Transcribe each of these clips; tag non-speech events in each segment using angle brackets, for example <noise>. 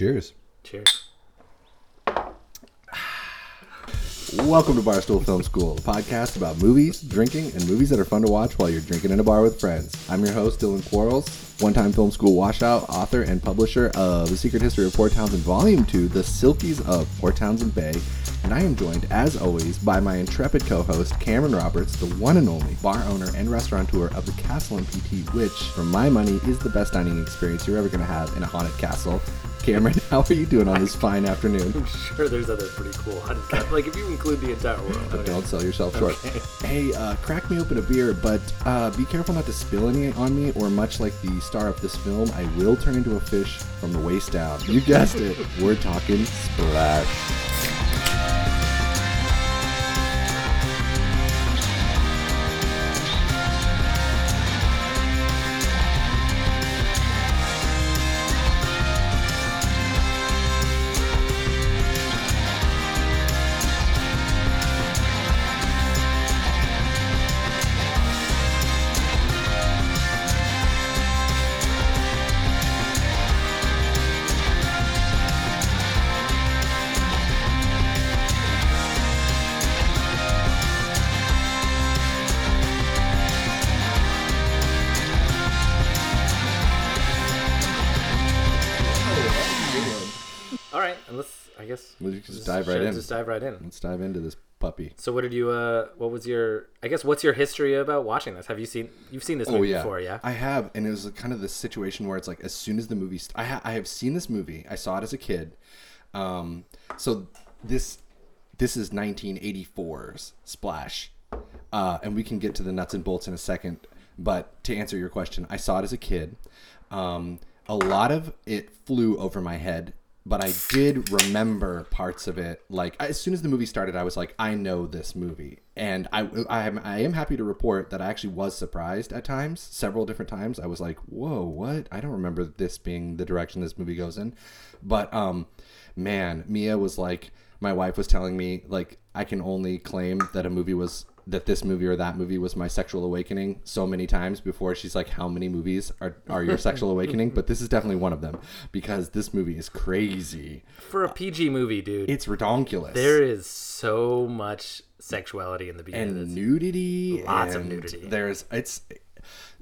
Cheers. Cheers. Welcome to Barstool Film School, a podcast about movies, drinking, and movies that are fun to watch while you're drinking in a bar with friends. I'm your host, Dylan Quarles, one time film school washout, author, and publisher of The Secret History of Port Townsend Volume 2, The Silkies of Port Townsend Bay. And I am joined, as always, by my intrepid co host, Cameron Roberts, the one and only bar owner and restaurateur of the Castle and PT, which, for my money, is the best dining experience you're ever going to have in a haunted castle. Cameron, how <laughs> are you doing on this fine afternoon? I'm sure there's other pretty cool castles. Like if you include the entire world. But okay. don't sell yourself short. Okay. Hey, uh, crack me open a beer, but uh, be careful not to spill any on me, or much like the star of this film, I will turn into a fish from the waist down. You guessed it. We're talking splash. Dive right sure, in. Just dive right in. Let's dive into this puppy. So what did you? Uh, what was your? I guess what's your history about watching this? Have you seen? You've seen this Oh movie yeah, before, yeah? I have, and it was kind of the situation where it's like as soon as the movie, st- I ha- I have seen this movie. I saw it as a kid. Um, so this this is 1984's Splash, uh, and we can get to the nuts and bolts in a second. But to answer your question, I saw it as a kid. Um, a lot of it flew over my head, but I did remember parts of it. Like as soon as the movie started, I was like, I know this movie, and I I am I am happy to report that I actually was surprised at times, several different times. I was like, whoa, what? I don't remember this being the direction this movie goes in, but um, man, Mia was like, my wife was telling me like I can only claim that a movie was that this movie or that movie was my sexual awakening so many times before she's like how many movies are, are your sexual <laughs> awakening but this is definitely one of them because this movie is crazy For a PG movie, dude, it's redonkulous there is so much sexuality in the beginning. and this. nudity Lots of nudity. there's it's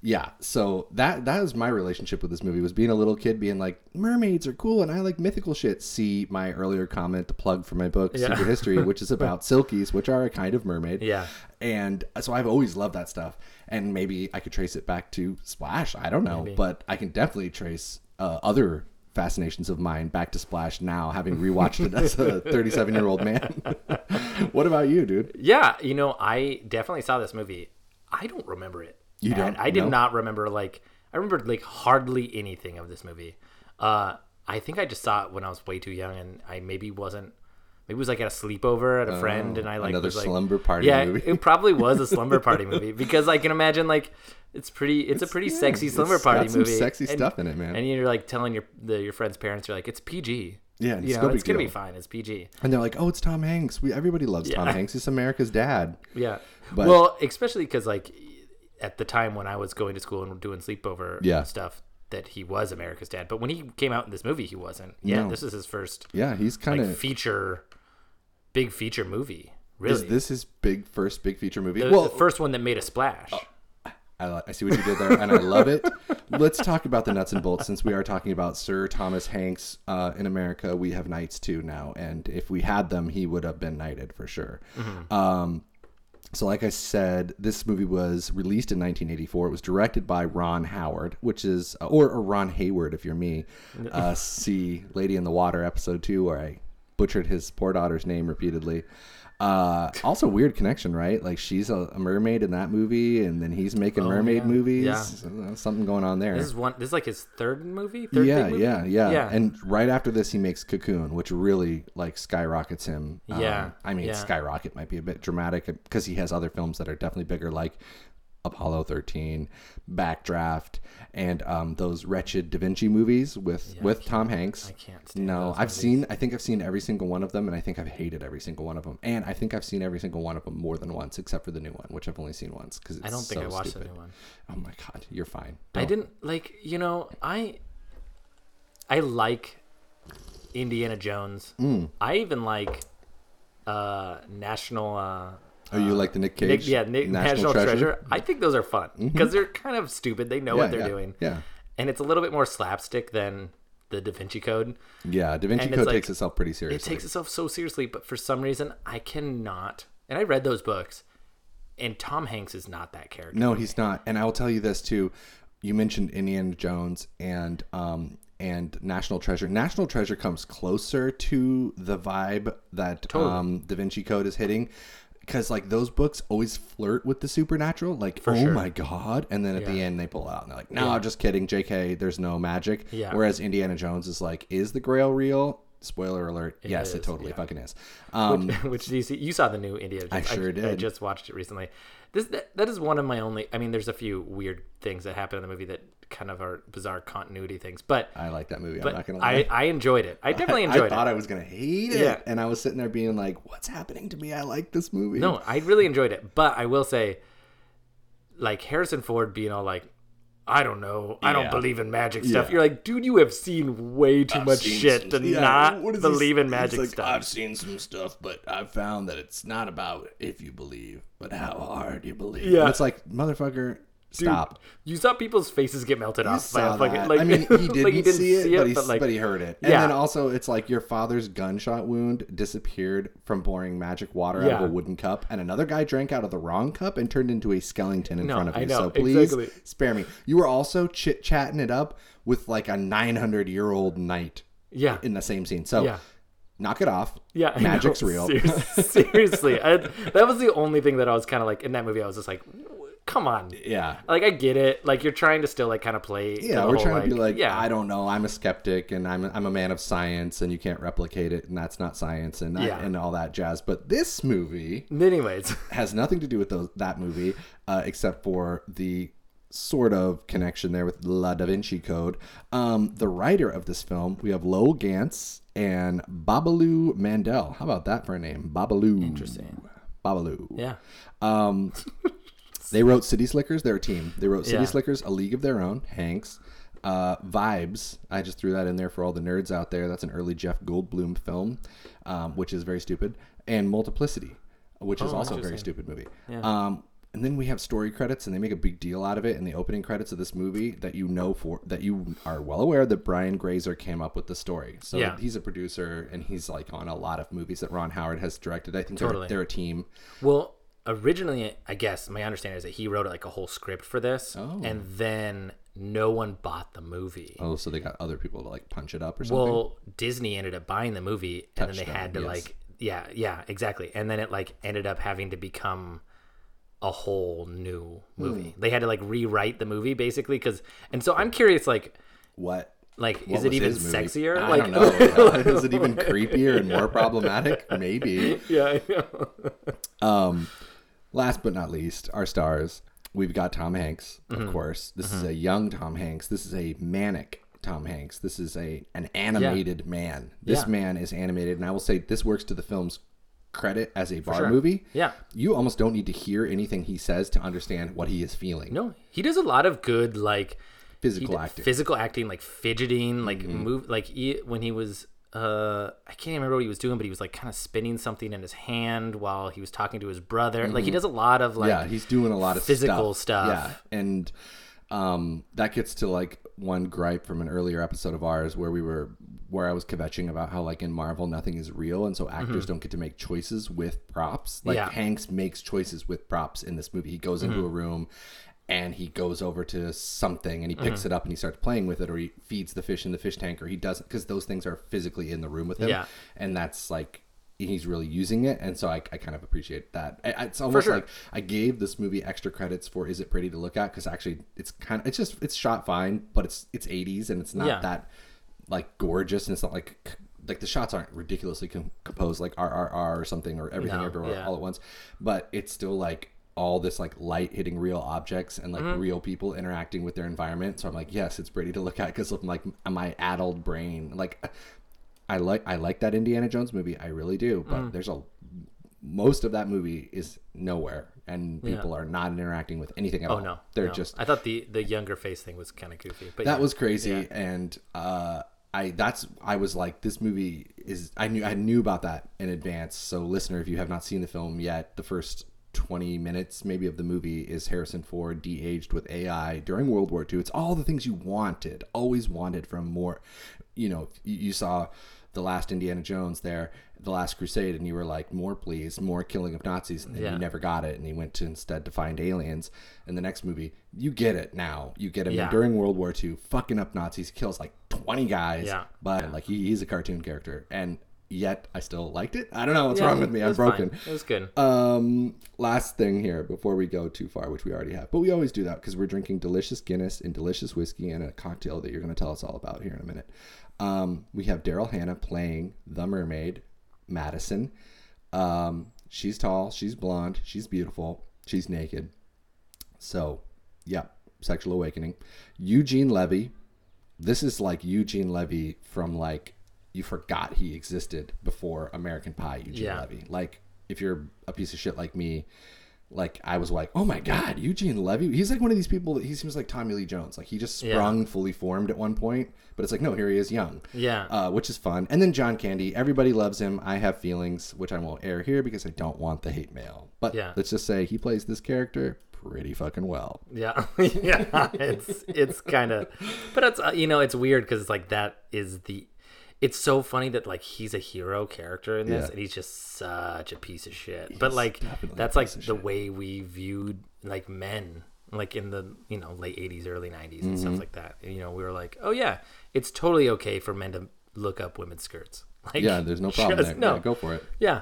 yeah so that that is my relationship with this movie was being a little kid being like mermaids are cool and i like mythical shit see my earlier comment the plug for my book Yeah. secret history which is <laughs> about silkies which are a kind of mermaid Yeah. And so i've always loved that stuff and maybe i could trace it back to splash i don't know Maybe. but i can definitely trace uh, other fascinations of mine back to splash now having rewatched it as a <laughs> 37 year old man <laughs> what about you dude Yeah, you know, I definitely saw this movie. I don't remember it. You don't? I did No? not remember like I remember like hardly anything of this movie. Uh, I think I just saw it when I was way too young, and I maybe wasn't. Maybe it was like at a sleepover at a friend, and I like Oh, another was, like, slumber party yeah, movie. it probably was a slumber <laughs> party movie because I can imagine like it's pretty. It's, a pretty yeah, sexy it's slumber party some movie. sexy and, stuff in it, man. And you're like telling your the, your friend's parents, you're like, it's PG. Yeah, it's you know, it's gonna be fine. It's PG. And they're like, "Oh, it's Tom Hanks. We everybody loves Tom Hanks. He's America's dad." Yeah. But- well, especially because like at the time when I was going to school and doing sleepover Yeah. stuff, that he was America's dad. But when he came out in this movie, he wasn't. Yeah, No. this is his first Yeah, he's kind like of. feature, big feature movie. is Really, this his big first big feature movie? the, well, the first one that made a splash. I, I see what you did there, and I love it. <laughs> Let's talk about the nuts and bolts since we are talking about Sir Thomas Hanks uh, in America. We have knights too now, and if we had them, he would have been knighted for sure. Um, so, like I said, this movie was released in 1984. It was directed by Ron Howard, which is, or, or Ron Hayward if you're me. Uh, see Lady in the Water episode two, where I butchered his poor daughter's name repeatedly. Uh, also weird connection, right? Like she's a, a mermaid in that movie, and then he's making mermaid yeah. movies. Yeah. So, something going on there. This is one. This is like his third movie. Third yeah, movie? yeah, yeah, Yeah. And right after this, he makes Cocoon, which really like skyrockets him. Um, Yeah, I mean, yeah. skyrocket might be a bit dramatic because he has other films that are definitely bigger, like Apollo 13, Backdraft, and um, those wretched Da Vinci movies with with Tom Hanks. I can't stand No, I've movies. seen. I think I've seen every single one of them, and I think I've hated every single one of them. And I think I've seen every single one of them more than once, except for the new one, which I've only seen once because I don't think so I watched stupid. the new one. Oh my god, you're fine. I Don't. didn't like. You know, I. I like Indiana Jones. I even like uh, National. Uh, Oh, you like the Nick Cage? Nick, yeah, Nick, National, Treasure? I think those are fun because they're kind of stupid. They know Yeah, what they're yeah, doing. Yeah. and it's a little bit more slapstick than the Da Vinci Code. Yeah, Da Vinci And Code like- takes itself pretty seriously. It takes itself so seriously, but for some reason, I cannot. And I read those books, and Tom Hanks is not that character. No, he's not. And I will tell you this too. You mentioned Indiana Jones and um and National Treasure. National Treasure comes closer to the vibe that um Da Vinci Code is hitting. Because like those books always flirt with the supernatural, like oh sure. my god, and then at the end they pull out and they're like, no, just kidding, J.K. There's no magic. Yeah. Whereas Indiana Jones is like, is the Grail real? Spoiler alert, yes, it is, totally yeah. fucking is. Um, <laughs> Which you, see, you saw the new Indiana Jones. I sure did. I did. just watched it recently. This that, that is one of my only. I mean, there's a few weird things that happen in the movie that kind of our bizarre continuity things, but I like that movie. I'm not gonna lie. I I enjoyed it. I <laughs> definitely enjoyed it. I thought it. I was gonna hate it, Yeah. and I was sitting there being like, "What's happening to me? I like this movie." No, I really enjoyed it. But I will say, like Harrison Ford being all like, I don't know, I Yeah. don't believe in magic stuff. Yeah. You're like, dude, you have seen way too much shit to yeah, not what is he- believe in magic like, stuff. I've seen some stuff, but I've found that it's not about if you believe, but how hard you believe. Yeah. And it's like, motherfucker, Dude, stop. You saw people's faces get melted You off by fucking like. I mean, he <laughs> didn't, like, he didn't see it, but, he, but like, but he heard it. And Yeah. then also, it's like your father's gunshot wound disappeared from pouring magic water out Yeah. of a wooden cup, and another guy drank out of the wrong cup and turned into a skeleton in No, front of I you. know, so please exactly. spare me. You were also chit chatting it up with like a 900 year old knight yeah, in the same scene. So Yeah. knock it off. yeah, magic's real. Ser- <laughs> seriously, I, that was the only thing that I was kind of like in that movie. I was just like, come on. yeah. Like I get it. Like you're trying to still like kind of play. Yeah, we're whole, trying to be like, yeah, I don't know, I'm a skeptic and I'm a, I'm a man of science and you can't replicate it and that's not science and Yeah. and all that jazz. But this movie Anyways, <laughs> has nothing to do with those, that movie uh, except for the sort of connection there with La Da Vinci Code. Um, the writer of this film, we have Lowell Ganz and Babaloo Mandel. How about that for a name? Babaloo. Interesting. Babaloo. yeah, Um, <laughs> they wrote City Slickers. They're a team. They wrote City Yeah. Slickers, A League of Their Own. Hanks, uh, Vibes. I just threw that in there for all the nerds out there. That's an early Jeff Goldblum film, um, which is very stupid. And Multiplicity, which is Oh, also a very stupid movie. Yeah. Um, and then we have story credits, and they make a big deal out of it in the opening credits of this movie that you know for that you are well aware that Brian Grazer came up with the story. So Yeah. he's a producer, and he's like on a lot of movies that Ron Howard has directed. I think Totally. they're, they're a team. Well, originally, I guess my understanding is that he wrote like a whole script for this, Oh. and then no one bought the movie. Oh, so they got other people to like punch it up or something. Well, Disney ended up buying the movie, and then they had to yes. like, yeah, yeah, exactly. And then it like ended up having to become a whole new movie. Hmm. They had to like rewrite the movie basically because, and so I'm curious, like, what? like What is it even sexier? I like, don't know. <laughs> Is it even creepier and more problematic? Maybe. <laughs> yeah, I know. Um, last but not least, our stars. We've got Tom Hanks, of Mm-hmm. course. This is a young Tom Hanks. This is a manic Tom Hanks. This is a an animated man. This Yeah. man is animated, and I will say this works to the film's credit as a bar sure. movie. Yeah. You almost don't need to hear anything he says to understand what he is feeling. No, he does a lot of good like Physical he- acting. Mm-hmm. physical acting, like fidgeting, like move, like he, when he was. Uh, I can't remember what he was doing, but he was like kind of spinning something in his hand while he was talking to his brother. Like he does a lot of like Mm-hmm. yeah, he's doing a lot of physical stuff. stuff. Yeah, and um, that gets to like one gripe from an earlier episode of ours where we were where I was kvetching about how like in Marvel nothing is real, and so actors don't get to make choices with props. Like Mm-hmm. Yeah. Hanks makes choices with props in this movie. He goes into Mm-hmm. a room. And he goes over to something and he picks Mm-hmm. it up and he starts playing with it, or he feeds the fish in the fish tank, or he doesn't, because those things are physically in the room with him. Yeah. And that's like he's really using it and so i, I kind of appreciate that I, it's almost sure. like i gave this movie extra credits for is it pretty to look at because actually it's kind of it's just it's shot fine but it's it's 80s and it's not Yeah. that like gorgeous and it's not like like the shots aren't ridiculously com- composed like rrr or something or everything No, everywhere yeah. all at once but it's still like all this like light hitting real objects and like Mm-hmm. real people interacting with their environment so i'm like yes it's pretty to look at because of like my addled brain like I like I like that Indiana Jones movie. I really do. But Mm. there's a most of that movie is nowhere, and people are not interacting with anything at Oh all. no, they're no. just I thought the the younger face thing was kind of goofy, but that yeah. was crazy, and uh, I that's I was like this movie is I knew I knew about that in advance. So listener, if you have not seen the film yet, the first 20 minutes maybe of the movie is Harrison Ford de-aged with AI during World War II. It's all the things you wanted, always wanted from more you know, you, saw the last Indiana Jones there, the last Crusade, and you were like, more please, more killing of Nazis, and Yeah. you never got it, and he went to instead to find aliens. In the next movie, you get it now. You get him Yeah. during World War II, fucking up Nazis, kills like twenty guys, Yeah. but like he, he's a cartoon character, and yet I still liked it. I don't know what's Yeah, wrong with me. I'm was fine. broken. It was good. Um, last thing here before we go too far, which we already have, but we always do that because we're drinking delicious Guinness and delicious whiskey and a cocktail that you're going to tell us all about here in a minute. Um, we have Daryl Hannah playing the mermaid, Madison. Um, she's tall, she's blonde, she's beautiful, she's naked. So, yeah, sexual awakening. Eugene Levy. This is like Eugene Levy from like you forgot he existed before American Pie. Eugene Yeah. Levy. Like if you're a piece of shit like me, like I was like, oh my god, Eugene Levy. He's like one of these people that he seems like Tommy Lee Jones. Like he just Yeah. sprung fully formed at one point, but it's like no, here he is young. Yeah. Uh, which is fun. And then John Candy, everybody loves him. I have feelings, which I won't air here because I don't want the hate mail. But Yeah. let's just say he plays this character pretty fucking well. Yeah, <laughs> yeah, it's it's kind of, but it's uh, you know it's weird because it's like that is the, it's so funny that like he's a hero character in this Yeah. and he's just such a piece of shit. but like that's like the shit. way we viewed like men like in the you know late '80s, early '90s and Mm-hmm. stuff like that. You know, we were like, oh yeah, it's totally okay for men to look up women's skirts. <laughs> Like, Yeah, there's no problem just- there. No, Yeah, go for it. yeah,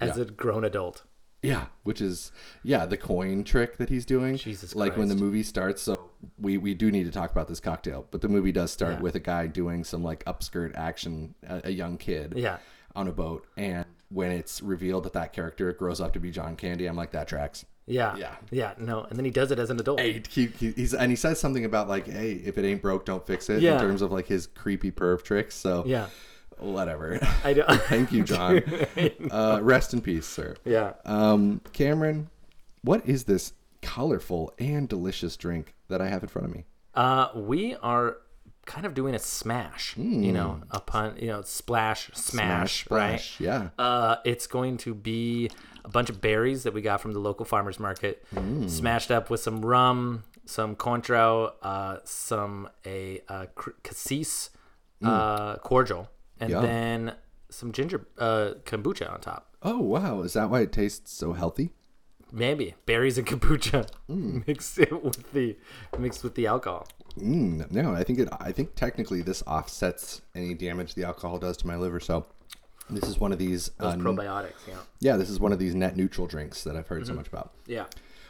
as Yeah. a grown adult. Yeah, which is yeah the coin trick that he's doing. Jesus like when the movie starts. So we we do need to talk about this cocktail, but the movie does start Yeah. with a guy doing some like upskirt action, a, a young kid, Yeah. on a boat, and when it's revealed that that character grows up to be John Candy, I'm like that tracks. Yeah, Yeah. yeah. No, and then he does it as an adult. Hey, he, he, he's and he says something about like, hey, if it ain't broke, don't fix it. Yeah. In terms of like his creepy perv tricks. So Yeah, whatever. I don't. <laughs> Thank you, John. <laughs> uh, rest in peace, sir. yeah. Um, Cameron, what is this colorful and delicious drink that I have in front of me? Uh, we are kind of doing a smash. You know, upon you know, splash, smash, right? splash. Yeah. Uh, it's going to be a bunch of berries that we got from the local farmers market, smashed up with some rum, some cointreau, uh, some a uh, cassis uh, cordial, and Yum. then some ginger uh, kombucha on top. Oh wow, is that why it tastes so healthy? Maybe berries and kombucha <laughs> mixed it with the mixed with the alcohol. Mm, no, I think it. I think technically this offsets any damage the alcohol does to my liver. So this is one of these. Uh, probiotics, yeah, yeah, this is one of these net neutral drinks that I've heard so much about. yeah.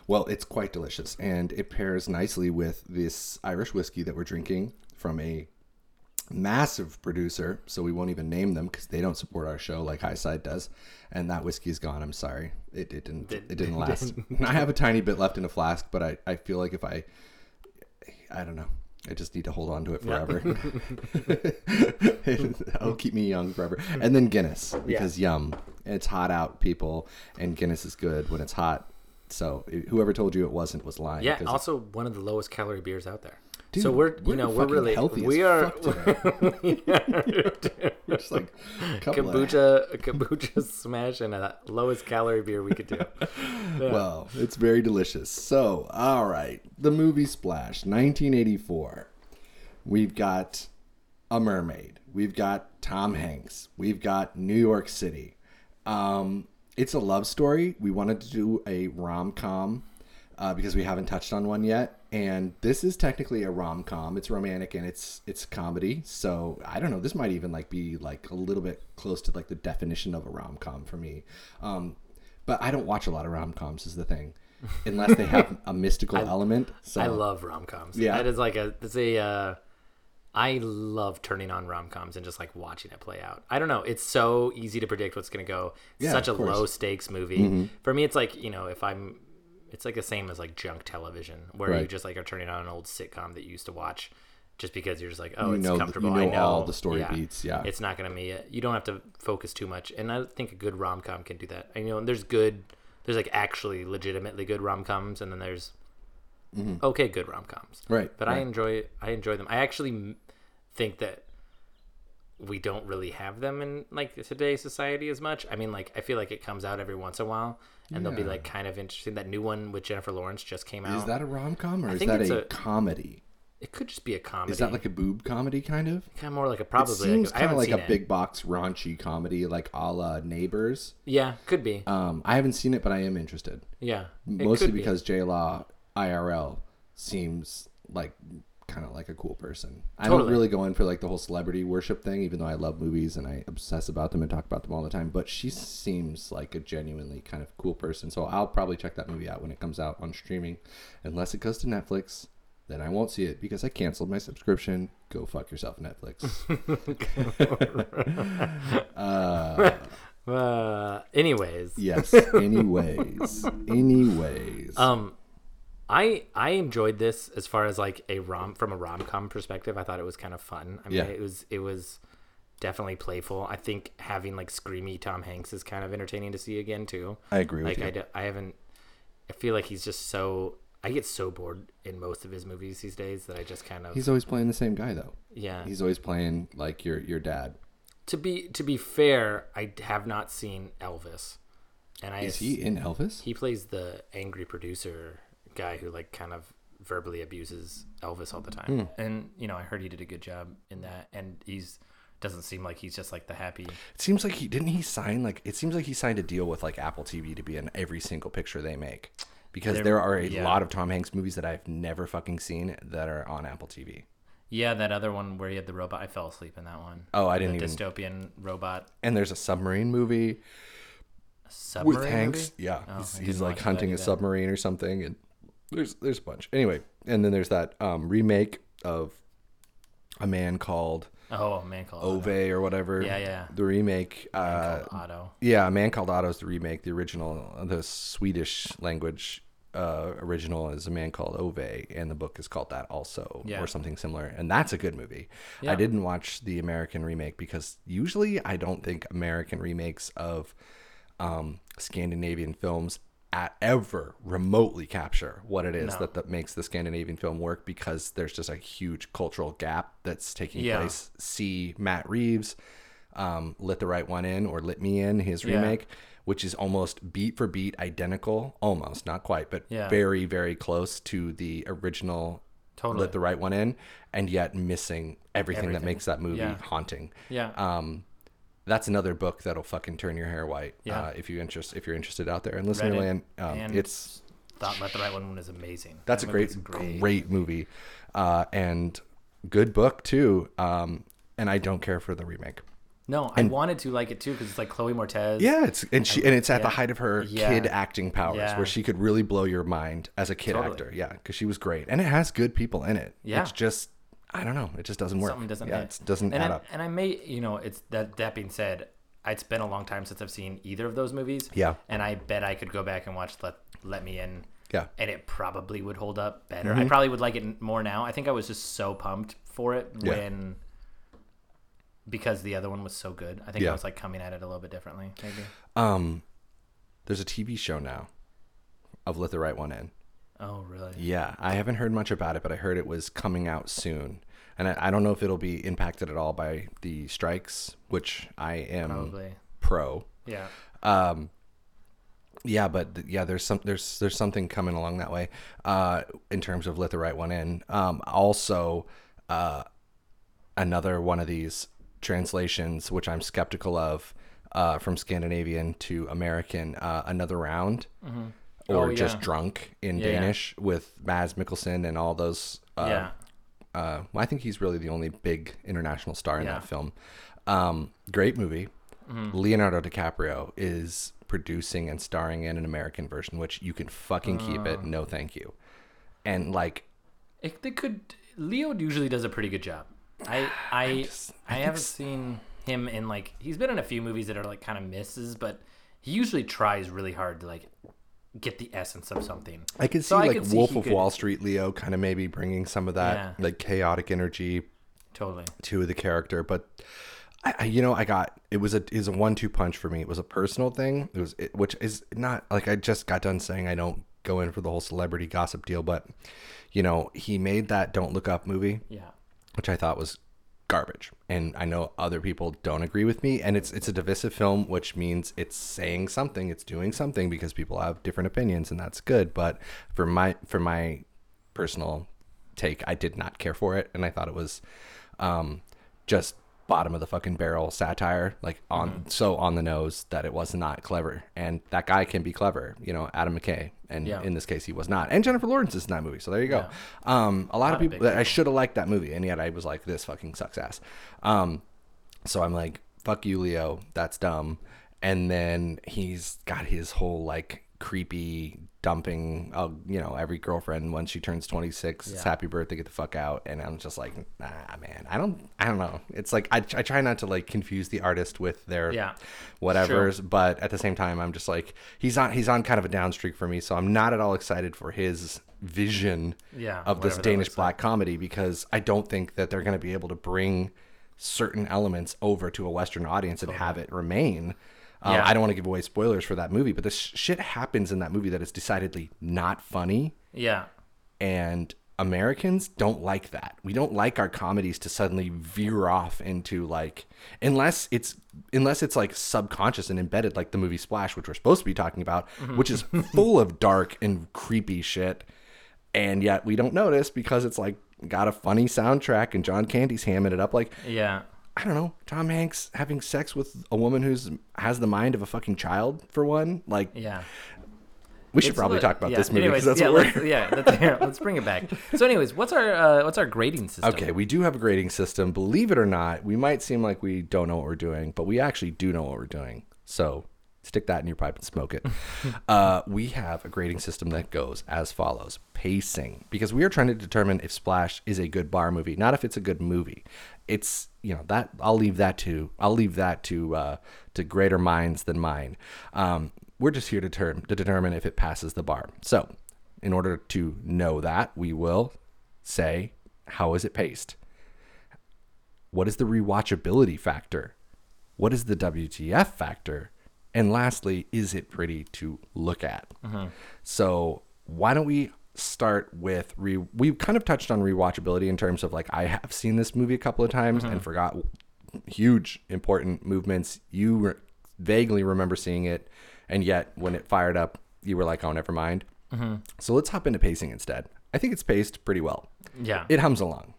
Well, it's quite delicious, and it pairs nicely with this Irish whiskey that we're drinking from a massive producer. So we won't even name them because they don't support our show like Highside does. And that whiskey is gone. I'm sorry, it, it didn't. It didn't <laughs> last. <laughs> I have a tiny bit left in a flask, but I, I feel like if I, I don't know. I just need to hold on to it forever. <laughs> It'll keep me young forever. And then Guinness because yum. It's hot out, people, and Guinness is good when it's hot. So whoever told you it wasn't was lying. Yeah, also one of the lowest calorie beers out there. Dude, so we're, you know we're really healthy we are fuck. <laughs> We're just like a couple of- kombucha <laughs> kombucha smash and a lowest calorie beer we could do. <laughs> Yeah. Well, it's very delicious. So, all right, the movie Splash, 1984. We've got a mermaid. We've got Tom Hanks. We've got New York City. Um, it's a love story. We wanted to do a rom com uh, because we haven't touched on one yet, and this is technically a rom com. It's romantic and it's it's comedy. So I don't know. This might even like be like a little bit close to like the definition of a rom com for me. Um, but I don't watch a lot of rom coms. Is the thing, unless they have a <laughs> mystical element. So I love rom coms. Yeah. that is like a it's a. Uh, I love turning on rom coms and just like watching it play out. I don't know. It's so easy to predict what's gonna go. Yeah, such a. Mm-hmm. low stakes movie. For me, it's like you know if I'm. It's like the same as like junk television, where you just like are turning on an old sitcom that you used to watch, just because you're just like, oh, You it's know- you comfortable. know I know all the story beats, yeah. it's not gonna be. Uh, you don't have to focus too much, and I think a good rom com can do that. And, you know, there's good, there's like actually legitimately good rom coms, and then there's mm-hmm. okay good rom coms. Right, But I enjoy I enjoy them. I actually think that we don't really have them in like today's society as much. I mean, like I feel like it comes out every once in a while, and they'll be like kind of interesting. That new one with Jennifer Lawrence just came out. Is that a rom com or is that a, a- comedy? it could just be a comedy. Is that like a boob comedy kind of? kind of more like a It probably? seems like, I kind of like a it. big box raunchy comedy, like a la Neighbors. Yeah, could be. Um, I haven't seen it, but I am interested. Yeah, it Mostly could be. because J Law IRL seems like kind of like a cool person. I don't really go in for like the whole celebrity worship thing, even though I love movies and I obsess about them and talk about them all the time. But she seems like a genuinely kind of cool person. So I'll probably check that movie out when it comes out on streaming, unless it goes to Netflix. Then I won't see it because I canceled my subscription. Go fuck yourself, Netflix. <laughs> <laughs> Uh, anyways, yes. Anyways. <laughs> Anyways. um, I I enjoyed this as far as like a rom from a rom com perspective. I thought it was kind of fun. I mean, Yeah. it was it was definitely playful. I think having like screamy Tom Hanks is kind of entertaining to see again too. I agree with Like you. I, d- I haven't. I feel like he's just so. I get so bored in most of his movies these days that I just kind of He's always playing the same guy though. yeah. He's always playing like your your dad. to be to be fair, I have not seen Elvis, and I Is he in Elvis? he plays the angry producer guy who like kind of verbally abuses Elvis all the time. Hmm. And you know, I heard he did a good job in that, and he's doesn't seem like he's just like the happy. It seems like he didn't he sign like it seems like he signed a deal with like Apple TV to be in every single picture they make. Because There- there, are a yeah. lot of Tom Hanks movies that I've never fucking seen that are on Apple TV. Yeah, that other one where he had the robot. I fell asleep in that one. Oh, I didn't even. dystopian robot And there's a submarine movie submarine with Hanks. movie? Yeah, Oh, he's, he's like hunting a submarine or something, and there's there's a bunch. Anyway, and then there's that um, remake of a man called Oh, a man called Ove Otto. or whatever. Yeah, yeah. The remake. Uh, Called Otto. Yeah, A Man Called Otto is the remake. The original, the Swedish language uh, original is A Man Called Ove, and the book is called that also, Yeah. or something similar. And that's a good movie. Yeah. I didn't watch the American remake because usually I don't think American remakes of um, Scandinavian films at ever remotely capture what it is No. that, that makes the Scandinavian film work because there's just a huge cultural gap that's taking Yeah. place. See Matt Reeves, um, Let the Right One In or Let Me In, his Yeah. remake, which is almost beat for beat identical, almost, not quite, but Yeah. very, very close to the original Totally. Let the Right One In, and yet missing everything, that makes that movie Yeah. haunting. Yeah. Um, that's another book that'll fucking turn your hair white. Yeah. Uh, if you interest, if you're interested out there, and listener Read it, land, um, and it's Thought Let the Right One was amazing. that's a That great, great, movie, uh, and good book too. Um, and I don't care for the remake. No, I wanted to like it too because it's like Chloe Moretz. Yeah, it's and she and it's at the height of her Yeah. kid acting powers, Yeah. where she could really blow your mind as a kid Totally. actor. Yeah, because she was great, and it has good people in it. Yeah. it's just I don't know, it just doesn't work. something doesn't yeah, hit. it doesn't and add I, up. And I may, you know, it's that. That being said, it's been a long time since I've seen either of those movies. Yeah. And I bet I could go back and watch Let Let Me In. Yeah. Mm-hmm. And it probably would hold up better. I probably would like it more now. I think I was just so pumped for it Yeah. when because the other one was so good. I think Yeah. I was like coming at it a little bit differently. Maybe. Um, there's a TV show now of Let the Right One In. Oh, really? Yeah, I haven't heard much about it, but I heard it was coming out soon. And I, I don't know if it'll be impacted at all by the strikes, which I am Probably. pro. Yeah. Um, yeah, but th- yeah, there's some there's there's something coming along that way uh, in terms of let the right one in. Um, also, uh, another one of these translations, which I'm skeptical of, uh, from Scandinavian to American, uh, another round, or Oh, just drunk in Yeah, yeah. Danish with Mads Mikkelsen and all those. Uh, yeah. uh, well, I think he's really the only big international star in Yeah. that film. Um, great movie. Mm-hmm. Leonardo DiCaprio is producing and starring in an American version, which you can fucking keep Uh. it. No, thank you. And like, It, they could. Leo usually does a pretty good job. I I just- I I, haven't seen him in like he's been in a few movies that are like kind of misses, but he usually tries really hard to like get the essence of something. I could see So like could Wolf he of could- Wall Street Leo kind of maybe bringing some of that Yeah. like chaotic energy Totally. to the character, but I, I you know, I got it was a it was a one two punch for me. It was a personal thing. It was it, which is not like I just got done saying I don't go in for the whole celebrity gossip deal, but you know, he made that Don't Look Up movie, Yeah. which I thought was garbage. And I know other people don't agree with me. And it's it's a divisive film, which means it's saying something, it's doing something because people have different opinions, and that's good. But for my for my personal take, I did not care for it, and I thought it was um, just bottom of the fucking barrel satire, like on Mm-hmm. so on the nose that it was not clever. And that guy can be clever, you know, Adam McKay. And Yeah. in this case, he was not. And Jennifer Lawrence is in that movie, so there you go. Um, a lot of of people big I should have liked that movie, and yet I was like, this fucking sucks ass. Um, so I'm like, fuck you, Leo. That's dumb. And then he's got his whole like creepy dumping, uh, you know, every girlfriend when she turns 26, it's happy birthday, get the fuck out. And I'm just like, nah, man, I don't, I don't know. It's like, I, I try not to like confuse the artist with their Yeah. whatever's, but at the same time, I'm just like, he's on, he's on kind of a down streak for me. So I'm not at all excited for his vision Yeah, of this Danish looks like. black comedy because I don't think that they're going to be able to bring certain elements over to a Western audience and have it remain. Uh, Yeah. I don't want to give away spoilers for that movie, but this shit happens in that movie that is decidedly not funny, Yeah. and Americans don't like that. We don't like our comedies to suddenly veer off into like unless it's unless it's like subconscious and embedded like the movie Splash, which we're supposed to be talking about, which is <laughs> full of dark and creepy shit. And yet we don't notice because it's like got a funny soundtrack and John Candy's hamming it up like Yeah. I don't know, Tom Hanks having sex with a woman who's has the mind of a fucking child for one. Like Yeah. we should It's probably lit- talk about yeah, this movie because anyways, that's yeah, what we're let's, yeah, <laughs> let's, yeah, let's bring it back. So, anyways, what's our uh, what's our grading system? Okay, we do have a grading system. Believe it or not, we might seem like we don't know what we're doing, but we actually do know what we're doing. So stick that in your pipe and smoke it. <laughs> uh, we have a grading system that goes as follows pacing, because we are trying to determine if Splash is a good bar movie, not if it's a good movie. It's you know that I'll leave that to I'll leave that to uh, to greater minds than mine. Um, we're just here to, term, to determine if it passes the bar. So, in order to know that, we will say, how is it paced? What is the rewatchability factor? What is the WTF factor? And lastly, is it pretty to look at? Mm-hmm. So, why don't we start with re we've kind of touched on rewatchability in terms of like I have seen this movie a couple of times and mm-hmm. forgot huge important movements. You re- vaguely remember seeing it, and yet when it fired up, you were like, "Oh, never mind." Mm-hmm. So let's hop into pacing instead. I think it's paced pretty well. Yeah. It hums along,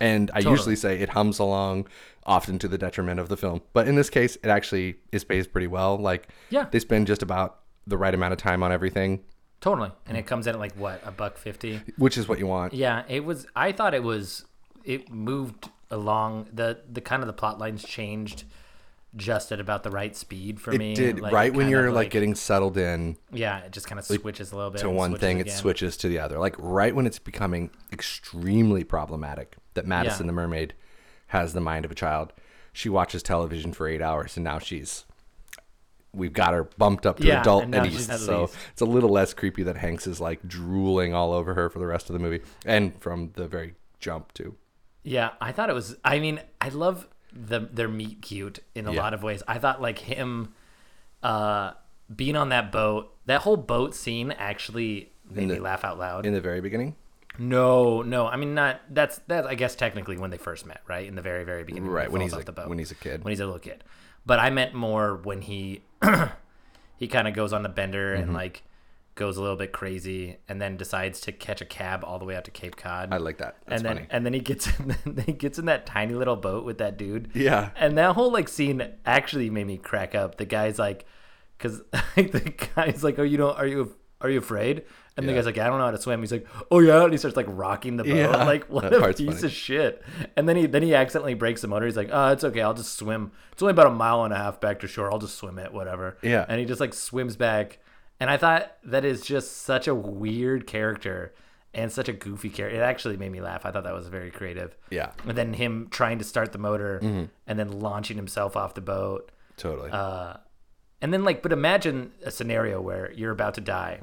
and I usually say it hums along, often to the detriment of the film. But in this case, it actually is paced pretty well. Like, Yeah. they spend just about the right amount of time on everything, totally. And it comes in at like what a buck fifty. which is what you want. Yeah, it was. I thought it was. It moved along the the kind of the plot lines changed just at about the right speed for It me. did like, right when you're of, like, getting settled in yeah, it just kind of switches a little bit to one thing, it switches to the other. Like right when it's becoming extremely problematic that Madison Yeah. the mermaid has the mind of a child. She watches television for eight hours, and now she's we've got her bumped up to Yeah, adult and at so least. it's a little less creepy that Hanks is like drooling all over her for the rest of the movie, and from the very jump too. Yeah, I thought it was. I mean, I love the their meet cute in a Yeah. lot of ways. I thought like him, uh, being on that boat, that whole boat scene actually made me laugh out loud. In the very beginning, no, no, I mean not. That's that. I guess technically when they first met, right in the very very beginning, right he when he's off a, the boat. when he's a kid. when he's a little kid. But I meant more when he <clears throat> he kind of goes on the bender Mm-hmm. and like goes a little bit crazy, and then decides to catch a cab all the way out to Cape Cod. I like that. That's and then funny. and then he gets <laughs> in, then he gets in that tiny little boat with that dude. Yeah. And that whole like scene actually made me crack up. The guy's like, because <laughs> the guy's like, "Oh, you don't? Are you are you afraid?" And the guy's like, "I don't know how to swim." He's like, "Oh yeah," and he starts like rocking the boat. Yeah, <laughs> Like what that a piece funny. of shit. And then he then he accidentally breaks the motor. He's like, "Oh, it's okay. I'll just swim. It's only about a mile and a half back to shore. I'll just swim it, whatever." Yeah. And he just like swims back. And I thought that is just such a weird character and such a goofy character. It actually made me laugh. I thought that was very creative. Yeah, And then him trying to start the motor Mm-hmm. and then launching himself off the boat. totally. Uh, and then like, but imagine a scenario where you're about to die.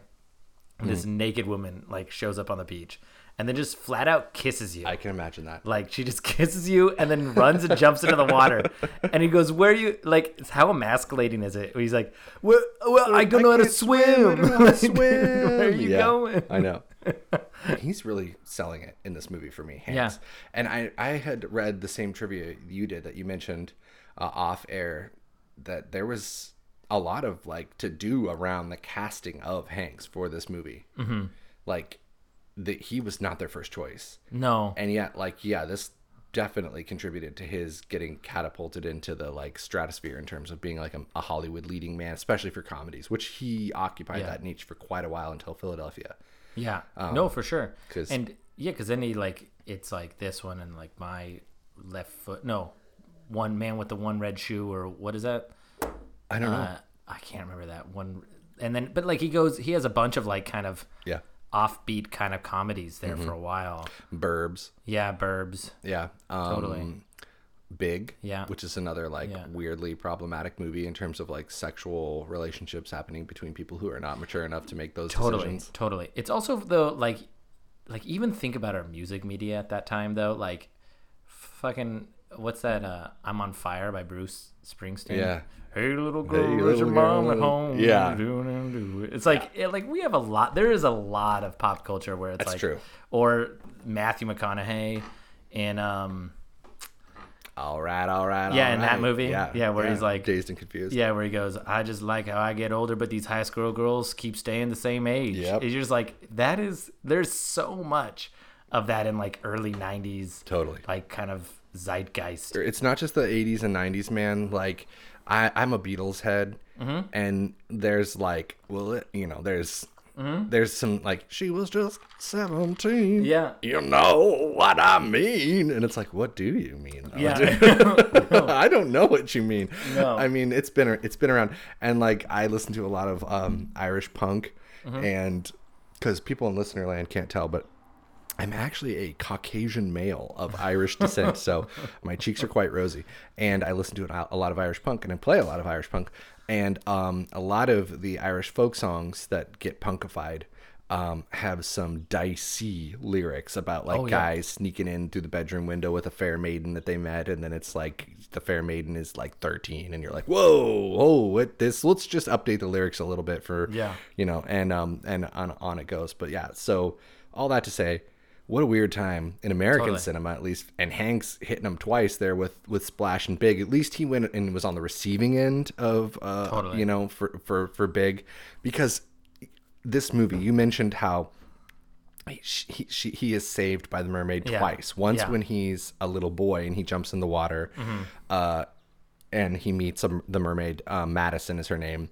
And this Mm-hmm. naked woman like shows up on the beach and then just flat out kisses you. I can imagine that. like she just <laughs> kisses you and then runs and jumps into the water. And he goes, "Where are you?" Like, how emasculating is it? He's like, "Well, well I don't know how to swim. swim. I don't know how to swim." <laughs> Where are you Yeah, going?" I know. <laughs> he's really selling it in this movie for me. Yeah. And I I had read the same trivia you did that you mentioned uh, off air that there was a lot of like to do around the casting of Hanks for this movie. Mm-hmm. Like that he was not their first choice, No. and yet like yeah, this definitely contributed to his getting catapulted into the like stratosphere in terms of being like a, a Hollywood leading man, especially for comedies, which he occupied Yeah. that niche for quite a while until Philadelphia. Yeah. no, for sure. Um, 'cause- and yeah, because then he like it's like this one and like my left foot. No, one man with the one red shoe or what is that? I don't know. Uh, I can't remember that one. And then, but like he goes, he has a bunch of like kind of Yeah. offbeat kind of comedies there Mm-hmm. for a while. Burbs. Yeah, Burbs. Yeah. Um, Totally. Big. Yeah. Which is another like Yeah. weirdly problematic movie in terms of like sexual relationships happening between people who are not mature enough to make those Totally, decisions. totally. It's also though like, like even think about our music media at that time though. Like, fucking what's that? Uh, I'm on fire by Bruce Springsteen. Yeah. Hey little girl, Hey, is little your mom girl. at home? Yeah. It's like it, like we have a lot. There is a lot of pop culture where it's That's like true. Or Matthew McConaughey in um All right, all right. Yeah, all in that movie. Yeah, yeah where he's like- dazed and confused. Yeah, where he goes, I just like how I get older, but these high school girls keep staying the same age. Yep. It's just like that is there's so much of that in like early '90s, Totally. like kind of zeitgeist. It's not just the 80s and 90s, man. Like, I, I'm a Beatles head, Mm-hmm. and there's like, well, it, you know, there's. There's some like she was just 17. Yeah. You know what I mean? And it's like, what do you mean? though, Yeah. <laughs> <laughs> I don't know what you mean. No. I mean, it's been it's been around, and like I listen to a lot of um, Irish punk, Mm-hmm. and because people in listener land can't tell, but I'm actually a Caucasian male of Irish descent, so <laughs> my cheeks are quite rosy, and I listen to a lot of Irish punk, and I play a lot of Irish punk, and um, a lot of the Irish folk songs that get punkified. Um, have some dicey lyrics about like Oh, yeah. guys sneaking in through the bedroom window with a fair maiden that they met, and then it's like the fair maiden is like 13, and you're like, whoa, oh, what this? Let's just update the lyrics a little bit for Yeah. you know, and um and on on it goes. But yeah, so all that to say, what a weird time in American Totally. cinema at least. And Hanks hitting him twice there with with Splash and Big. At least he went and was on the receiving end of uh Totally. you know for for for Big because this movie you mentioned how he, he, she, he is saved by the mermaid Yeah. twice. Once Yeah. Mm-hmm. when he's a little boy and he jumps in the water, uh, and he meets a, the mermaid. Uh, Madison is her name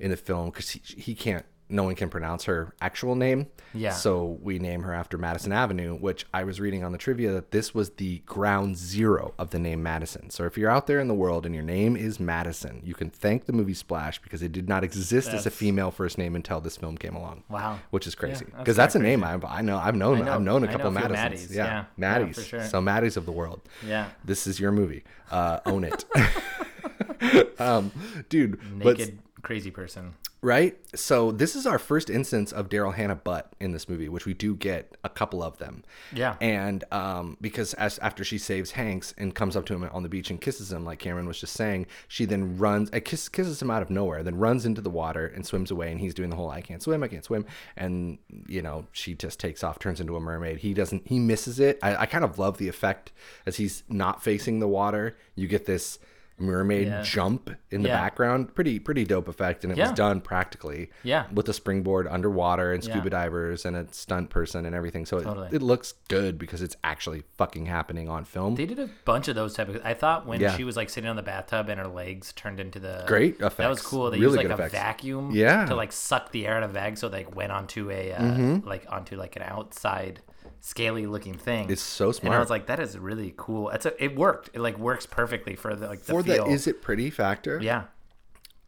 in the film because he, he can't. No one can pronounce her actual name. Yeah. So we name her after Madison Avenue, which I was reading on the trivia that this was the ground zero of the name Madison. So if you're out there in the world and your name is Madison, you can thank the movie Splash because it did not exist as a female first name until this film came along. Wow. Which is crazy that's because that's, a name I, I know. I've known. I know- I've known a couple few Madisons. Maddies, Yeah, yeah. Yeah, Maddies. for sure. So Maddies of the world. Yeah. This is your movie. Uh, own it. <laughs> <laughs> um, dude, Naked crazy person. Right? So this is our first instance of Daryl Hannah butt in this movie, which we do get a couple of them. Yeah. And um, because as after she saves Hanks and comes up to him on the beach and kisses him, like Cameron was just saying, she then runs, uh, kiss, kisses him out of nowhere, then runs into the water and swims away. And he's doing the whole "I can't swim, I can't swim," and you know she just takes off, turns into a mermaid. He doesn't, he misses it. I, I kind of love the effect as he's not facing the water. You get this mermaid Yeah. jump in the Yeah. background. Pretty pretty dope effect, and it Yeah. was done practically. Yeah. with a springboard underwater and scuba divers and a stunt person and everything. So Totally. it, it looks good because it's actually fucking happening on film. They did a bunch of those type of. I thought when she was like sitting on the bathtub and her legs turned into the Great Effect. That was cool. They Really used like a effects. vacuum, Yeah. Mm-hmm. to like suck the air out of the bag, so they went onto a uh, like onto like an outside scaly looking thing. It's so And I was like, that is really cool. It's a, it worked. It like works perfectly for the like the For the is it pretty factor, yeah,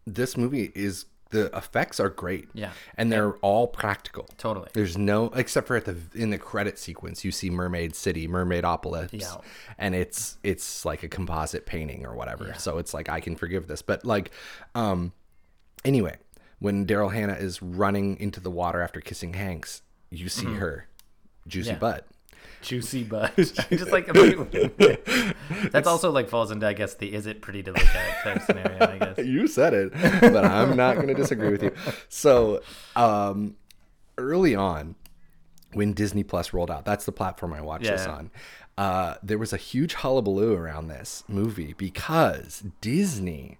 this movie is the effects are great. Yeah. and they're all practical. totally. There's no except for at the in the credit sequence you see Mermaid City, Mermaidopolis, Yeah. and it's it's like a composite painting or whatever. So it's like I can forgive this, but like, um, anyway, when Daryl Hannah is running into the water after kissing Hanks, you see her juicy. Yeah. butt. Juicy <laughs> butt. <laughs> Just like <laughs> that's also like falls into I guess the is it pretty to look at type scenario. I guess. You said it, but I'm not going to disagree with you. So, um, early on, when Disney Plus rolled out. That's the platform I watched this on. Uh, there was a huge hullabaloo around this movie because Disney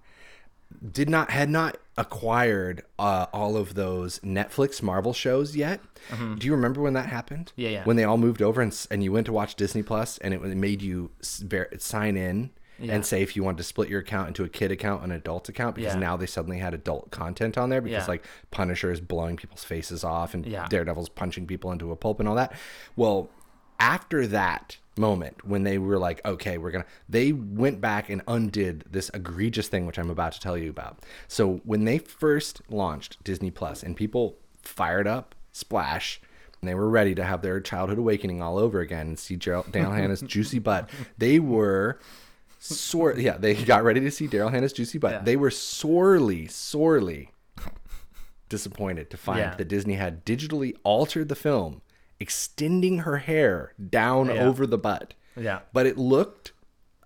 did not had not acquired uh, all of those Netflix Marvel shows yet. Do you remember when that happened? Mm-hmm. Yeah, yeah. When they all moved over and, and you went to watch Disney Plus and it made you sign in and say if you wanted to split your account into a kid account and an adult account because Yeah. now they suddenly had adult content on there because Yeah. like Punisher is blowing people's faces off and Yeah. Daredevil's punching people into a pulp and all that. Well, after that moment when they were like okay we're gonna they went back and undid this egregious thing which i'm about to tell you about so when they first launched disney plus and people fired up splash and they were ready to have their childhood awakening all over again and see Daryl <laughs> Hannah's juicy butt they were sore yeah they got ready to see Daryl Hannah's juicy butt Yeah. they were sorely sorely disappointed to find Yeah. that Disney had digitally altered the film, extending her hair down Yeah. over the butt. Yeah. But it looked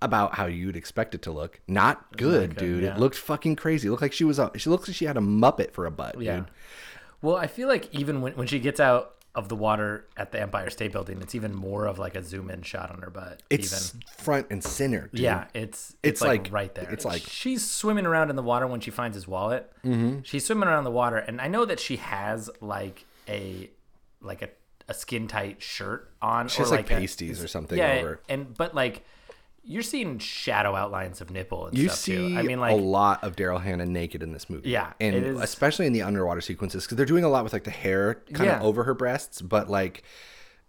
about how you'd expect it to look. Not good, dude. yeah. It looked fucking crazy. It looked like she was a she looks like she had a muppet for a butt, Yeah. dude. Well, I feel like even when, when she gets out of the water at the Empire State Building, it's even more of like a zoom in shot on her butt. It's even. front and center, dude. Yeah, it's it's, It's like, like- right there. it's like- she's swimming around in the water when she finds his wallet. Mm-hmm. She's swimming around the water, and I know that she has like a like a, a skin tight shirt on. She or has like, a- pasties or something yeah, over. and but like you're seeing shadow outlines of nipple and You stuff see too. I mean, like a lot of Daryl Hannah naked in this movie. Yeah, and is- especially in the underwater sequences because they're doing a lot with like the hair kind Yeah. of over her breasts, but like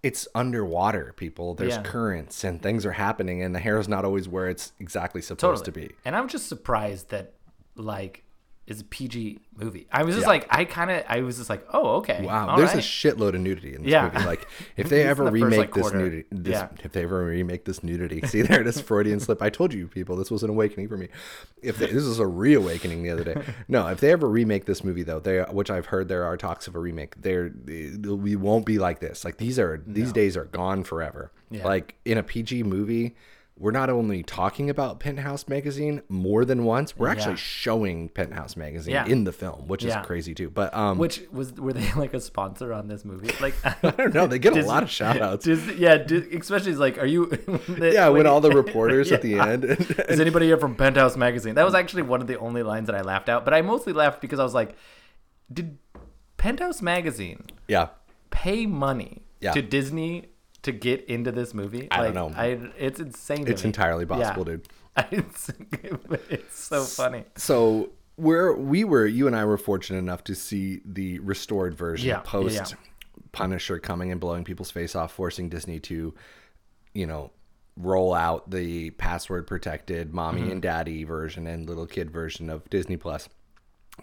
it's underwater. People, there's Yeah. currents and things are happening, and the hair is not always where it's exactly supposed to be. And I'm just surprised that like is a PG movie. I was just Yeah. like I kind of I was just like oh okay Wow, there's a right. shitload of nudity in this Yeah. movie. Like, <laughs> if they ever the first, remake like, this quarter. nudity, this, Yeah. if they ever remake this nudity, <laughs> see there, this Freudian slip. I told you, people, this was an awakening for me. If they, this was a reawakening the other day. <laughs> No, if they ever remake this movie though, they which I've heard there are talks of a remake. There, we won't be like this. Like these are these days are gone forever. Like in a PG movie. We're not only talking about Penthouse magazine more than once, we're actually Yeah. showing Penthouse magazine Yeah. in the film, which Yeah. is crazy too. But um, Which was were they <laughs> like a sponsor on this movie? Like <laughs> I don't know. They get a lot of shout outs. Disney, yeah, especially like, are you? <laughs> Yeah, when all the reporters at the Yeah. end. Is anybody here from Penthouse Magazine? That was actually one of the only lines that I laughed out. But I mostly laughed because I was like, did Penthouse Magazine yeah. pay money Yeah. to Disney to get into this movie? I like, don't know. I, it's insane. To It's me. entirely possible, Yeah. dude. <laughs> It's, it's so funny. So we're we were you and I were fortunate enough to see the restored version yeah, post yeah. Punisher coming and blowing people's face off, forcing Disney to, you know, roll out the password protected mommy Mm-hmm. and daddy version and little kid version of Disney Plus.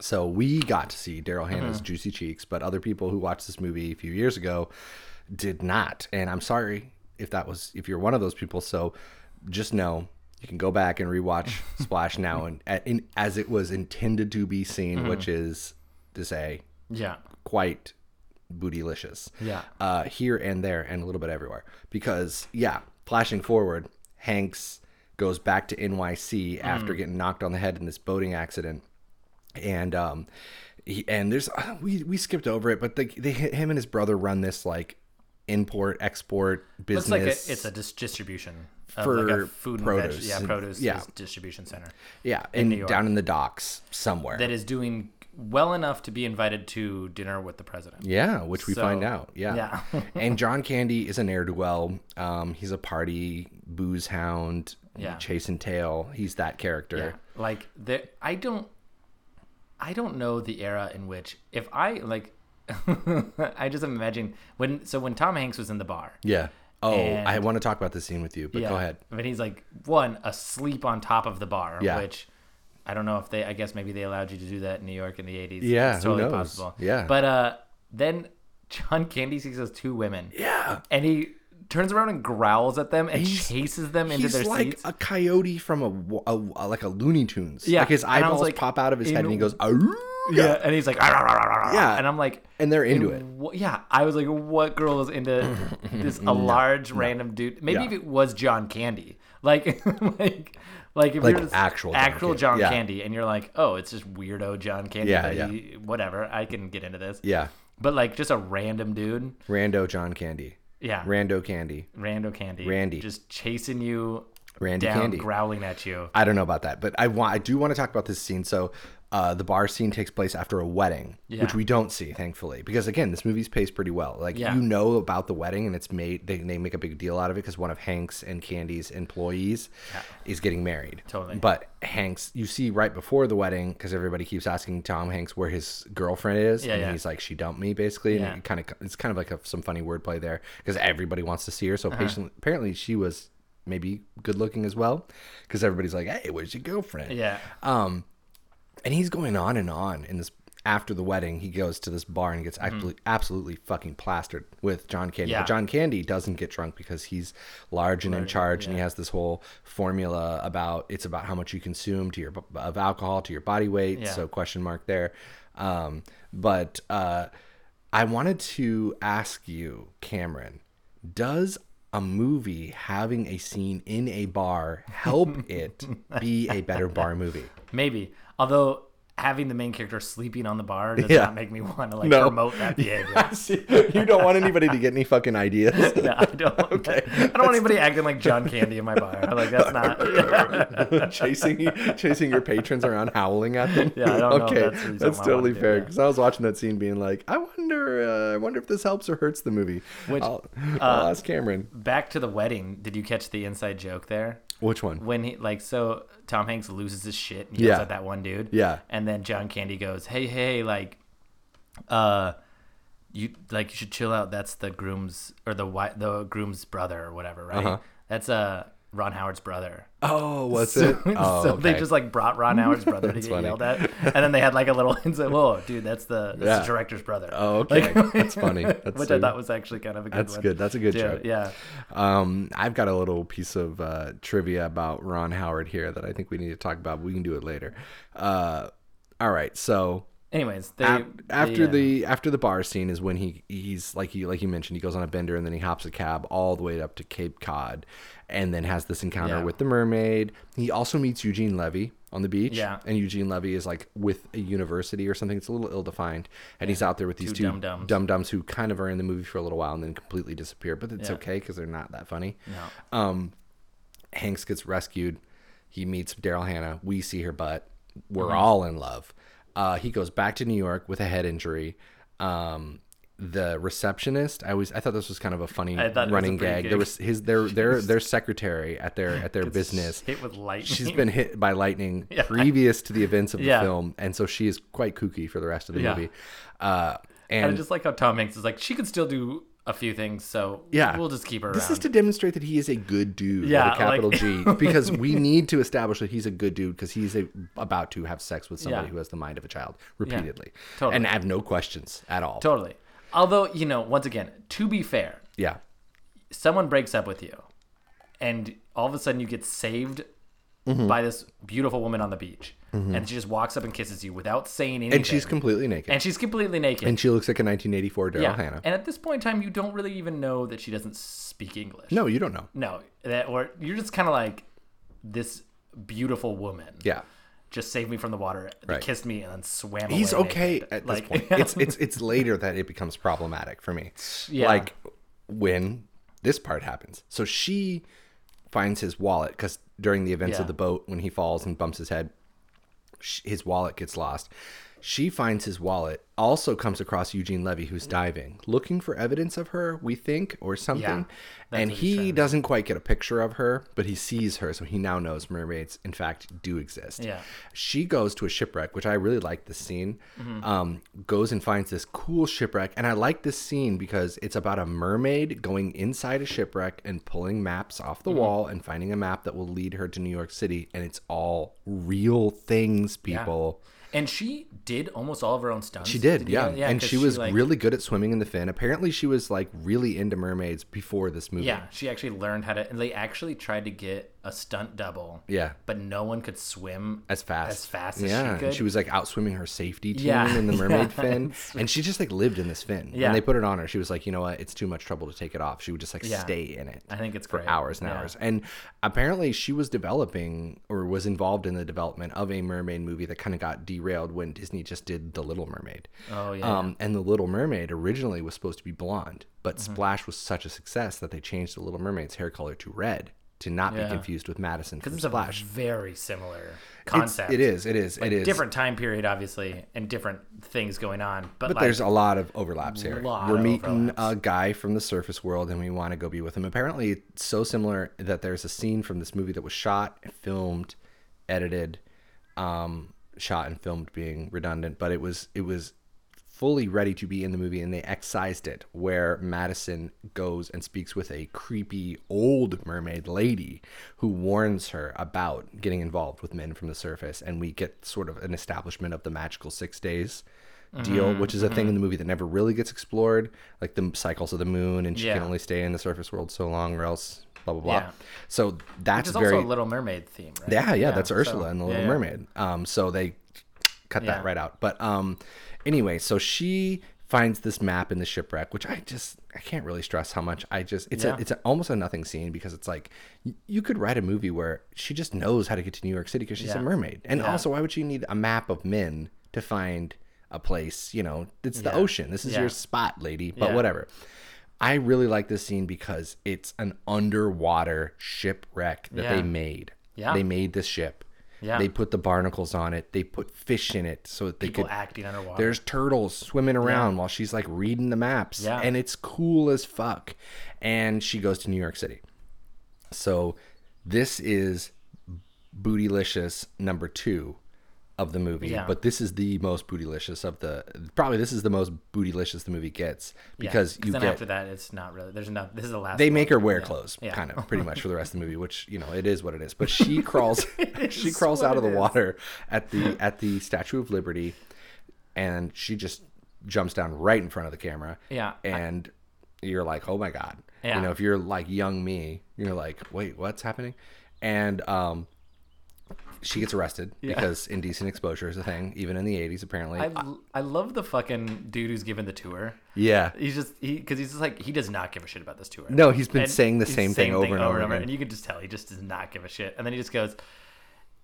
So we got to see Daryl Hannah's Mm-hmm. juicy cheeks, but other people who watched this movie a few years ago did not. And I'm sorry if that was if you're one of those people. So just know you can go back and rewatch <laughs> Splash now and in, as it was intended to be seen, Mm-hmm. which is to say Yeah. quite bootylicious. Yeah. Uh, here and there and a little bit everywhere. Because yeah, flashing forward, Hanks goes back to NYC after Mm. getting knocked on the head in this boating accident, and um, he, and there's uh, we we skipped over it, but they, they him and his brother run this like import export business. Looks like a, it's a dis- distribution of For like a food and veg, produce yeah, produce yeah. distribution center yeah, in in New York. down in the docks somewhere. that is doing well enough to be invited to dinner with the president. Yeah, which we So, find out. Yeah. yeah. <laughs> and John Candy is an ne'er do well. Um, he's a party booze hound, Yeah. chase and tail. He's that character. Yeah. Like the I don't I don't know the era in which if I like <laughs> I just imagine when so when Tom Hanks was in the bar. Yeah. Oh, And- I want to talk about this scene with you, but yeah, go ahead. But he's like one asleep on top of the bar, Yeah. which I don't know if they I guess maybe they allowed you to do that in New York in the 80s. Yeah, it's totally possible. Yeah. But uh then John Candy sees those two women. Yeah. And he turns around and growls at them and He's- chases them into their like seats. Like a coyote from a, a- a- like a Looney Tunes. Yeah, Like his and I was eyeballs like, pop out of his head and he goes, "Arrgh." Yeah, and he's like, "Arr, arr, arr, arr, arr," Yeah. and I'm like, and they're into in it. yeah, I was like, what girl is into <laughs> this a large random dude? Maybe Yeah. if it was John Candy, like, <laughs> like, like if Like you're actual John actual Candy, John yeah. Candy, and you're like, oh, it's just weirdo John Candy. Yeah, yeah. whatever, I can get into this. Yeah. but like just a random dude. Rando John Candy. Yeah, Rando Candy. Rando Candy. Randy. just chasing you Randy down, Candy. growling at you. I don't know about that, but I want I do want to talk about this scene. So uh, the bar scene takes place after a wedding, Yeah. which we don't see, thankfully, because again, this movie's paced pretty well. Like Yeah. you know about the wedding, and it's made they, they make a big deal out of it because one of Hanks' and Candy's employees is getting married. Totally. But Hanks, you see right before the wedding, because everybody keeps asking Tom Hanks where his girlfriend is, Yeah, and yeah. he's like, "She dumped me," basically, Yeah. and it kind of it's kind of like a, some funny wordplay there because everybody wants to see her. Uh-huh. So patient, apparently she was maybe good looking as well because everybody's like hey where's your girlfriend Yeah, um and he's going on and on in this after the wedding he goes to this bar and gets absolutely absolutely fucking plastered with john candy Mm-hmm. Yeah. but john candy doesn't get drunk because he's large and in charge and he has this whole formula about it's about how much you consume to your of alcohol to your body weight Yeah. so question mark there um but uh i wanted to ask you cameron does a movie having a scene in a bar help <laughs> it be a better bar movie maybe. Although having the main character sleeping on the bar does Yeah. not make me want to like No. promote that <laughs> behavior. you don't want anybody to get any fucking ideas. <laughs> No, I don't. <laughs> Okay. I don't want anybody acting like John Candy in my bar. Like that's not. chasing chasing your patrons around howling at them. Yeah, I don't know okay, that's that's totally wanna fair. Because I was watching that scene, being like, I wonder, uh, I wonder if this helps or hurts the movie. Which, I'll, I'll ask Cameron. Back to the wedding. Did you catch the inside joke there? Which one? When he like so Tom Hanks loses his shit and Yeah. at that one dude. Yeah. And then John Candy goes, "Hey, hey, like, uh, you like you should chill out. That's the groom's or the the groom's brother or whatever, right? Uh-huh. That's uh Ron Howard's brother. Oh, <laughs> was So, it? <laughs> Oh, so they just like brought Ron Howard's <laughs> brother to get funny. yelled at, and then they had like a little inside. Whoa, dude, that's the that's Yeah. the director's brother. Oh, okay. That's funny. That's which so- I thought was actually kind of a good That's one. good. That's a good joke. Yeah. Um, I've got a little piece of uh, trivia about Ron Howard here that I think we need to talk about. But we can do it later. Uh, all right, so Anyways, they, Af- after they, uh, the after the bar scene is when he he's like you like you mentioned he goes on a bender and then he hops a cab all the way up to Cape Cod and then has this encounter Yeah. with the mermaid. He also meets Eugene Levy on the beach. Yeah. And Eugene Levy is like with a university or something. It's a little ill defined. And he's out there with these Two two dum-dums. dum dums who kind of are in the movie for a little while and then completely disappear. But it's Yeah. okay because they're not that funny. No. Um, Hanks gets rescued. He meets Daryl Hannah. We see her butt. We're Mm-hmm. all in love. Uh, he goes back to New York with a head injury. Um, the receptionist, I was, I thought this was kind of a funny I thought it was a running gag. There was his, their, <laughs> their, their secretary at their, at their business. hit with lightning. She's been hit by lightning <laughs> Yeah. previous to the events of the Yeah. film, and so she is quite kooky for the rest of the Yeah. movie. Uh, And I just like how Tom Hanks is like, she could still do a few things, so Yeah. we'll just keep her This around. is to demonstrate that he is a good dude Yeah, a capital like- G. <laughs> Because we need to establish that he's a good dude because he's a, about to have sex with somebody Yeah. who has the mind of a child repeatedly. totally. And I have no questions at all. totally. Although you know, once again, to be fair, Yeah. someone breaks up with you, and all of a sudden you get saved Mm-hmm. by this beautiful woman on the beach, and she just walks up and kisses you without saying anything. And she's completely naked. and she's completely naked. And she looks like a 1984 Daryl yeah. Hannah. And at this point in time, you don't really even know that she doesn't speak English. No, you don't know. No, that or you're just kind of like this beautiful woman. Yeah. Just saved me from the water. Right. kissed me and then swam. Away. He's away okay at like, this point. <laughs> It's it's it's later that it becomes problematic for me. Yeah. Like when this part happens. So she finds his wallet because during the events of the boat, when he falls and bumps his head, his wallet gets lost. She finds his wallet, also comes across Eugene Levy, who's diving, looking for evidence of her, we think, or something. that's and what he's trying he doesn't quite get a picture of her, but he sees her, so he now knows mermaids, in fact, do exist. Yeah. She goes to a shipwreck, which I really like this scene. Mm-hmm. Um, goes and finds this cool shipwreck. And I like this scene because it's about a mermaid going inside a shipwreck and pulling maps off Mm-hmm. the wall and finding a map that will lead her to New York City. And it's all real things, people. And she did almost all of her own stunts. She did, you yeah. know? and she was like- really good at swimming in the fin. Apparently, she was like really into mermaids before this movie. Yeah, she actually learned how to, and they actually tried to get a stunt double. Yeah. But no one could swim as fast as fast as yeah she and she was like out swimming her safety team Yeah. in the <laughs> mermaid Yeah. fin and she just like lived in this fin Yeah. when they put it on her she was like you know what it's too much trouble to take it off she would just like Yeah. stay in it I think it's for great. hours and hours and apparently she was developing or was involved in the development of a mermaid movie that kind of got derailed when disney just did the little mermaid Oh yeah. um, and the Little Mermaid originally was supposed to be blonde, but Mm-hmm. Splash was such a success that they changed the Little Mermaid's hair color to red to not Yeah. be confused with Madison from it's Splash. a very similar It's- concept. it is. It is. it is. different time period, obviously, and different things going on. But, But like, there's a lot of overlaps here. lot We're meeting overlaps. a guy from the surface world and we want to go be with him. Apparently, it's so similar that there's a scene from this movie that was shot, filmed, edited, um, shot and filmed being redundant, but it was it was fully ready to be in the movie and they excised it where Madison goes and speaks with a creepy old mermaid lady who warns her about getting involved with men from the surface and we get sort of an establishment of the magical 6 days deal Mm-hmm, which is a thing in the movie that never really gets explored like the cycles of the moon and she can only stay in the surface world so long or else blah blah blah Yeah. so that's which very a Little Mermaid theme, right? yeah, yeah, that's so- Ursula in the Little yeah. Mermaid. Um, so they cut Yeah. that right out. But um, anyway, so she finds this map in the shipwreck, which I just I can't really stress how much I just it's Yeah. a it's a, almost a nothing scene because it's like you could write a movie where she just knows how to get to New York City because she's a mermaid, and Yeah. also why would she need a map of men to find a place? You know, it's the Yeah. ocean. This is Yeah. your spot, lady. But Yeah. whatever. I really like this scene because it's an underwater shipwreck that they made. Yeah. They made this ship. Yeah. They put the barnacles on it. They put fish in it so that they People could. acting underwater. There's turtles swimming around while she's like reading the maps. Yeah. And it's cool as fuck. And she goes to New York City. So this is Bootylicious number two of the movie. Yeah. But this is the most bootylicious of the probably this is the most bootylicious the movie gets Yeah, because you then get after that, it's not really. There's not. This is the last. they make her wear clothes Yeah. kind of <laughs> pretty much for the rest of the movie which you know it is what it is but she <laughs> crawls <laughs> she crawls out of the is. water at the at the statue of liberty and she just jumps down right in front of the camera Yeah, I- and you're like oh my god you know if you're like young me you're like wait what's happening and um she gets arrested because indecent exposure is a thing even in the 80s apparently I, I love the fucking dude who's giving the tour. yeah He's just he because he's just like he does not give a shit about this tour. no he's been And saying the same thing over and over again and you can just tell he just does not give a shit. And then he just goes,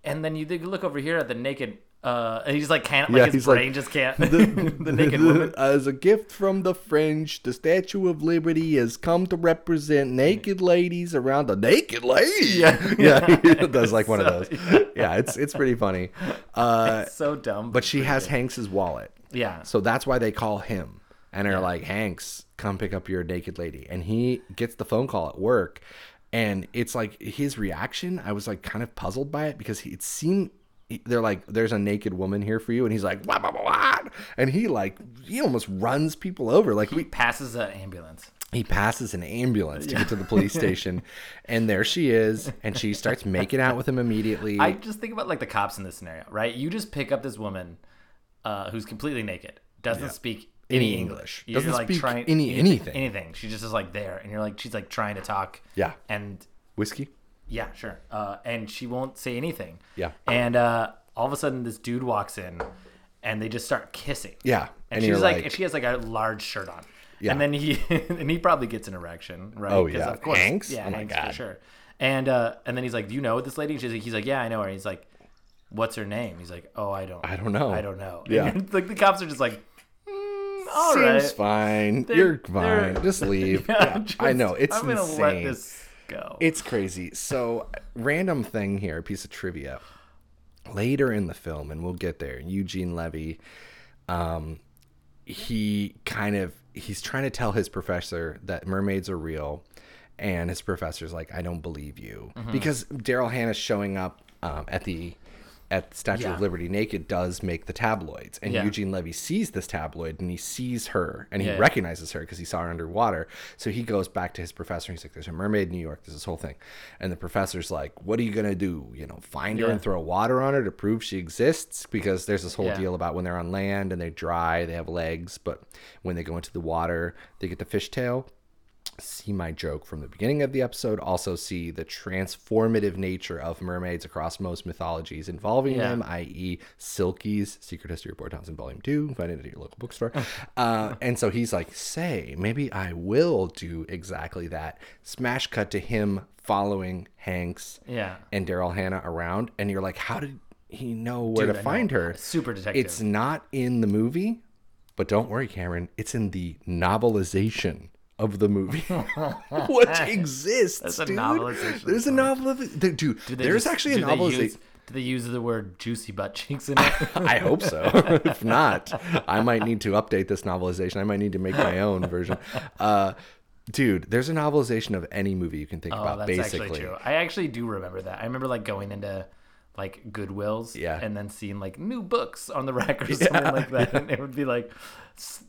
and then you look over here at the naked, uh, and he's like can't like Yeah, his he's like, brain just can't. <laughs> <laughs> The, naked woman. As a gift from the French, the Statue of Liberty has come to represent naked ladies around the naked lady. Yeah. <laughs> yeah, he does like one So- of those. Yeah, it's it's pretty funny. Uh, so dumb. but she has good. Hanks's wallet, yeah. so that's why they call him and are like, Hanks, come pick up your naked lady, and he gets the phone call at work, and it's like his reaction. I was like kind of puzzled by it because it seemed. They're like, there's a naked woman here for you, and he's like, what, and he like, he almost runs people over. Like we, passes an ambulance. he passes an ambulance to get to the police <laughs> station, and there she is, and she starts making out with him immediately. I just think about like the cops in this scenario, right? You just pick up this woman uh, who's completely naked, doesn't speak Any any English. You're, Doesn't like, speak trying, any- anything. Anything. She just is like there, and you're like, she's like trying to talk. Yeah. And Whiskey. Yeah, sure. Uh, and she won't say anything. Yeah. And uh, all of a sudden, this dude walks in, and they just start kissing. Yeah, And, and she's like, like- and she has like a large shirt on. Yeah. And then he <laughs> and he probably gets an erection, right? Oh yeah. Of course. Hanks? Yeah, Oh, my Hanks God. for sure. And uh, and then he's like, "Do you know this lady?" And she's like, he's like, "Yeah, I know her." He's like, "What's her name?" He's like, "Oh, I don't. I don't know. I don't know." Yeah. And, <laughs> like the cops are just like, mm, "All right, Seems fine. They're- You're fine. Just leave. <laughs> Yeah, Yeah, I know. It's I'm gonna insane. let this go. It's crazy. So, <laughs> random thing here, a piece of trivia. Later in the film, and we'll get there, Eugene Levy, um, he kind of he's trying to tell his professor that mermaids are real, and his professor's like, "I don't believe you," Mm-hmm. because Daryl Hannah showing up um, at the at the Statue Yeah. of Liberty naked does make the tabloids, and Yeah. Eugene Levy sees this tabloid and he sees her and he Yeah, recognizes her because he saw her underwater. So he goes back to his professor and he's like, "There's a mermaid in New York. There's this whole thing," and the professor's like, "What are you gonna do? You know, find her and throw water on her to prove she exists?" Because there's this whole deal about when they're on land and they dry, they have legs, but when they go into the water, they get the fishtail. See my joke from the beginning of the episode, also see the transformative nature of mermaids across most mythologies involving Yeah. them, i.e., Silky's Secret History of Boy Townsend Volume 2. Find it at your local bookstore. uh, and so he's like, say, maybe I will do exactly that. Smash cut to him following Hanks Yeah. and Daryl Hannah around. And you're like, how did he know where Dude, to I find know. her? Super detective. It's not in the movie, but don't worry, Cameron. It's in the novelization of the movie, <laughs> which exists. That's a dude. novelization. There's a novel. Dude, there's just- actually a do they use- novelization. Do they use the word juicy butt cheeks in <laughs> it? I hope so. <laughs> if not, I might need to update this novelization. I might need to make my own version. Uh, dude, there's a novelization of any movie you can think Oh, about. that's basically, actually true. I actually do remember that. I remember like going into like Goodwills, Yeah. and then seeing like new books on the rack or <laughs> something like that, and it would be like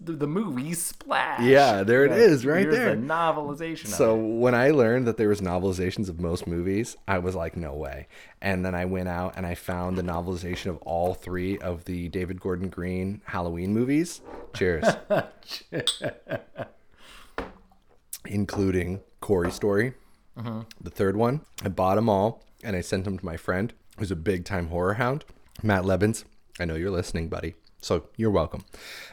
the, movie Splash. Yeah, there it Like, is, right here's there. The novelization. So when I learned that there was novelizations of most movies, I was like, no way. And then I went out and I found the novelization of all three of the David Gordon Green Halloween movies. Cheers. <laughs> Including Corey Story, mm-hmm. the third one. I bought them all and I sent them to my friend who's a big time horror hound, Matt Lebens. I know you're listening, buddy. So you're welcome.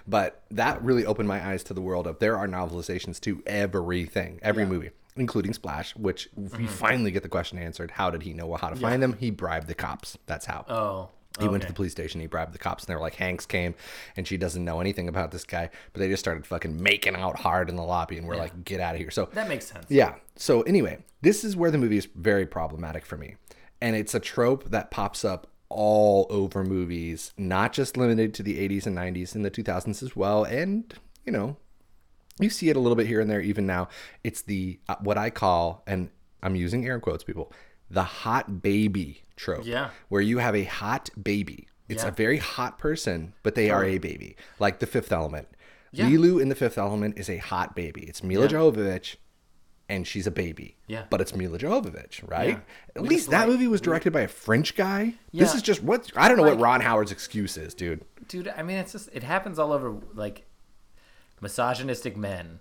But that really opened my eyes to the world of there are novelizations to everything, every movie, including Splash, which we mm-hmm. finally get the question answered. How did he know how to find them? He bribed the cops. That's how. oh, He went to the police station. He bribed the cops, and they were like, "Hanks came, and she doesn't know anything about this guy." But they just started fucking making out hard in the lobby, and we're like, "Get out of here!" So that makes sense. yeah. So anyway, this is where the movie is very problematic for me. And it's a trope that pops up all over movies, not just limited to the 80s and 90s and the 2000s as well. And, you know, you see it a little bit here and there even now. It's the uh, what I call and I'm using air quotes people, the hot baby trope. Yeah. Where you have a hot baby. It's Yeah. a very hot person, but they are a baby. Like the fifth element. Yeah. Leeloo in the fifth element is a hot baby. It's Milla Jovovich and she's a baby. Yeah. But it's Milla Jovovich, right? Yeah. At least that like- movie was directed by a French guy. This is just what I don't know what Like- Ron Howard's excuse is, dude. dude i mean it's just it happens all over like misogynistic men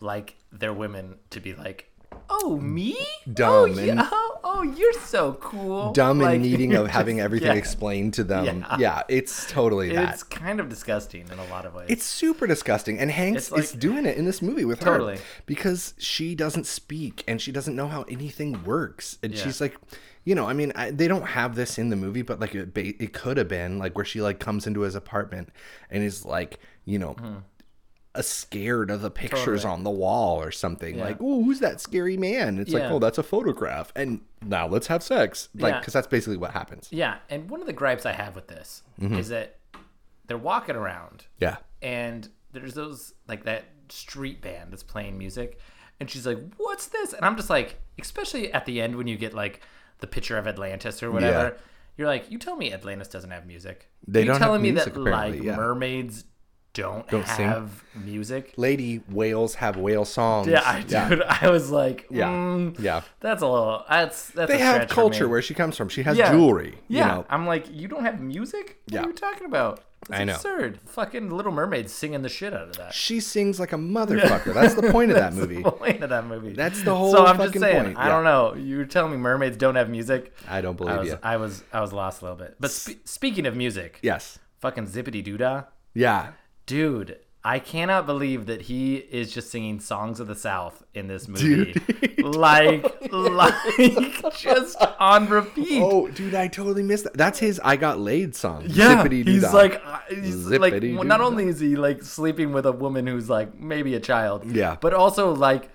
like their women to be like oh me oh, Dumb oh, and- yeah. <laughs> oh, oh you're so cool Dumb Like, and needing of <laughs> having just- everything yeah. explained to them. Yeah. Yeah, it's totally that. it's kind of disgusting in a lot of ways It's super disgusting. And Hanks like- is doing it in this movie with Totally. her. Because she doesn't speak and she doesn't know how anything works. And she's like, you know, I mean, I, they don't have this in the movie, but like it, it could have been like where she like comes into his apartment and is like, you know, a scared of the pictures Totally. on the wall or something. Yeah. Like, oh, who's that scary man? It's like, oh, that's a photograph. And now let's have sex. Like, Yeah. because that's basically what happens. yeah and one of the gripes i have with this Mm-hmm. is that they're walking around Yeah. and there's those like that street band that's playing music and she's like what's this and i'm just like especially at the end when you get like the picture of atlantis or whatever Yeah. you're like you tell me atlantis doesn't have music They you don't have telling me music, that apparently, like yeah. mermaids don't, Don't sing? have music Lady whales have whale songs. yeah i dude i was like Yeah. mm, Yeah. that's a little that's that's They a have culture where she comes from. She has Yeah. jewelry. yeah You know, i'm like you don't have music what Yeah. are you talking about that's I know. absurd fucking little mermaid singing the shit out of that she sings like a motherfucker. <laughs> That's the point of that movie. the point of that movie. That's the whole So I'm just saying. point, I yeah. don't know. You're telling me mermaids don't have music. I don't I believe was, you. I was, I was lost a little bit. But spe- speaking of music, Yes. fucking zippity doodah, Yeah. Dude. I cannot believe that he is just singing songs of the South in this movie, <laughs> like, like just on repeat. Oh, dude, I totally missed that. That's his "I Got Laid" song. Yeah, he's like, uh, he's like, not only is he like sleeping with a woman who's like maybe a child, Yeah. but also like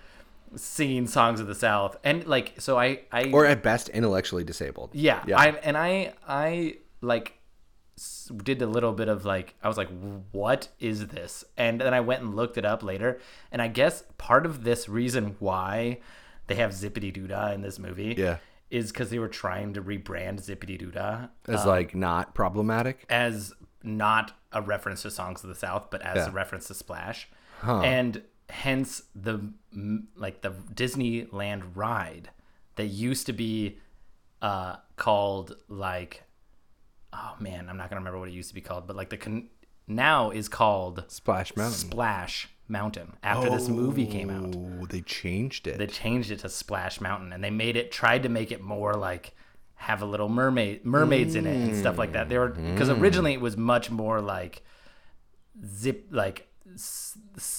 singing songs of the South, and like, so I, I, or at best intellectually disabled. yeah, Yeah. I, and I, I like did a little bit of like, I was like, what is this? And then I went and looked it up later, and I guess part of this reason why they have Zippity Doodah in this movie, Yeah. is because they were trying to rebrand Zippity Doodah As like not problematic. as not a reference to Songs of the South, but as Yeah. a reference to Splash, and hence the like the Disneyland ride that used to be uh, called like oh man, I'm not gonna remember what it used to be called, but like the con- now is called Splash Mountain. Splash Mountain after this movie came out. Oh, they changed it. They changed it to Splash Mountain and they made it tried to make it more like have a little mermaid mermaids in it and stuff like that. They were because mm-hmm. originally it was much more like zip like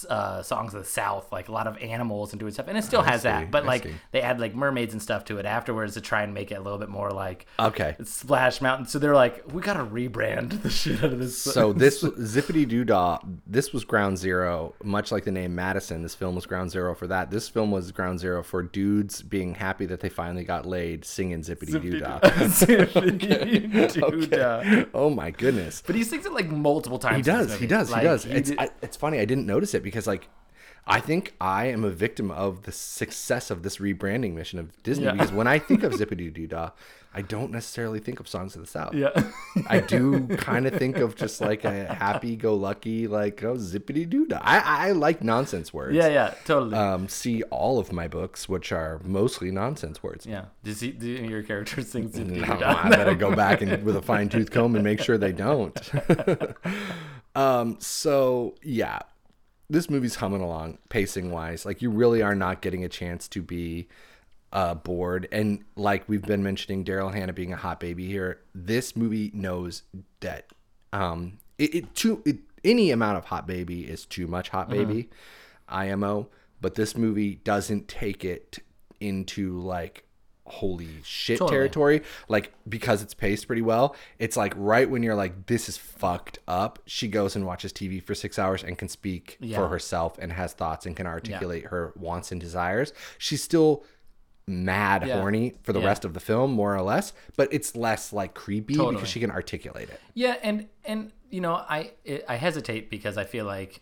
uh, songs of the South, like a lot of animals and doing stuff, and it still has see, that. But I like see. they add like mermaids and stuff to it afterwards to try and make it a little bit more like okay. Splash Mountain. So they're like, we gotta rebrand the shit out of this. So <laughs> this Zippity Doo Dah, this was ground zero, much like the name Madison. This film was ground zero for that. This film was ground zero for dudes being happy that they finally got laid, singing Zippity Doo Dah. Doodah. <laughs> <laughs> Oh my goodness. But he sings it like multiple times. He does. He does. Like, he does. It's I, it's funny. I didn't notice it because like. I think I am a victim of the success of this rebranding mission of Disney Yeah. because when I think of <laughs> Zippity Doo Dah, I don't necessarily think of Songs of the South. yeah. I do <laughs> kind of think of just like a happy-go-lucky, like oh zippity doo dah. I I like nonsense words. yeah, yeah, totally. Um, see all of my books, which are mostly nonsense words. yeah. Does he, do your characters sing Zippity No, Doodah? I better go <laughs> back and with a fine tooth comb and make sure they don't. Um, so yeah, this movie's humming along, pacing wise. Like you really are not getting a chance to be uh, bored. And like we've been mentioning, Daryl Hannah being a hot baby here. This movie knows that um, it, it too it, any amount of hot baby is too much hot baby, IMO. But this movie doesn't take it into like holy shit Totally. territory like because it's paced pretty well it's like right when you're like this is fucked up she goes and watches tv for six hours and can speak Yeah. for herself and has thoughts and can articulate her wants and desires she's still mad Yeah. horny for the Yeah. rest of the film more or less but it's less like creepy Totally. because she can articulate it Yeah, and and you know, I I hesitate because I feel like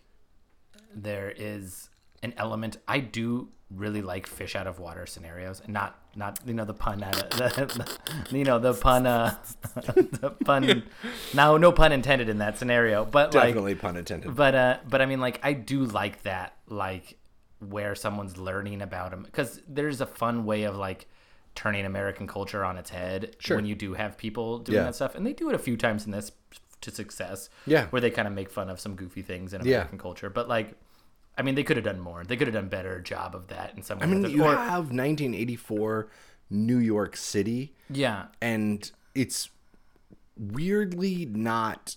there is an element I do really like fish out of water scenarios, and not not you know the pun out of the, the- you know the pun uh <laughs> the pun now no pun intended in that scenario, but like definitely pun intended but uh but i mean like i do like that like where someone's learning about them because there's a fun way of like turning american culture on its head Sure. when you do have people doing Yeah. that stuff and they do it a few times in this to success Yeah. where they kind of make fun of some goofy things in Yeah. american culture but like i mean they could have done more. They could have done better job of that in some i mean you Or- have 1984 new york city. Yeah. And it's weirdly not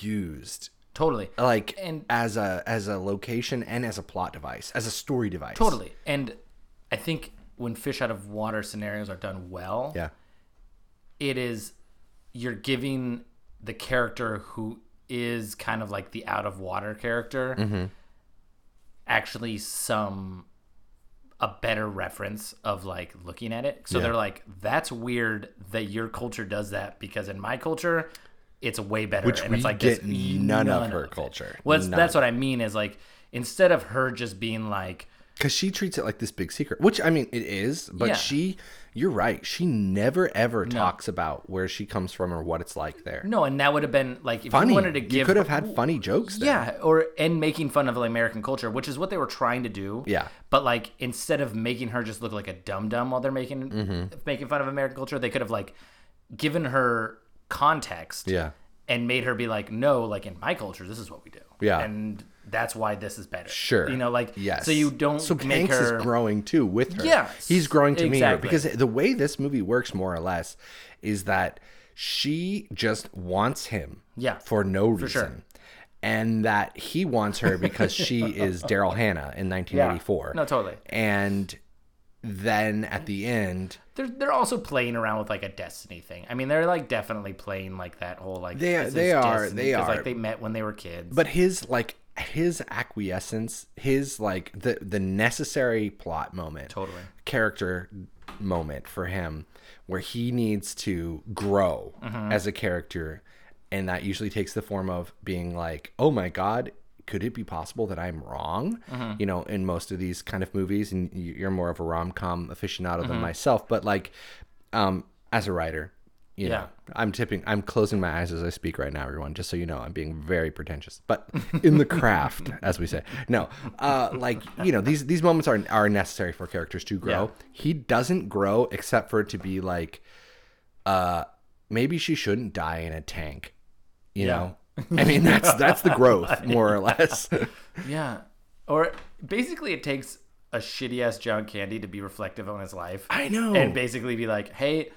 used. Totally. Like And- as a as a location and as a plot device as a story device. Totally. And i think when fish out of water scenarios are done well yeah. it is you're giving the character who is kind of like the out of water character Mm-hmm. Actually some a better reference of like looking at it so Yeah. they're like that's weird that your culture does that because in my culture it's way better Which and we it's like get this, none of her it. culture. well that's, that's what i mean is like instead of her just being like because she treats it like this big secret which i mean it is but Yeah. she you're right she never ever talks about where she comes from or what it's like there no and that would have been like if funny you wanted to give you could have had funny jokes there. Yeah, or and making fun of like American culture, which is what they were trying to do. Yeah. But like instead of making her just look like a dum dum while they're making Mm-hmm. making fun of American culture, they could have like given her context. Yeah. And made her be like, no, like in my culture, this is what we do. Yeah. And that's why this is better. Sure. You know, like yes. So you don't So make Hanks her. is growing too with her. Yeah. he's growing to her exactly. because the way this movie works, more or less, is that she just wants him. Yeah, For no reason. sure. And that he wants her because she <laughs> is Daryl Hannah in 1984. No, totally. And then at the end, They're they're also playing around with like a destiny thing. I mean, they're like definitely playing like that whole like They- they are- they are. like they met when they were kids. but his like his acquiescence, his like the the necessary plot moment, Totally. character moment for him, where he needs to grow Mm-hmm. as a character, and that usually takes the form of being like, oh my god. Could it be possible that I'm wrong? Mm-hmm. You know, in most of these kind of movies, and you- you're more of a rom com aficionado Mm-hmm. than myself, but like, um, as a writer, you know, I'm tipping, I'm closing my eyes as I speak right now, everyone, just so you know, I'm being very pretentious, but in the craft, <laughs> as we say, no, uh, like, you know, these, these moments are, are necessary for characters to grow. Yeah. He doesn't grow except for it to be like, uh, maybe she shouldn't die in a tank, you Yeah. know? I mean, that's, that's the growth <laughs> more or less. Yeah. or basically it takes a shitty ass John Candy to be reflective on his life. I know. and basically be like, hey.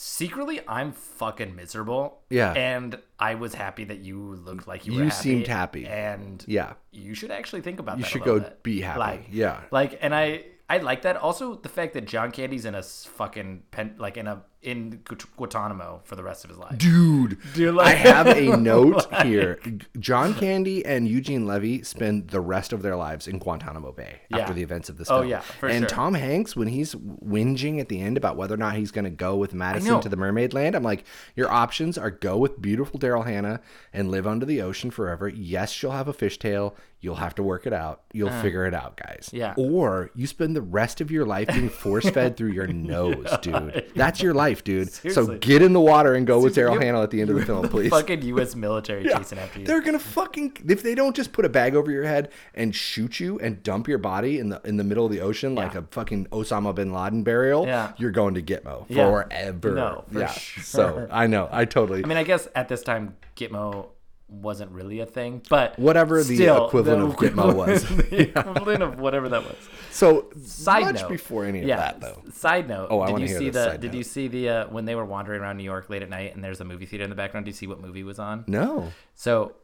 Secretly, I'm fucking miserable. Yeah. and I was happy that you looked like you were. You happy, seemed happy. and Yeah. you should actually think about You that. a should go bit. be happy. Like, Yeah. like, and I I like that. Also, the fact that John Candy's in a fucking pen, like in a in Gu- Guantanamo for the rest of his life. Dude, Dude, I have a <laughs> note like- here. John Candy and Eugene Levy spend the rest of their lives in Guantanamo Bay Yeah. after the events of this Oh, film. yeah, for and sure. Tom Hanks, when he's whinging at the end about whether or not he's going to go with Madison to the Mermaid Land, I'm like, your options are go with beautiful Daryl Hannah and live under the ocean forever. Yes, she'll have a fishtail. You'll have to work it out. You'll figure it out, guys. Uh. Yeah. Or you spend the rest of your life being force fed through your <laughs> nose, <laughs> dude. That's your life, dude. So get in the water and go with Daryl Hannah at the end of the film, <laughs> please. Fucking U.S. military chasing after you. They're gonna fucking if they don't just put a bag over your head and shoot you and dump your body in the in the middle of the ocean like a fucking Osama bin Laden burial, Yeah. you're going to Gitmo Yeah. forever. No, for yeah. sure. So I know, I totally I mean, I guess at this time Gitmo wasn't really a thing, but Whatever the still, equivalent of Gitmo was. <laughs> the <laughs> equivalent of whatever that was. so Side much note, before any of yeah. that though. Side note. Oh, I did wanna you hear see the? Did note. you see the uh, when they were wandering around New York late at night and there's a movie theater in the background? Do you see what movie was on? No. So,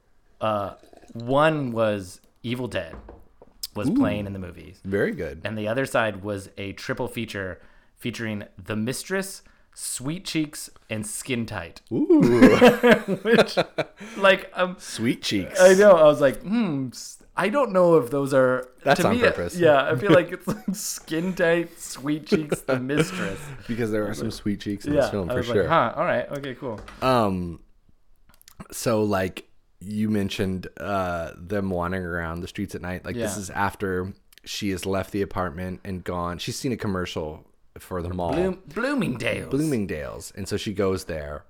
uh, one was Evil Dead was playing in the movies, Very good. and the other side was a triple feature featuring The Mistress, Sweet Cheeks, and Skin Tight. Ooh. <laughs> Which, like, um, Sweet cheeks. I know. I was like, hmm. I don't know if those are. That's to on me, purpose. Yeah, I feel <laughs> like it's like Skin Tight, Sweet Cheeks, The Mistress. Because there are some sweet cheeks in Yeah, this film for sure. like, huh. All right. Okay. Cool. Um, so like you mentioned, uh, them wandering around the streets at night. Like this is after she has left the apartment and gone. She's seen a commercial for the mall, Bloom, Bloomingdale's. Bloomingdale's, and so she goes there.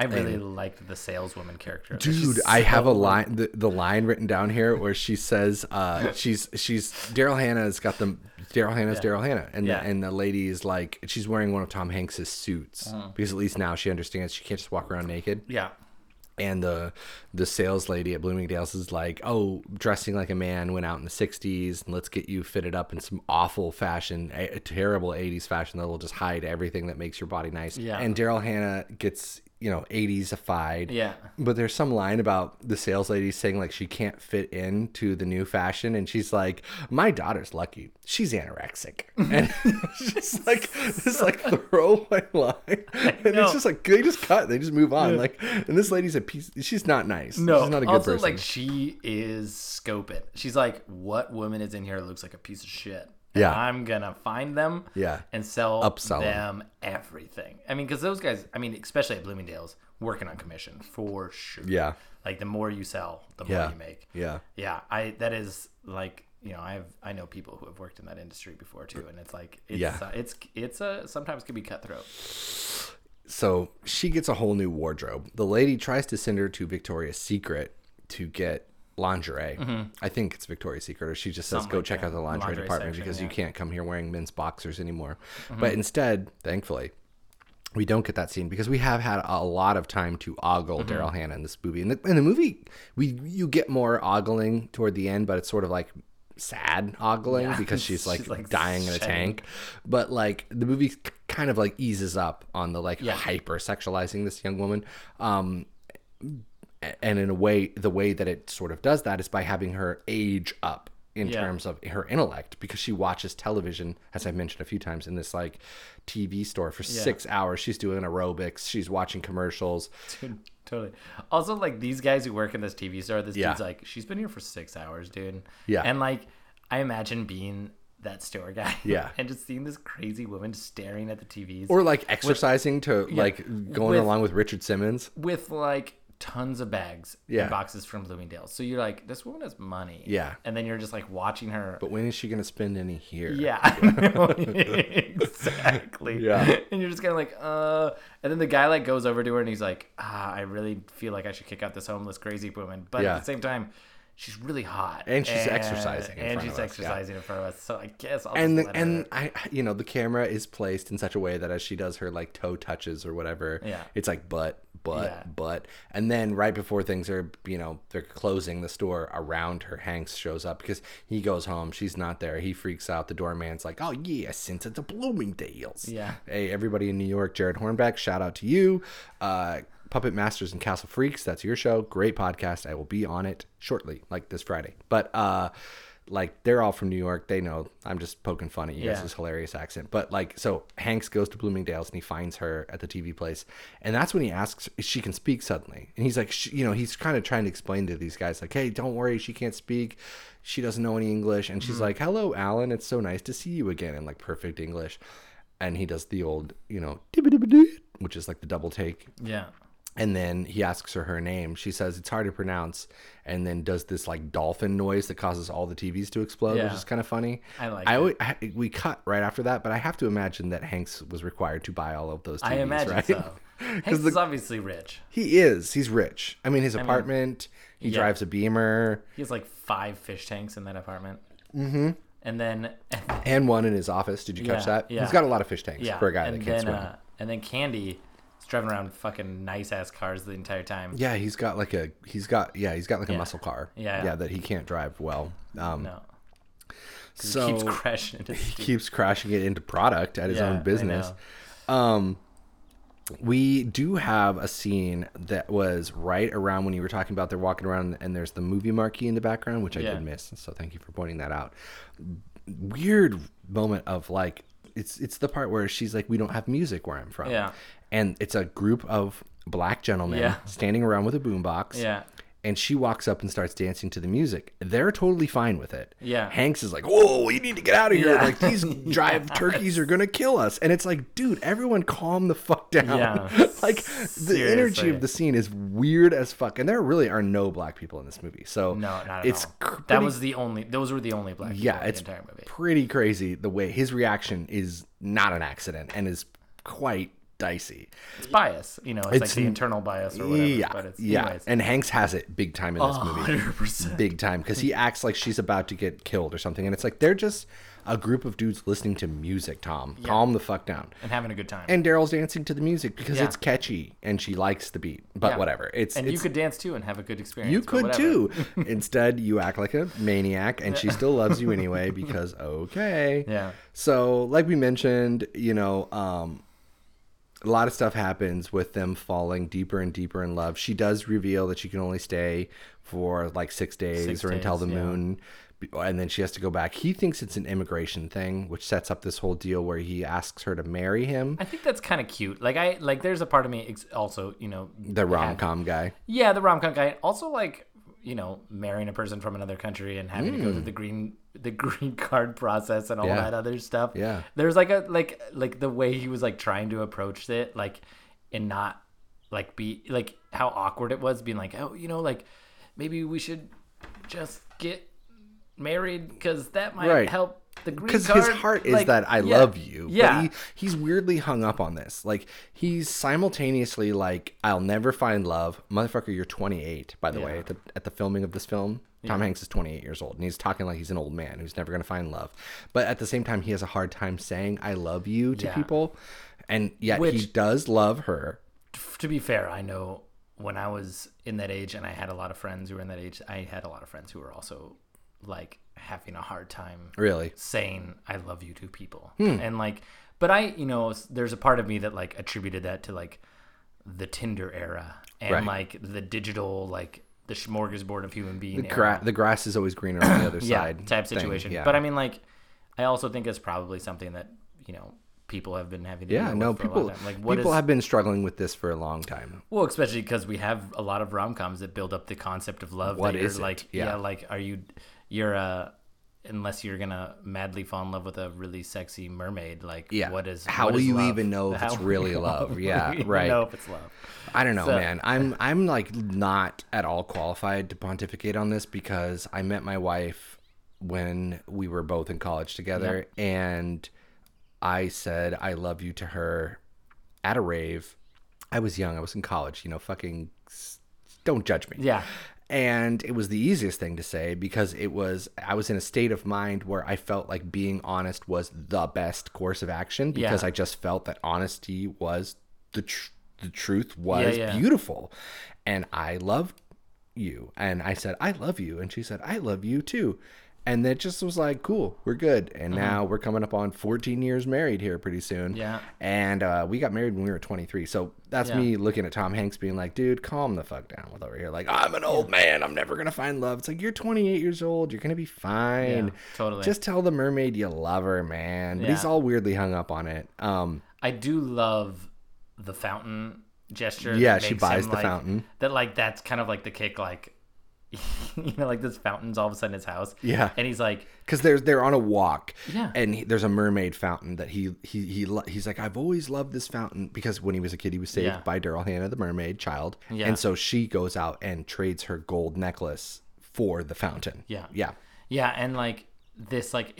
I really liked the saleswoman character. Dude, She's I have a line, the, the line written down here where she says, uh, <laughs> she's, she's, Daryl Hannah's got the, Daryl Hannah's Daryl Hannah. And, Yeah. the, and the lady is like, she's wearing one of Tom Hanks's suits Uh-huh. because at least now she understands she can't just walk around naked. Yeah. And the the sales lady at Bloomingdale's is like, "Oh, dressing like a man went out in the '60s, and let's get you fitted up in some awful fashion, a, a terrible '80s fashion that will just hide everything that makes your body nice." Yeah. And Daryl Hannah gets you know '80sified. Yeah. But there's some line about the sales lady saying like she can't fit into the new fashion, and she's like, "My daughter's lucky; she's anorexic," <laughs> <laughs> <laughs> and it's just like this like throwaway line, and it's just like they just cut, they just move on. Like, and this lady's a piece. She's not nice. No, she's not a good also person. like she is scoping. She's like, what woman is in here that looks like a piece of shit? Yeah. I'm gonna find them. Yeah. and sell Upsell 'em. them everything. I mean, because those guys, I mean, especially at Bloomingdale's, working on commission for sure. yeah, like the more you sell, the more yeah, you make. yeah. Yeah, I that is like you know I've I know people who have worked in that industry before too, and it's like it's Yeah. uh, it's it's a sometimes can be cutthroat. So she gets a whole new wardrobe. The lady tries to send her to Victoria's Secret to get lingerie. I think it's Victoria's Secret, or she just says, Mm-hmm. Something "Go like check that. out the lingerie, Lingerie department section, because you yeah. Mm-hmm. can't come here wearing men's boxers anymore." But instead, thankfully, we don't get that scene because we have had a lot of time to ogle Mm-hmm. Daryl Hannah in this movie. In the, in the movie, we you get more ogling toward the end, but it's sort of like sad ogling Yeah. <laughs> because she's like, She's, like, dying in a shedding. tank. But like the movie k- kind of like eases up on the like Yeah. hyper sexualizing this young woman. Um, and in a way, the way that it sort of does that is by having her age up in Yeah. terms of her intellect because she watches television, as I've mentioned a few times, in this like TV store for six hours. She's doing aerobics, she's watching commercials. Dude, totally. Also, like these guys who work in this TV store, this Yeah. dude's like, she's been here for six hours, dude. Yeah. And like, I imagine being that store guy. <laughs> Yeah. and just seeing this crazy woman staring at the TVs. Or like exercising to like going With- along with Richard Simmons. with like tons of bags Yeah. and boxes from Bloomingdale's. So you're like, this woman has money. Yeah. And then you're just like watching her. But when is she going to spend any here? yeah, <laughs> <laughs> exactly. Yeah. And you're just kind of like, uh. And then the guy like goes over to her and he's like, ah, I really feel like I should kick out this homeless crazy woman. But Yeah. at the same time, she's really hot, And she's exercising in and she's us, yeah. exercising in front of us. So I guess I'll and the, and. I you know the camera is placed in such a way that as she does her like toe touches or whatever, Yeah. it's like butt butt Yeah. butt, and then right before things are you know they're closing the store around her, Hanks shows up because he goes home, she's not there, he freaks out, the doorman's like, oh yeah, since it's a Bloomingdale's, Yeah. Hey everybody in New York, Jared Hornbeck, shout out to you, uh. Puppet Masters and Castle Freaks, that's your show. Great podcast. I will be on it shortly, like this Friday. But uh like they're all from New York. They know I'm just poking fun at you Yeah. guys' hilarious accent. But like, so Hanks goes to Bloomingdale's and he finds her at the TV place, and that's when he asks if she can speak suddenly. And he's like, you know, he's kind of trying to explain to these guys like, hey, don't worry, she can't speak. She doesn't know any English. And she's Mm-hmm. like, hello, Alan. It's so nice to see you again in like perfect English. And he does the old, you know, which is like the double take. yeah, And then he asks her her name. She says it's hard to pronounce, and then does this like dolphin noise that causes all the TVs to explode, which is kind of funny. I like I, always, I we cut right after that, but I have to imagine that Hanks was required to buy all of those TVs, I imagine right? so. <laughs> Hanks is obviously rich. He is. He's rich. I mean, his apartment. he yeah. drives a Beamer He has like five fish tanks in that apartment. Mm-hmm. And then, and one in his office. Did you catch Yeah, that? yeah. He's got a lot of fish tanks yeah, for a guy and that can't then swim. uh, and then Candy driving around fucking nice ass cars the entire time. yeah, he's got like a he's got yeah he's got like a Yeah. muscle car. Yeah. yeah, that he can't drive well. Um, No, so he keeps <laughs> crashing into he keeps crashing it into product at his Yeah, own business. Um, we do have a scene that was right around when you were talking about they're walking around and there's the movie marquee in the background, which I Yeah. did miss. So thank you for pointing that out. Weird moment of like it's it's the part where she's like, we don't have music where I'm from. Yeah. And it's a group of black gentlemen Yeah. standing around with a boombox. Yeah. And she walks up and starts dancing to the music. They're totally fine with it. Yeah. Hanks is like, "Whoa, we need to get out of here! Yeah. Like these <laughs> drive turkeys are gonna kill us." And it's like, dude, everyone, calm the fuck down. Yeah. <laughs> like the energy of the scene is weird as fuck, and there really are no black people in this movie. So No, not at it's all. that was the only. Those were the only black people yeah, in it's the entire movie. pretty crazy the way his reaction is not an accident and is quite dicey. It's bias, you know. It's, It's like the internal bias or whatever. yeah, but it's, yeah, anyways. and Hanks has it big time in this Oh, movie. 100%. big time because he acts like she's about to get killed or something and it's like they're just a group of dudes listening to music tom calm the fuck down and having a good time. and daryl's dancing to the music because Yeah. it's catchy and she likes the beat but Yeah. whatever it's and it's, you could dance too and have a good experience. you could too <laughs> instead you act like a maniac and she still loves you anyway <laughs> because okay Yeah. so like we mentioned you know um a lot of stuff happens with them falling deeper and deeper in love. She does reveal that she can only stay for like six days Six or until the yeah. moon, and then she has to go back. He thinks it's an immigration thing, which sets up this whole deal where he asks her to marry him. I think that's kind of cute. Like I like, there's a part of me also, you know, The rom com guy. Yeah, the rom com guy. Also, like you know, marrying a person from another country and having to go through the green the green <laughs> card process and all Mm. Yeah. that other stuff. Yeah. there's like a like like the way he was like trying to approach it, like and not like be like how awkward it was, being like, oh, you know, like maybe we should just get married because that might Right. help because his heart is Like, that I yeah, love you. Yeah, But he, he's weirdly hung up on this. Like he's simultaneously like, I'll never find love, motherfucker. You're 28, by the way, at the at the filming of this film. Tom Hanks is 28 years old, and he's talking like he's an old man who's never gonna find love. But at the same time, he has a hard time saying "I love you" to Yeah. people, and yet he does love her. to be fair, I know when I was in that age and I had a lot of friends who were in that age, I had a lot of friends who were also like having a hard time Really, saying I love you to people. Hmm. And like but I, you know, there's a part of me that like attributed that to like the Tinder era and Right. like the digital like the smorgasbord of human being the, gra- the grass is always greener on the other <clears throat> yeah, side. type situation. Yeah. But I mean like I also think it's probably something that, you know, people have been having to yeah, no, with for a long people. Like what people is- have been struggling with this for a long time. Well, especially because we have a lot of rom coms that build up the concept of love. What that you're it? like? Yeah. Yeah. like are you? You're a unless you're gonna madly fall in love with a really sexy mermaid. Like, Yeah. what is? How what will is you love? even know if How it's really love? know- <laughs> Yeah, right. Know if it's love. I don't know, So- man. I'm I'm like not at all qualified to pontificate on this because I met my wife when we were both in college together and I said I love you to her at a rave. I was young, I was in college, you know, fucking don't judge me. Yeah. And it was the easiest thing to say because it was I was in a state of mind where I felt like being honest was the best course of action because Yeah. I just felt that honesty was the tr- the truth was Yeah, yeah. beautiful. And I loved you. And I said, I love you. And she said, I love you too. And it just was like, cool, we're good. And now we're coming up on 14 years married here pretty soon. Yeah. And uh, we got married when we were 23. So that's Yeah. me looking at Tom Hanks being like, dude, calm the fuck down with over here. Like, I'm an old man. I'm never going to find love. It's like, you're 28 years old. You're going to be fine. Yeah, totally. Just tell the mermaid you love her, man. But he's all weirdly hung up on it. Um, I do love the fountain gesture. Yeah, she buys him, the like- fountain. That like that's kind of like the kick, like <laughs> you know, like this fountain's all of a sudden his house. Yeah. and he's like, because they're they're on a walk Yeah. and he, there's a mermaid fountain that he he he he's like I've always loved this fountain because when he was a kid he was saved Yeah. by Daryl Hannah the mermaid child Yeah. and so she goes out and trades her gold necklace for the fountain Yeah. yeah yeah, and like this like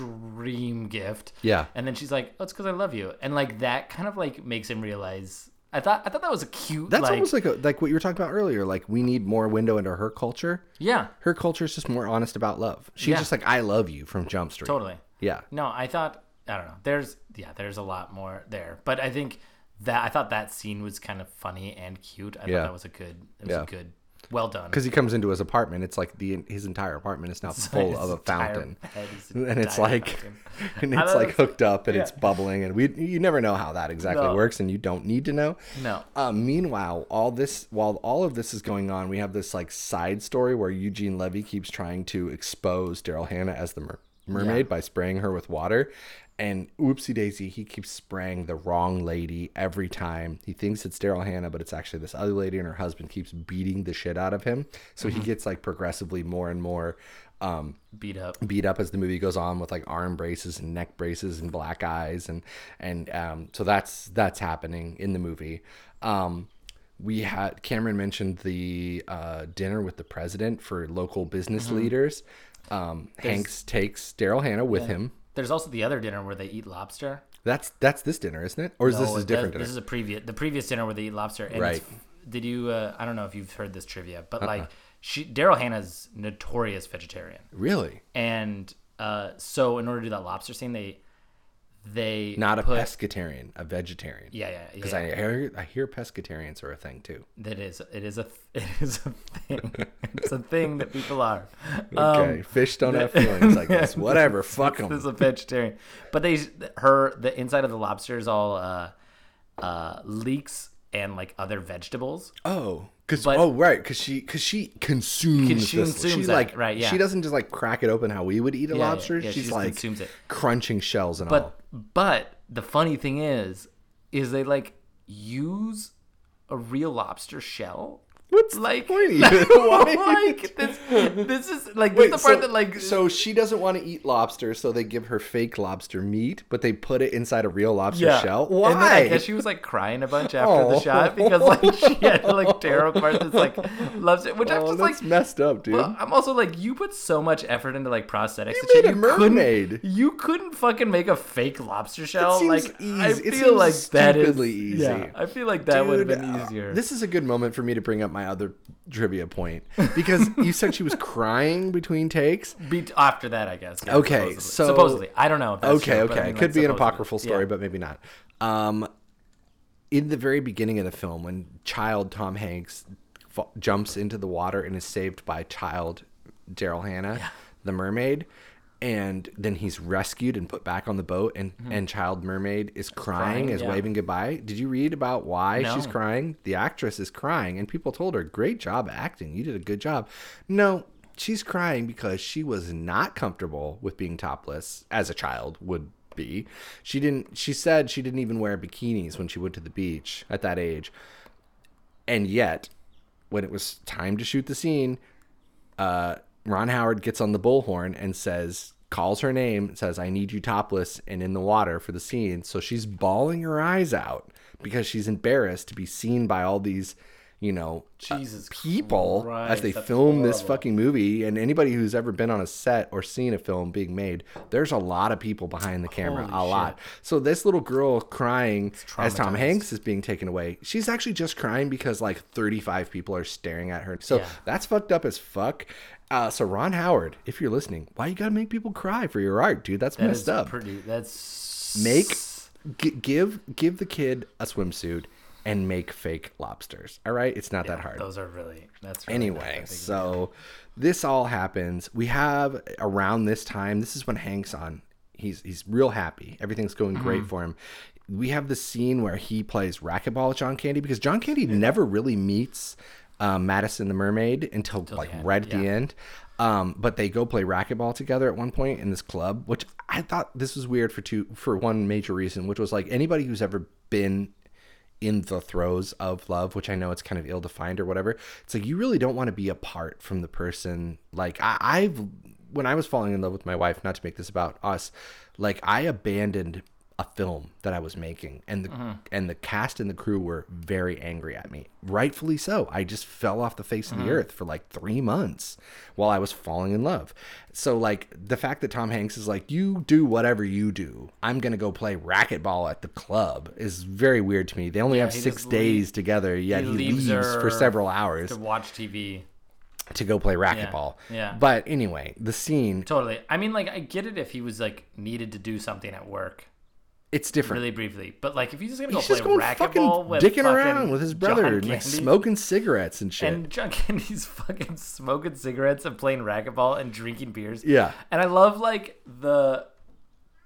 extreme gift. Yeah. and then she's like, oh, it's because I love you, and like that kind of like makes him realize. I thought I thought that was a cute. that's like, almost like a, like what you were talking about earlier like we need more window into her culture yeah, her culture is just more honest about love she's Yeah. just like I love you from Jump Street totally. yeah No, I thought I don't know. There's yeah, there's a lot more there, but I think that I thought that scene was kind of funny and cute. I Yeah. thought that was a good, it was Yeah. a good, well done. because he comes into his apartment it's like the his entire apartment is now <laughs> full His of a fountain <laughs> head is an <laughs> and it's like fountain. and it's like hooked up and yeah. it's bubbling and we you never know how that exactly No. works and you don't need to know No. uh, meanwhile all this while all of this is going on we have this like side story where eugene levy keeps trying to expose daryl hannah as the mer- mermaid Yeah. by spraying her with water and oopsie daisy he keeps spraying the wrong lady every time he thinks it's daryl hannah but it's actually this other lady and her husband keeps beating the shit out of him so Mm-hmm. he gets like progressively more and more um, beat up. beat up as the movie goes on with like arm braces and neck braces and black eyes and and um, so that's that's happening in the movie. Um, we had Cameron mentioned the uh, dinner with the president for local business Mm-hmm. leaders. Um, Hanks takes Daryl Hannah with him. There's also the other dinner where they eat lobster. That's that's this dinner, isn't it? Or is this No, a different dinner? This is a previous, the previous dinner where they eat lobster. And Right. Did you? Uh, I don't know if you've heard this trivia, but Uh-uh. like, she Daryl Hannah's notorious vegetarian, really and uh, so in order to do that lobster scene, they they not a put, pescatarian, a vegetarian. Yeah, yeah, Because yeah. I hear I hear pescatarians are a thing too. That is, it is a, <laughs> it is a thing. it's a thing that people are. <laughs> Okay, fish don't have feelings, I guess. <laughs> Whatever, fuck them. This is a vegetarian, but they, her, the inside of the lobster is all uh, uh, leeks and like other vegetables. Oh, because But- oh right, because she because she consumes. She this. consumes She's that, like right, yeah. She doesn't just like crack it open how we would eat a Yeah, yeah, lobster. yeah, she She's just like consumes it. crunching shells and all. But but the funny thing is, is they like use a real lobster shell. What's like point <laughs> <laughs> like this <laughs> this is like this is the part so, that like so she doesn't want to eat lobster, so they give her fake lobster meat, but they put it inside a real lobster yeah. shell. Why? And then I guess she was like crying a bunch after Oh. the shot because like she had to like tear apart this like lobster, which I'm oh, just that's like messed up, dude. Well, I'm also like, you put so much effort into like prosthetics. You made a mermaid. Couldn't, you couldn't fucking make a fake lobster shell. like I easy. It feel like that is easy. Yeah, I feel like that would have been uh, easier. This is a good moment for me to bring up my other trivia point because <laughs> you said she was crying between takes. Be- after that, I guess. yeah, Okay, supposedly. so- supposedly, I don't know. If that's okay, true, okay. I mean, it like, could be an apocryphal story, Yeah. but maybe not. Um, in the very beginning of the film, when child Tom Hanks jumps into the water and is saved by child Daryl Hannah, the mermaid, and then he's rescued and put back on the boat, and and child mermaid is crying, Crying, is yeah. waving goodbye. Did you read about why she's crying? The actress is crying, and people told her, "Great job acting. You did a good job." No. She's crying because she was not comfortable with being topless as a child would be. She didn't she said she didn't even wear bikinis when she went to the beach at that age. And yet, when it was time to shoot the scene, uh, Ron Howard gets on the bullhorn and says, calls her name, says, I need you topless and in the water for the scene. So she's bawling her eyes out because she's embarrassed to be seen by all these you know, uh, Jesus people as they Christ, film this fucking movie. And anybody who's ever been on a set or seen a film being made, there's a lot of people behind the camera, Holy a lot. So this little girl crying as Tom. Hanks is being taken away, she's actually just crying because like 35 people are staring at her. So Yeah. that's fucked up as fuck. Uh, so Ron Howard, if you're listening, why you gotta make people cry for your art, dude? That's That messed up. pretty. That's make g- give give the kid a swimsuit and make fake lobsters. All right, it's not that hard. Those are really. That's really Anyway, so this all happens. We have around this time. This is when Hank's on. He's he's real happy. Everything's going great Mm-hmm. for him. We have the scene where he plays racquetball with John Candy because John Candy never really meets um, Madison the Mermaid until like right at the end. Um, but they go play racquetball together at one point in this club, which I thought this was weird for two for one major reason, which was like anybody who's ever been in the throes of love, which I know it's kind of ill defined or whatever. It's like you really don't want to be apart from the person. Like I, I've when I was falling in love with my wife, not to make this about us, like I abandoned a film that I was making, and the mm-hmm. and the cast and the crew were very angry at me, rightfully so. I just fell off the face of the mm-hmm. earth for like three months while I was falling in love. So like the fact that Tom Hanks is like, you do whatever you do, I'm gonna go play racquetball at the club is very weird to me. They only have six days together, yet he, leaves, for several hours to watch TV. to go play racquetball. yeah. But anyway, the scene Totally. I mean, like, I get it if he was like needed to do something at work it's different. really briefly, but like if he's just gonna go He's play just going fucking racquetball with dicking fucking around with his brother and like smoking cigarettes and shit. and John Candy's <laughs> fucking smoking cigarettes and playing racquetball and drinking beers. Yeah. And I love like the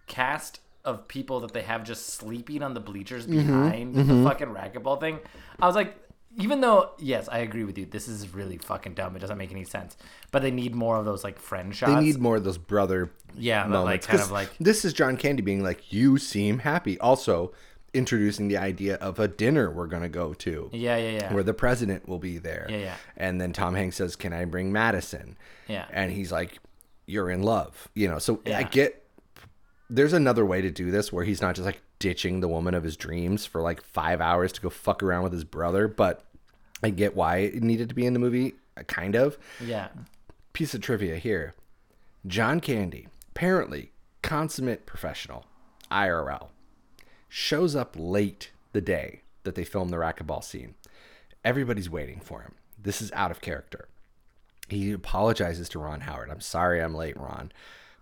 cast of people that they have just sleeping on the bleachers Mm-hmm. behind the fucking racquetball thing. I was like, even though yes, I agree with you, this is really fucking dumb. It doesn't make any sense. But they need more of those like friend shots. they need more of those brother Yeah, that, like, moments. kind of like- this is John Candy being like, "You seem happy." Also, introducing the idea of a dinner we're gonna go to, yeah, yeah, yeah. where the president will be there. Yeah, yeah. And then Tom Hanks says, "Can I bring Madison?" Yeah. And he's like, "You're in love," you know. So I get. There's another way to do this where he's not just like ditching the woman of his dreams for like five hours to go fuck around with his brother, but I get why it needed to be in the movie, uh, kind of yeah. piece of trivia here. John Candy, apparently consummate professional, IRL, shows up late the day that they film the racquetball scene. Everybody's waiting for him. This is out of character. He apologizes to Ron Howard. I'm sorry I'm late, Ron.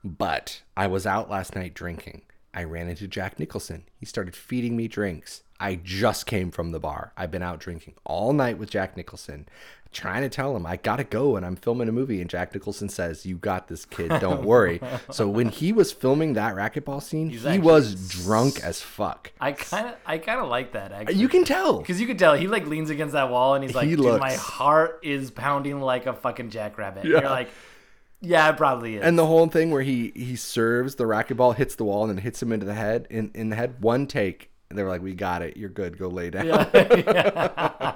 But I was out last night drinking. I ran into Jack Nicholson. He started feeding me drinks. I just came from the bar. I've been out drinking all night with Jack Nicholson, trying to tell him I gotta go and I'm filming a movie. And Jack Nicholson says, "You got this, kid. Don't <laughs> worry." so when he was filming that racquetball scene, he actually was drunk as fuck. I kind of, I kind of like that actually. You can tell. Because you could tell he like leans against that wall and he's like, He dude, my heart is pounding like a fucking jackrabbit. Yeah. You're like, yeah, it probably is. And the whole thing where he he serves the racquetball, hits the wall, and then hits him into the head in in the head. One take. And they were like, "We got it. You're good. Go lay down." <laughs> <laughs>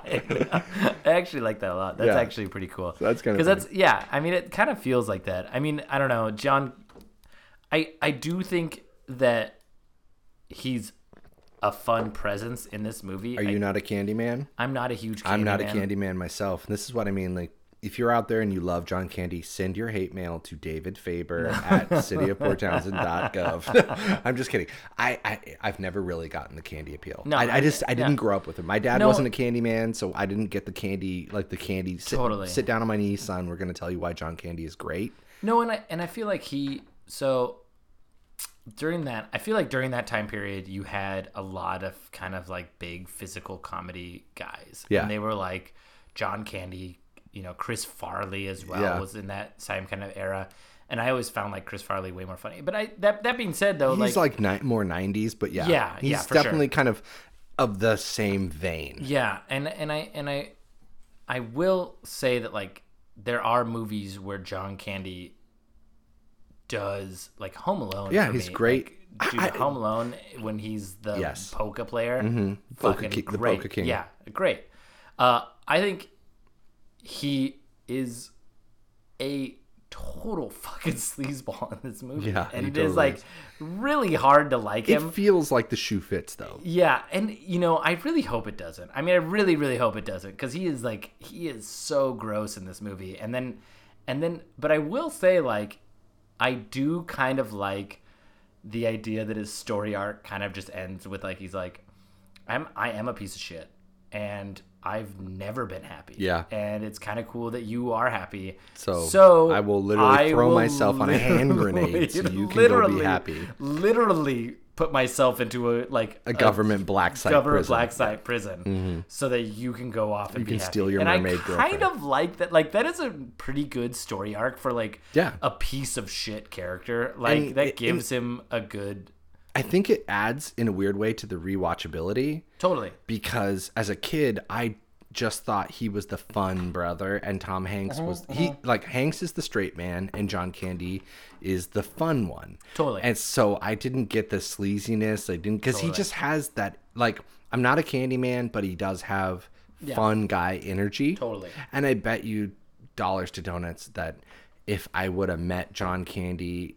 I actually like that a lot. That's Yeah. actually pretty cool. that's kinda because that's yeah. I mean, it kind of feels like that. I mean, I don't know, John. I I do think that he's a fun presence in this movie. Are you not a candy man? I'm not a huge. I'm not a candy man myself. This is what I mean. Like, if you're out there and you love John Candy, send your hate mail to David Faber <laughs> at cityofporttownsend.gov. <laughs> I'm just kidding. I, I I've never really gotten the candy appeal. No, I, I I- just I didn't grow up with him. My dad No. wasn't a candy man, so I didn't get the candy like the candy. Sit, Totally. Sit down on my knee, son. We're gonna tell you why John Candy is great. No, and I and I feel like he so during that I feel like during that time period you had a lot of kind of like big physical comedy guys. Yeah. And they were like John Candy, you know, Chris Farley as well Yeah. was in that same kind of era. And I always found like Chris Farley way more funny. But I that that being said though, He's like, like, ni- more 90s, but yeah, Yeah, he's yeah, for sure. definitely kind of of the same vein. Yeah, and and I and I I will say that like there are movies where John Candy does like Home Alone. Yeah, he's me. great. Like, dude, I- Home Alone when he's the Yes. polka player, Polka fucking ki- the great. polka king. Yeah, great. Uh, I think he is a total fucking <laughs> sleazeball in this movie. Yeah, and it is totally like is. really hard to like him. It feels like the shoe fits though. Yeah, and you know, I really hope it doesn't. I mean, I really, really hope it doesn't because he is like he is so gross in this movie. And then, and then, but I will say, like, I do kind of like the idea that his story arc kind of just ends with like he's like, I'm I am a piece of shit, and I've never been happy. Yeah. and it's kind of cool that you are happy. So, so I will literally I throw will myself on a hand grenade so you can go be happy. Literally put myself into a like A government black site government prison. black site prison mm-hmm. so that you can go off and You be can happy. steal your and mermaid I kind girlfriend. of like that. Like that is a pretty good story arc for like Yeah. a piece of shit character. Like And that it- gives him a good I think it adds in a weird way to the rewatchability totally. because as a kid I just thought he was the fun brother and Tom Hanks Uh-huh, was he like Hanks is the straight man and John Candy is the fun one. Totally. And so I didn't get the sleaziness. I didn't because he just has that like I'm not a candy man, but he does have fun guy energy. Totally. And I bet you dollars to donuts that if I would have met John Candy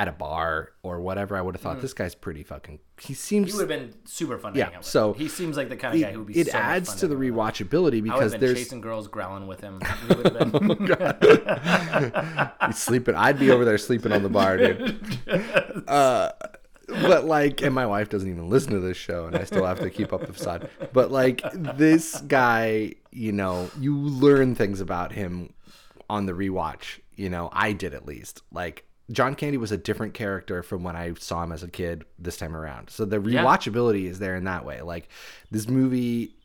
at a bar or whatever, I would have thought this guy's pretty fucking. He seems. Mm. He would have been super fun to Yeah, hang out with. so he seems like the kind of guy who would be. it so adds to the with. rewatchability would because there's chasing girls, growling with him. <laughs> He would have been. <laughs> he's sleeping. I'd be over there sleeping on the bar, dude. <laughs> Uh, but like, and my wife doesn't even listen to this show, and I still have to keep up the facade. But like, this guy, you know, you learn things about him on the rewatch. You know, I did at least. Like, John Candy was a different character from when I saw him as a kid this time around. So the rewatchability is there in that way. Like, this movie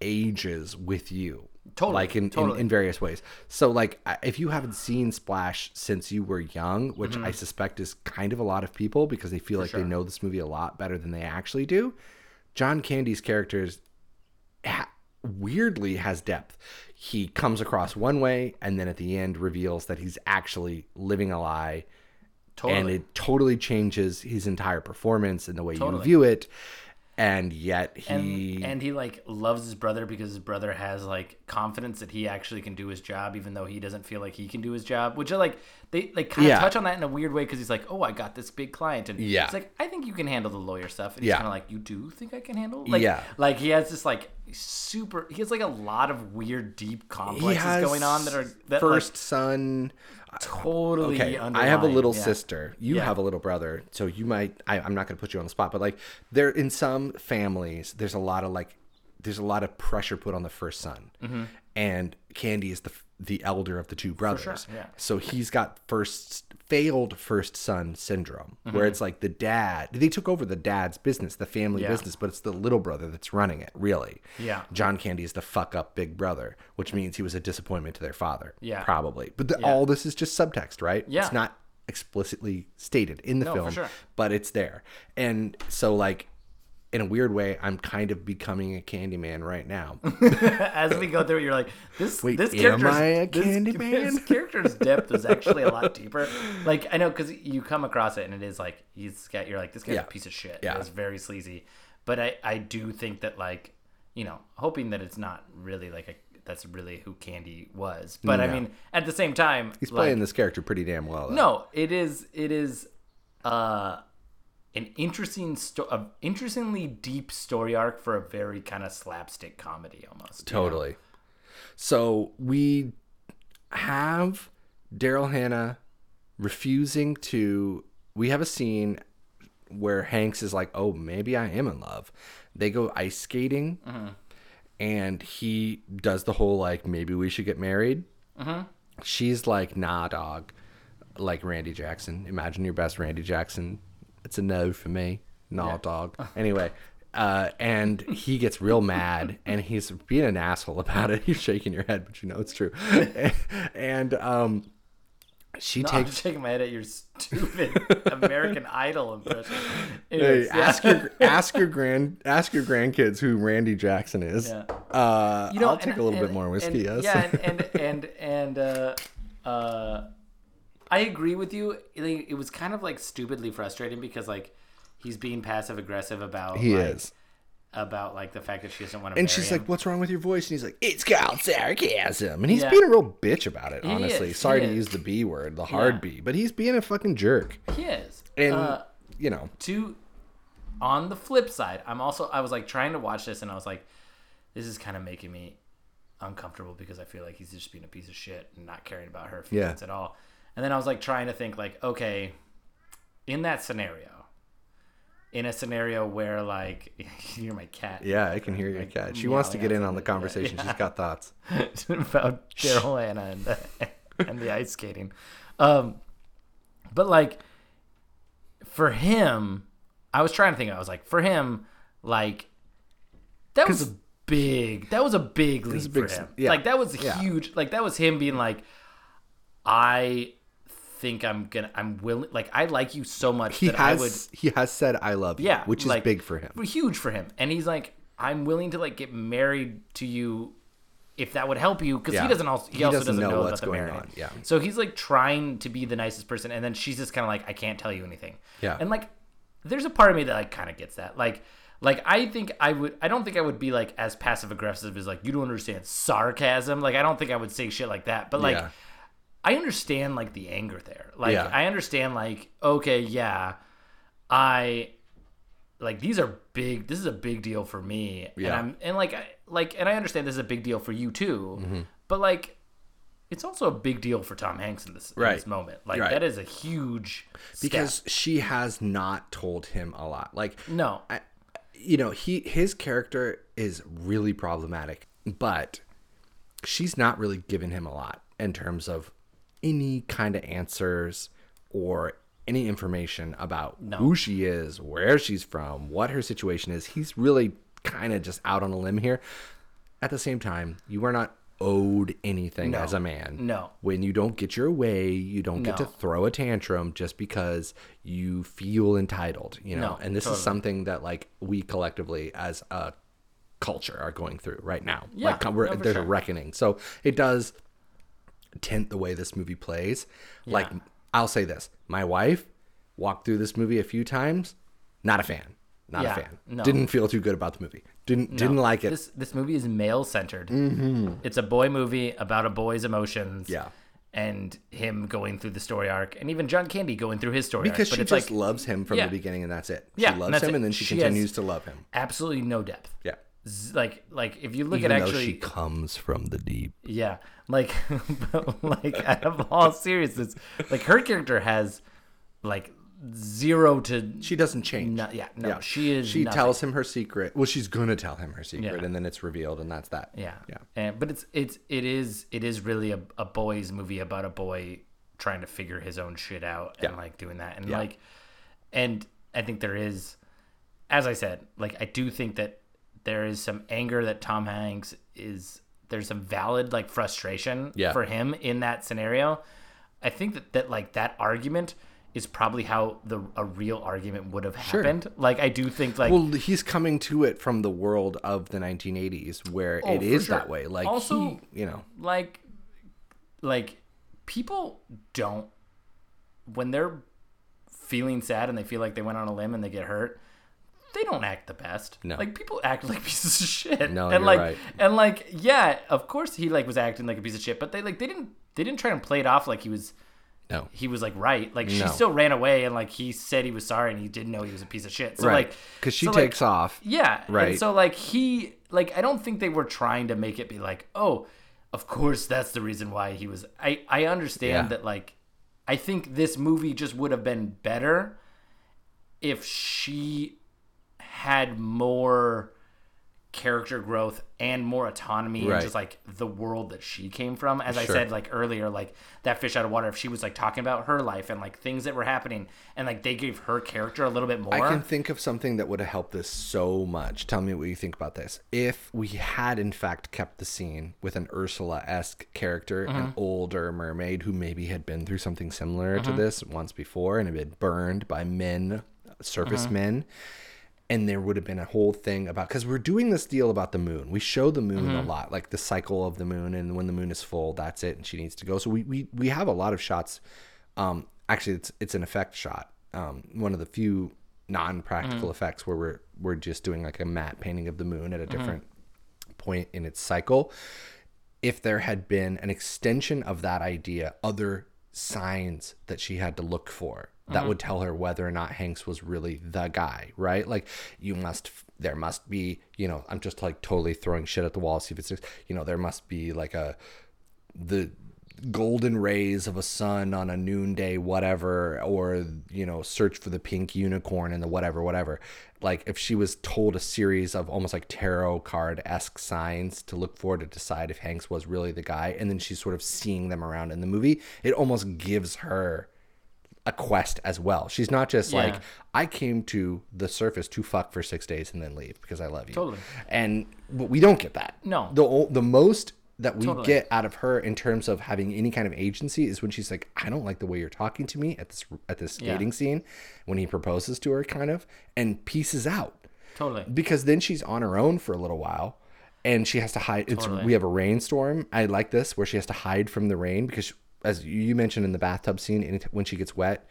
ages with you. Totally, Like in, totally. in, in various ways. So like if you haven't seen Splash since you were young, which Mm-hmm. I suspect is kind of a lot of people because they feel like they know this movie a lot better than they actually do, John Candy's characters ha- weirdly has depth. He comes across one way and then at the end reveals that he's actually living a lie Totally. and it totally changes his entire performance and the way you view it. And yet he and, and he like loves his brother because his brother has like confidence that he actually can do his job even though he doesn't feel like he can do his job which are like they like kind of Yeah. touch on that in a weird way because he's like oh i got this big client and Yeah. it's like i think you can handle the lawyer stuff and he's Yeah. kind of like you do think i can handle like Yeah. like he has this like super he has like a lot of weird deep complexes going on that are that first like, son totally okay i have a little Yeah. sister you Yeah. have a little brother so you might I, i'm not going to put you on the spot but like there in some families there's a lot of like there's a lot of pressure put on the first son Mm-hmm. and candy is the the elder of the two brothers yeah. so he's got first failed first son syndrome Mm-hmm. where it's like the dad they took over the dad's business the family Yeah. business but it's the little brother that's running it really Yeah. john candy is the fuck up big brother which means he was a disappointment to their father Yeah. probably but the, Yeah. all this is just subtext right Yeah. it's not explicitly stated in the No, film sure. but it's there and so like in a weird way i'm kind of becoming a candyman right now <laughs> as we go through it, you're like, this Wait, this am character's I a <laughs> Candyman? this <laughs> character's depth is actually a lot deeper. Like I know because you come across it and it is like he's got you're like this guy's Yeah. a piece of shit. Yeah. it's very sleazy. But I I do think that like you know hoping that it's not really like a that's really who Candy was. But I mean at the same time he's like, playing this character pretty damn well though. no, it is it is uh an interesting sto- a interestingly deep story arc for a very kind of slapstick comedy almost. you know? Totally. So we have Daryl Hannah refusing to. We have a scene where Hanks is like, "Oh, maybe I am in love." They go ice skating, mm-hmm. and he does the whole like, "Maybe we should get married." Mm-hmm. She's like, "Nah, dog." Like Randy Jackson. Imagine your best Randy Jackson. It's a no for me. Nah, dog. Anyway, uh, and he gets real mad <laughs> and he's being an asshole about it. <laughs> You're shaking your head, but you know it's true. <laughs> and um, she No, I'm takes. shaking my head at your stupid American Idol impression. Hey, yeah. ask your ask your grand ask your grandkids who Randy Jackson is. Yeah. Uh, You know, I'll take and- a little and- bit more whiskey. and- yes. Yeah, and and and, and uh, uh, I agree with you. It, it was kind of like stupidly frustrating because like he's being passive aggressive about he like, is. about like the fact that she doesn't want to. And she's him. like, "What's wrong with your voice?" And he's like, "It's called sarcasm." And he's Yeah. being a real bitch about it. Honestly, is, sorry to is. use the B word, the hard Yeah. B, but he's being a fucking jerk. he is. And uh, you know, to on the flip side, I'm also I was like trying to watch this and I was like, this is kind of making me uncomfortable because I feel like he's just being a piece of shit and not caring about her Yeah. feelings at all. And then I was like trying to think like, okay, in that scenario, in a scenario where like <laughs> you're my cat yeah, I can hear your cat. She wants to get in on the conversation. She's got thoughts. <laughs> about Daryl Hannah <laughs> and the, and the ice skating. Um, but like for him, I was trying to think. I was like, for him, like that was 'Cause- big. That was a big leap a big for him. yeah. Like that was Yeah. huge. Like that was him being like, I think I'm gonna. I'm willing. Like I like you so much He that I would. has he has said I love you, Yeah, which is like- big for him. huge for him. And he's like, I'm willing to like get married to you if that would help you because Yeah. he doesn't also he, He also doesn't doesn't, know know, what's about the going marriage. on, yeah. So he's like trying to be the nicest person, and then she's just kind of like, I can't tell you anything. Yeah. And like, there's a part of me that like kind of gets that. Like, like I think I would. I don't think I would be like as passive aggressive as like you don't understand sarcasm. Like I don't think I would say shit like that. But like. Yeah. I understand like the anger there. Like Yeah. I understand like okay, yeah, I like these are big. This is a big deal for me, and I'm and like I like and I understand this is a big deal for you too. Mm-hmm. But like, it's also a big deal for Tom Hanks in this, in this moment. Like Right. that is a huge step. because she has not told him a lot. Like no, I, you know, he his character is really problematic, but she's not really given him a lot in terms of any kind of answers or any information about who she is, where she's from, what her situation is. He's really kind of just out on a limb here. At the same time, you are not owed anything as a man. No. When you don't get your way, you don't get to throw a tantrum just because you feel entitled, you know. No, and this totally. is something that like we collectively as a culture are going through right now. Yeah, like we're, no, there's sure. a reckoning. So it does tint the way this movie plays. Like I'll say this: my wife walked through this movie a few times. Not a fan. Not Yeah, a fan. no. Didn't feel too good about the movie. Didn't didn't like it. This this movie is male centered. Mm-hmm. It's a boy movie about a boy's emotions. Yeah. And him going through the story arc, and even John Candy going through his story because arc. But she just like loves him from Yeah. the beginning, and that's it. Yeah, she and loves him, it. and then she, She continues to love him. absolutely no depth. Yeah. Z- Like like if you look Even at actually she comes from the deep. Yeah, like, <laughs> but, like out of all seriousness, like her character has like zero to She doesn't change. no, yeah, no, she is. She nothing. tells him her secret. Well, she's gonna tell him her secret, Yeah. and then it's revealed, and that's that. yeah, Yeah. And but it's it's it is it is really a, a boy's movie about a boy trying to figure his own shit out and Yeah. like doing that and Yeah. like, and I think there is, as I said, like I do think that there is some anger that Tom Hanks is there's some valid like frustration Yeah. for him in that scenario. I think that, that like that argument is probably how the a real argument would have happened. Like I do think like Well, he's coming to it from the world of the 1980s, where Oh, it is sure. that way. Like Also- he, you know, like like people don't when they're feeling sad and they feel like they went on a limb and they get hurt they don't act the best No. like people act like <laughs> pieces of shit No, and you're like right. and like yeah of course he like was acting like a piece of shit but they like they didn't they didn't try and play it off like he was no, he was like right like she No. still ran away and like he said he was sorry and he didn't know he was a piece of shit so right? like Because she so, like, takes off. yeah. Right. And so like he like I don't think they were trying to make it be like, "Oh, of course that's the reason why he was I I understand Yeah. that like I think this movie just would have been better if she had more character growth and more autonomy and Right. just like the world that she came from as i said like earlier like that fish out of water if she was like talking about her life and like things that were happening and like they gave her character a little bit more I can think of something that would have helped this so much. Tell me what you think about this. If we had, in fact, kept the scene with an Ursula esque character, an Mm-hmm. older mermaid who maybe had been through something similar Mm-hmm. to this once before and had been burned by men, surface Mm-hmm. And there would have been a whole thing about because we're doing this deal about the moon. We show the moon Mm-hmm. a lot, like the cycle of the moon, and when the moon is full, that's it, and she needs to go. So we we, we have a lot of shots um, actually it's it's an effect shot um, one of the few non-practical effects where we're we're just doing like a matte painting of the moon at a different point in its cycle if there had been an extension of that idea other signs that she had to look for that mm-hmm. would tell her whether or not Hanks was really the guy, right? Like you must there must be, you know, I'm just like totally throwing shit at the wall see if it's you know, there must be like a the golden rays of a sun on a noonday whatever or you know search for the pink unicorn and the whatever whatever like if she was told a series of almost like tarot card-esque signs to look for to decide if hanks was really the guy and then she's sort of seeing them around in the movie it almost gives her a quest as well she's not just Yeah. like i came to the surface to fuck for six days and then leave because i love you Totally. and but we don't get that No. the the most that we Totally. get out of her in terms of having any kind of agency is when she's like, "I don't like the way you're talking to me at this at this Yeah. skating scene," when he proposes to her, kind of, and pieces out Totally. because then she's on her own for a little while, and she has to hide. It's Totally. we have a rainstorm. I like this where she has to hide from the rain because, as you mentioned in the bathtub scene, when she gets wet.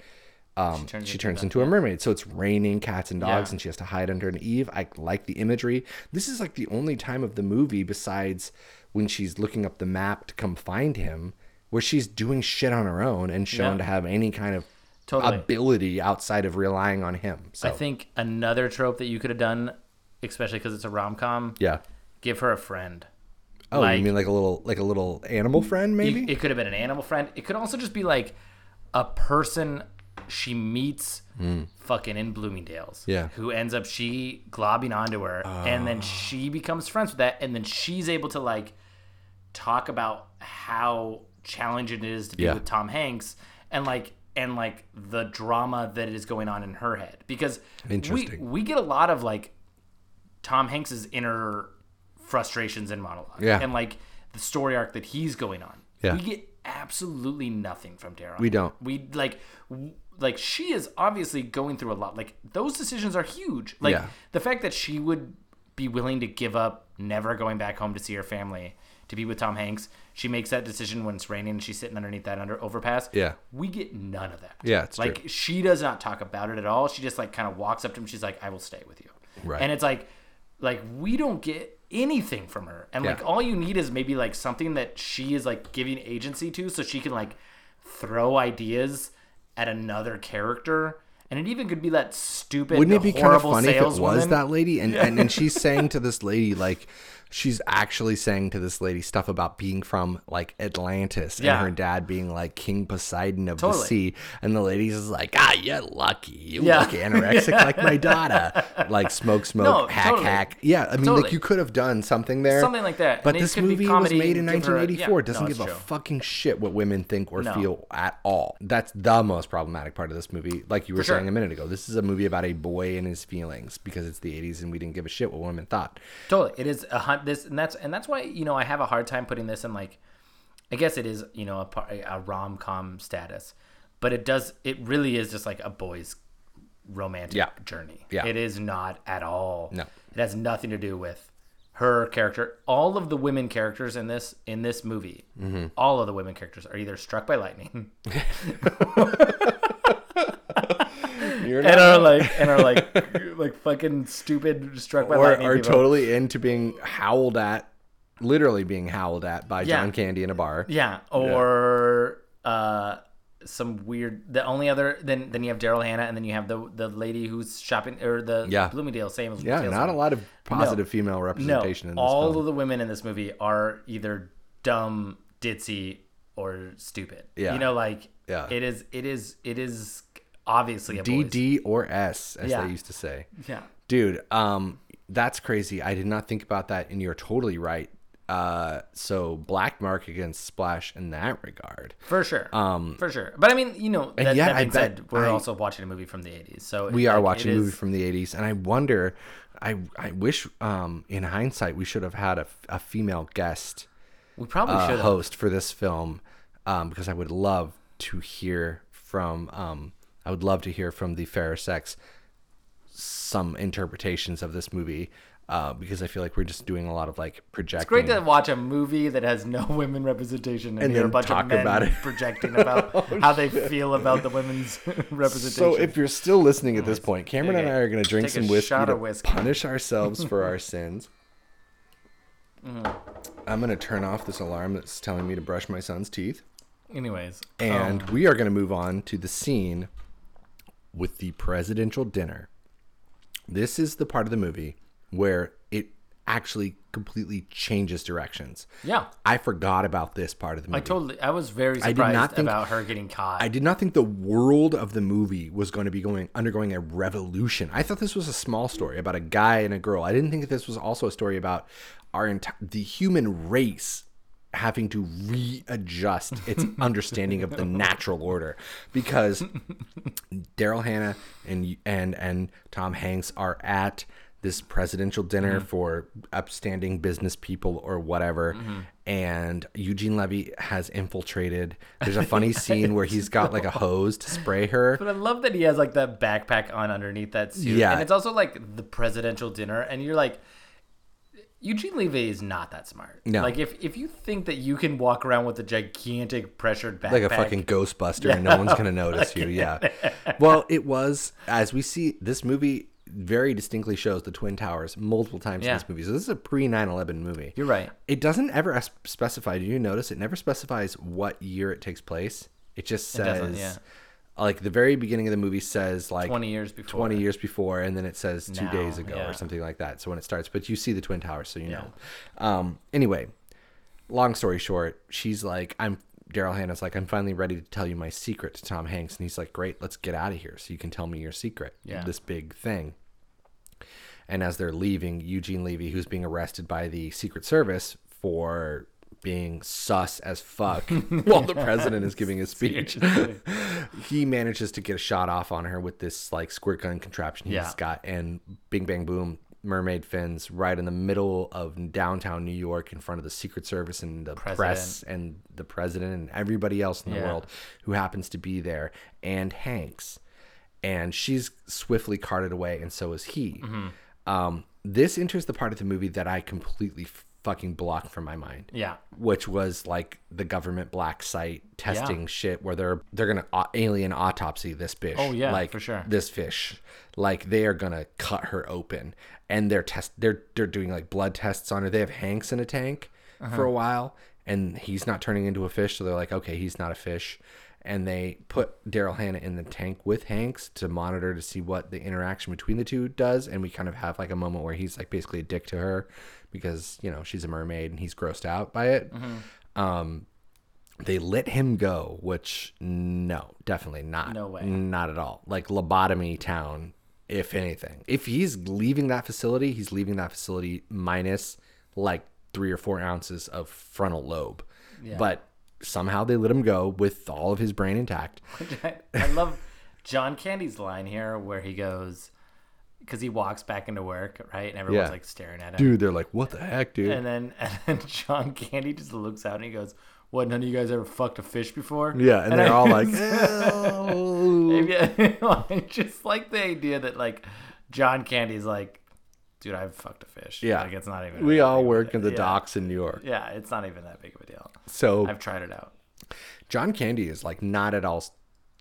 Um, she turns turns, into into, a mermaid. So it's raining cats and dogs, Yeah. and she has to hide under an eave. I like the imagery. This is like the only time of the movie, besides when she's looking up the map to come find him, where she's doing shit on her own and shown Yeah. to have any kind of Totally. ability outside of relying on him. So I think another trope that you could have done, especially because it's a rom com, yeah. give her a friend. Oh, Like- you mean like a little like a little animal friend, maybe? It, it could have been an animal friend. It could also just be like a person she meets fucking in Bloomingdale's. Yeah. Who ends up she globbing onto her and Ah. then she becomes friends with that and then she's able to like talk about how challenging it is to be Yeah. with Tom Hanks and like and like the drama that is going on in her head because we we get a lot of like Tom Hanks's inner frustrations and monologue Yeah. and like the story arc that he's going on. Yeah. We get absolutely nothing from Daryl. We don't. We like w- like she is obviously going through a lot. Like those decisions are huge. Like Yeah. the fact that she would be willing to give up never going back home to see her family to be with Tom Hanks. She makes that decision when it's raining and she's sitting underneath that under overpass. Yeah. We get none of that. Yeah, it's like true. she does not talk about it at all. She just like kind of walks up to him. She's like, "I will stay with you." Right. And it's like, like we don't get anything from her, and like all you need is maybe like something that she is like giving agency to, so she can like throw ideas at another character. And it even could be that stupid, Wouldn't it be kind of funny if it was that lady? And, and and she's <laughs> saying to this lady like she's actually saying to this lady stuff about being from like Atlantis Yeah. and her dad being like King Poseidon of Totally. the sea. And the lady's just like, ah, you're lucky. You Yeah. look anorexic <laughs> like my daughter. Like smoke, smoke, No, hack, totally. hack. Yeah, I mean, Totally. like you could have done something there. Something like that. But And this movie was made in and give her a- 1984. yeah, It doesn't no, give it's a fucking shit what women think or No. feel at all. That's the most problematic part of this movie. Like you were sure. saying a minute ago, this is a movie about a boy and his feelings because it's the 80s and we didn't give a shit what women thought. Totally, it is a This and that's and that's why you know I have a hard time putting this in like, I guess it is you know a, a rom com status, but it does it really is just like a boy's romantic Yeah. journey. Yeah. it is not at all. No. it has nothing to do with her character. All of the women characters in this in this movie, Mm-hmm. all of the women characters are either struck by lightning <laughs> <laughs> You're and are like <laughs> and are like like fucking stupid struck by or lightning. are people. totally into being howled at, literally being howled at by Yeah. John Candy in a bar. Yeah, or uh, some weird. The only other then then you have Daryl Hannah, and then you have the the lady who's shopping or the Yeah. Bloomingdale same as Yeah, not a lot of positive female No, representation in this all film. of the women in this movie are either dumb, ditzy, or stupid. Yeah. you know, like Yeah. it is it is it is obviously a boys. DD or S, as Yeah. they used to say. Yeah, Dude, um, that's crazy. I did not think about that, and you're totally right. Uh, so black mark against Splash in that regard. for sure. Um, for sure. But I mean, you know, that, yet that I being said, bet we're I- also watching a movie from the '80s, so We like, are it watching a movie is- from the '80s, and I wonder. I I wish, um, in hindsight, we should have had a, a female guest We probably uh, should have. host for this film, um, because I would love to hear from. Um, I would love to hear from the fairer sex some interpretations of this movie. uh, because I feel like we're just doing a lot of like projecting. It's great to watch a movie that has no <laughs> women representation and, And hear a bunch of men about it. <laughs> projecting about how they feel about the women's <laughs> representation. So if you're still listening at this point, Cameron and I are going to drink Take some whiskey to whiskey. punish ourselves for our sins. Mm-hmm. I'm going to turn off this alarm that's telling me to brush my son's teeth. anyways, And um, we are going to move on to the scene with the presidential dinner. This is the part of the movie where it actually completely changes directions. yeah, I forgot about this part of the movie. I totally. I was very did surprised not think- about her getting caught. I did not think the world of the movie was going to be going undergoing a revolution. I thought this was a small story about a guy and a girl. I didn't think that this was also a story about our enti- the human race having to readjust its <laughs> understanding of the natural order because Daryl Hannah and and and Tom Hanks are at this presidential dinner mm-hmm. for upstanding business people or whatever mm-hmm. and Eugene Levy has infiltrated there's a <laughs> funny scene where he's got like a <laughs> hose to spray her But I love that he has like that backpack on underneath that suit. Yeah. And it's also like the presidential dinner. And you're like, Eugene Levy is not that smart. No. Like if, if you think that you can walk around with a gigantic pressured backpack. like a fucking ghostbuster and no one's gonna <laughs> notice you yeah <laughs> well it was as we see this movie very distinctly shows the twin towers multiple times in this movie so this is a pre 9-11 movie You're right. it doesn't ever specify do you notice it never specifies what year it takes place it just says doesn't, yeah. Like the very beginning of the movie says like 20 years before. 20 years before and then it says two Now, days ago yeah. or something like that so when it starts but you see the twin towers so you know um anyway long story short she's like i'm daryl hannah's like i'm finally ready to tell you my secret to tom hanks and he's like great let's get out of here so you can tell me your secret Yeah. this big thing and as they're leaving eugene levy who's being arrested by the secret service for being sus as fuck <laughs> while the president is giving his speech <laughs> he manages to get a shot off on her with this like squirt gun contraption he's Yeah. got and bing bang boom mermaid fins right in the middle of downtown new york in front of the secret service and the press and the president and everybody else in the Yeah. world who happens to be there and hanks and she's swiftly carted away and so is he Mm-hmm. um, this enters the part of the movie that i completely fucking blocked from my mind Yeah. which was like the government black site testing shit where they're they're gonna alien autopsy this fish. Oh, yeah, like for sure. This fish, like they are gonna cut her open, and they're test they're they're doing like blood tests on her. They have Hanks in a tank Uh-huh. for a while, and he's not turning into a fish, so they're like, okay, he's not a fish. And they put Daryl Hannah in the tank with Hanks to monitor to see what the interaction between the two does. And we kind of have like a moment where he's like basically a dick to her because, you know, she's a mermaid and he's grossed out by it. Mm-hmm. Um, they let him go, which no, definitely not. No way. Not at all. Like lobotomy town, if anything. If he's leaving that facility, he's leaving that facility minus like three or four ounces of frontal lobe. But somehow they let him go with all of his brain intact. <laughs> I love John Candy's line here where he goes, because he walks back into work, right? And everyone's Yeah. like staring at him. Dude, they're like, what the heck, dude? And then, <laughs> and then John Candy just looks out and he goes, What, none of you guys ever fucked a fish before? yeah, and, they're I all like, just- "Oh." Maybe I just like the idea that like John Candy's like, dude, I've fucked a fish. Yeah. like it's not even. we that all big of a work in the deal. docks in New York. Yeah. yeah, it's not even that big of a deal. So I've tried it out. John Candy is like not at all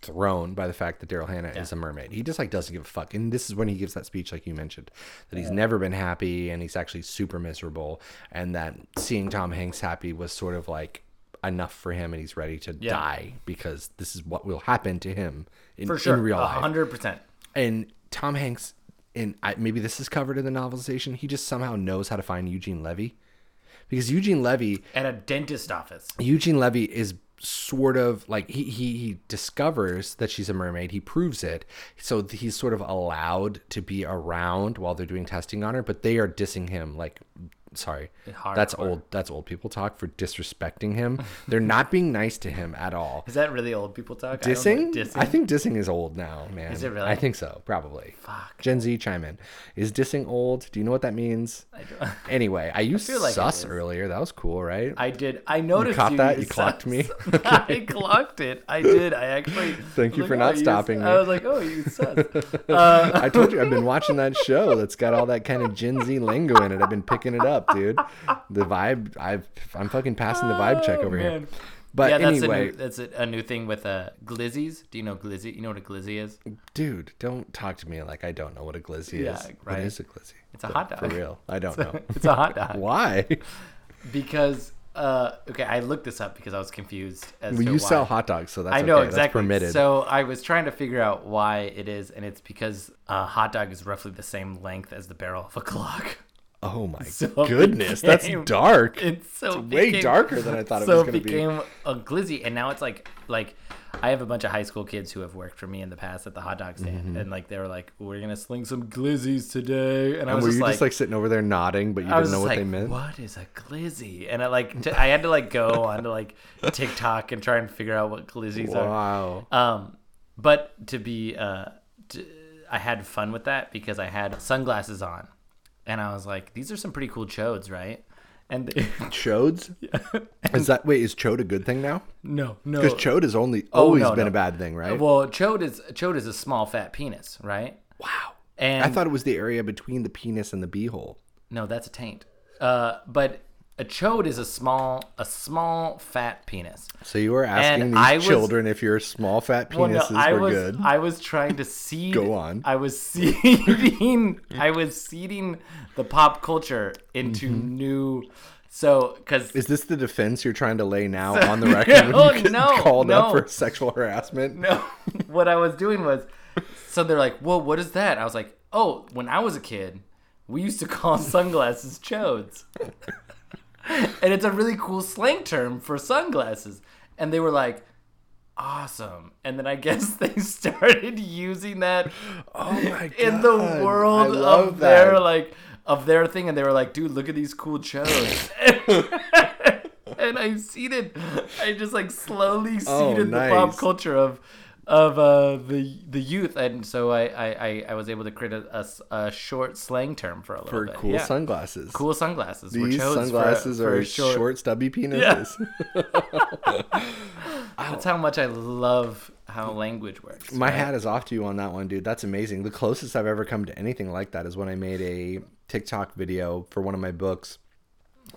thrown by the fact that Daryl Hannah is a mermaid. He just like doesn't give a fuck. And this is when he gives that speech, like you mentioned, that he's never been happy and he's actually super miserable, and that seeing Tom Hanks happy was sort of like enough for him, and he's ready to Yeah. die because this is what will happen to him in, For sure, in real a life. hundred percent. And Tom Hanks, and I, maybe this is covered in the novelization, he just somehow knows how to find Eugene Levy. Because Eugene Levy At a dentist office. Eugene Levy is sort of like he, he he discovers that she's a mermaid. He proves it, so he's sort of allowed to be around while they're doing testing on her. But they are dissing him like sorry. Hardcore. That's old. That's old people talk for disrespecting him. <laughs> They're not being nice to him at all. Is that really old people talk? I Dissing? know. Dissing. I think dissing is old now, man. Is it really? I think so, probably. Fuck. Gen Z chime in. Is dissing old? Do you know what that means? I, don't- <laughs> Anyway, I used feel like sus earlier. That was cool, right? I did. I noticed caught you that? You clocked me? <laughs> sus. I clocked it. I did. I actually. Thank you was for like, not oh, you- stopping me. I was like, oh, you sus. Uh, I told you I've been watching that show that's got all that kind of Gen Z lingo in it. I've been picking it up, dude. The vibe, I've, I'm fucking passing the vibe check Oh, over here. But yeah, that's anyway, a new, that's a, a new thing with uh, glizzies. Do you know glizzy? You know what a glizzy is? dude, don't talk to me like I don't know what a glizzy Yeah, is. What right. is a glizzy? It's a hot dog. For real, I don't <laughs> know. <laughs> It's a hot dog. Why? because uh, okay, I looked this up because I was confused as Well, to you why. sell hot dogs, so that's I know okay. That's exactly. permitted. So I was trying to figure out why it is, and it's because a hot dog is roughly the same length as the barrel of a <laughs> Glock. Oh my So goodness, that's dark. It's so way became- darker than I thought it so was gonna be. So became a glizzy, and now it's like like I have a bunch of high school kids who have worked for me in the past at the hot dog stand, and like they were like, "We're gonna sling some glizzies today," and I was were just you like, just like sitting over there nodding, but you didn't know what like, they meant? What is a glizzy? And I like t- I had to like go onto like TikTok and try and figure out what glizzies are. Wow. Um, but to be, uh, I had fun with that because I had sunglasses on, and I was like, these are some pretty cool chodes, right? And <laughs> Chodes? <laughs> Is that wait? Is chode a good thing now? no, no, Because chode has only always Oh, no, been no. a bad thing, right? well, chode is chode is a small fat penis, right? wow. And I thought it was the area between the penis and the beehole. no, that's a taint. Uh, but a chode is a small, a small fat penis. So you were asking And these was- children if your small fat penises Well, no, I were was good. I was trying to <laughs> seed. Go on. I was seeding. I was seeding the pop culture into Mm-hmm. new. So, because Is this the defense you're trying to lay now on the <laughs> record No, when you no, called up no. for sexual harassment? no, what I was doing was, so they're like, "Well, what is that?" I was like, "Oh, when I was a kid, we used to call <laughs> sunglasses chodes, and it's a really cool slang term for sunglasses." And they were like. Awesome. And then I guess <laughs> they started using that Oh my god! in the world of their like of their thing and they were like dude look at these cool chodes <laughs> <laughs> and i seeded i just like slowly seeded Oh, the pop culture of of uh the the youth and so i i i, was able to create a a short slang term for a little for bit cool yeah. sunglasses. cool sunglasses These chodes for- sunglasses for are short, stubby penises. <laughs> <laughs> that's how much i love how language works My right? hat is off to you on that one, dude. That's amazing. The closest I've ever come to anything like that is when I made a TikTok video for one of my books,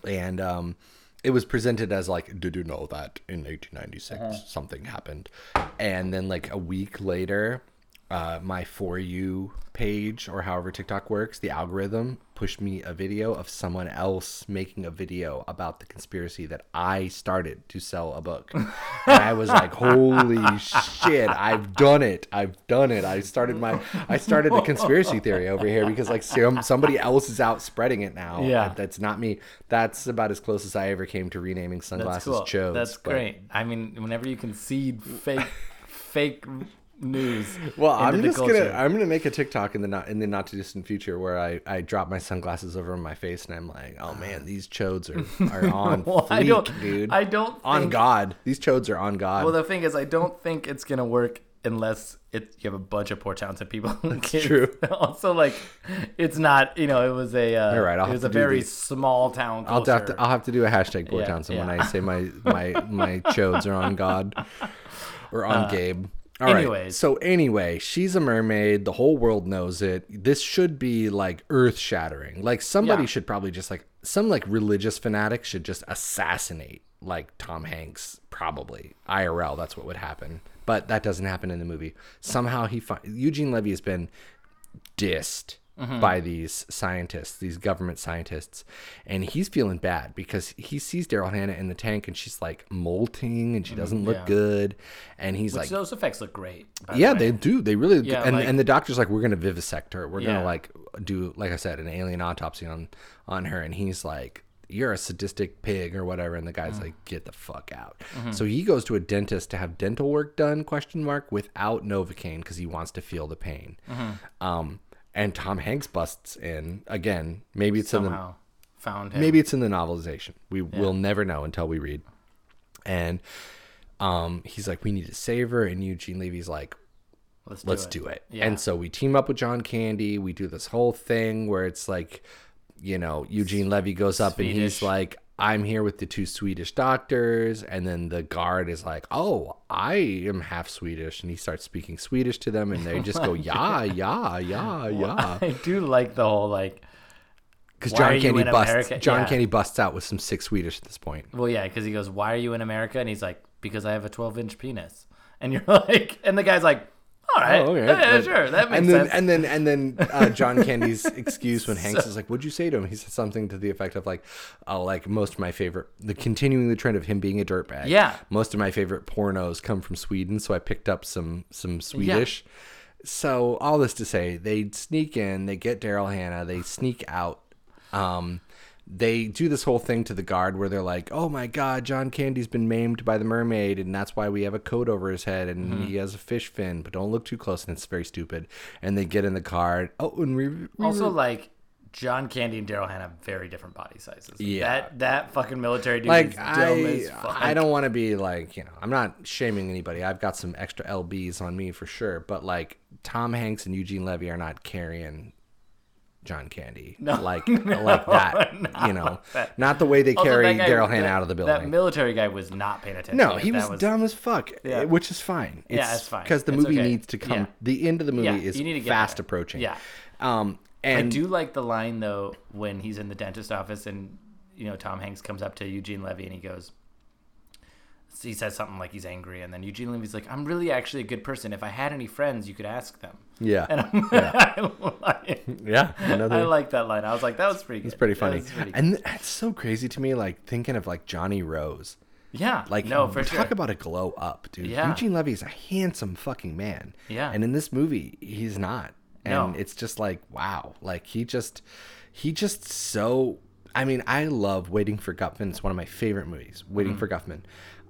and um, it was presented as like, "Did you know that in 1896 something happened?" And then like a week later, uh, my for you page or however TikTok works, the algorithm pushed me a video of someone else making a video about the conspiracy that I started to sell a book. and I was like, "Holy shit, I've done it. I've done it. I started my I started the conspiracy theory over here because like some, somebody else is out spreading it now. Yeah. That's not me. That's about as close as I ever came to renaming sunglasses That's cool. Chodes. That's but- great. I mean, whenever you concede fake, fake news. Well, I'm just culture. gonna I'm gonna make a TikTok in the not in the not too distant future where I I drop my sunglasses over my face and I'm like, oh man, these chodes are <laughs> are on Well, fleek, I don't, dude. I don't on think, God, these chodes are on God. Well, the thing is, I don't think it's gonna work unless it you have a bunch of poor talented people. <laughs> That's true. <laughs> also, like, it's not. You know, it was a. Uh, You're right, I'll it was a very the- small town I'll have to I'll have to do a hashtag poor Yeah, Townsend when yeah. I say my my my chodes are on God or on Gabe. All right. Anyways. So anyway, she's a mermaid. The whole world knows it. This should be like earth shattering. Like somebody Yeah. should probably just like some like religious fanatic should just assassinate like Tom Hanks probably IRL. That's what would happen. But that doesn't happen in the movie. Somehow he fi- Eugene Levy has been dissed Mm-hmm. by these scientists, these government scientists, and he's feeling bad because he sees Daryl Hannah in the tank and she's like molting and she doesn't look Mm, yeah. good, and he's like, Those effects look great. by the yeah, they do, they really, Yeah, and like- and the doctor's like, we're gonna vivisect her, we're Yeah. gonna like do, like I said, an alien autopsy on on her, and he's like. You're a sadistic pig or whatever, and the guy's Mm. like, "Get the fuck out!" Mm-hmm. So he goes to a dentist to have dental work done? Question mark without novocaine because he wants to feel the pain. Mm-hmm. Um, and Tom Hanks busts in again. Maybe it's in the somehow found him. maybe it's in the novelization. We will never know until we read. And um, he's like, we need to save her, and Eugene Levy's like, let's do let's it. do it. Yeah. And so we team up with John Candy. We do this whole thing where it's like, you know, Eugene Levy goes up and he's like, I'm here with the two Swedish doctors. And then the guard is like, Oh, I am half Swedish. And he starts speaking Swedish to them. And they just go, <laughs> Yeah, yeah, yeah, yeah. <laughs> I do like the whole like. Because John Candy busts. America? John Yeah. Candy busts out with some sick Swedish at this point. Well, yeah, because he goes, "Why are you in America?" And he's like, "Because I have a 12-inch penis." And you're <laughs> like, and the guy's like, "All right, Oh, okay. yeah, sure, that makes and then, sense." And then, and then, uh, John <laughs> Candy's excuse when Hanks is like, "What'd you say to him?" He said something to the effect of like, "Oh, like most of my favorite, the continuing the trend of him being a dirtbag. Yeah. most of my favorite pornos come from Sweden, so I picked up some some Swedish." So all this to say, they sneak in, they get Daryl Hannah, they sneak out. Um, they do this whole thing to the guard where they're like, "Oh my God, John Candy's been maimed by the mermaid, and that's why we have a coat over his head, and Mm-hmm. he has a fish fin, but don't look too close." And it's very stupid. And they get in the car. Oh, and we, we also, like John Candy and Daryl Hannah have very different body sizes. Yeah. that that fucking military dude like is dumb I, as fuck. I don't want to be like you know I'm not shaming anybody. I've got some extra lbs on me for sure, but like Tom Hanks and Eugene Levy are not carrying John Candy no, <laughs> like like that. <laughs> you know, not the way they Also, carry Daryl Hannah out of the building. That military guy was not paying attention. No, he that was, dumb as fuck, Yeah. which is fine. It's, Yeah, it's fine. because the It's movie okay. needs to come. Yeah. The end of the movie Yeah, is you need to get fast there. approaching. Yeah. Um, I do like the line though when he's in the dentist office and you know Tom Hanks comes up to Eugene Levy and he goes he says something like he's angry and then Eugene Levy's like I'm really actually a good person if I had any friends you could ask them yeah, and I'm, <laughs> I, like, <laughs> yeah, another. I like that line I was like that was pretty good it's pretty funny. was pretty good. And th- it's so crazy to me, like thinking of like Johnny Rose. yeah Like, no for talk sure about a glow up, dude. Yeah. Eugene Levy is a handsome fucking man. Yeah. And in this movie, he's not. And No. it's just like, wow. Like, he just, he just so. I mean, I love Waiting for Guffman. It's one of my favorite movies, Waiting Mm-hmm. for Guffman.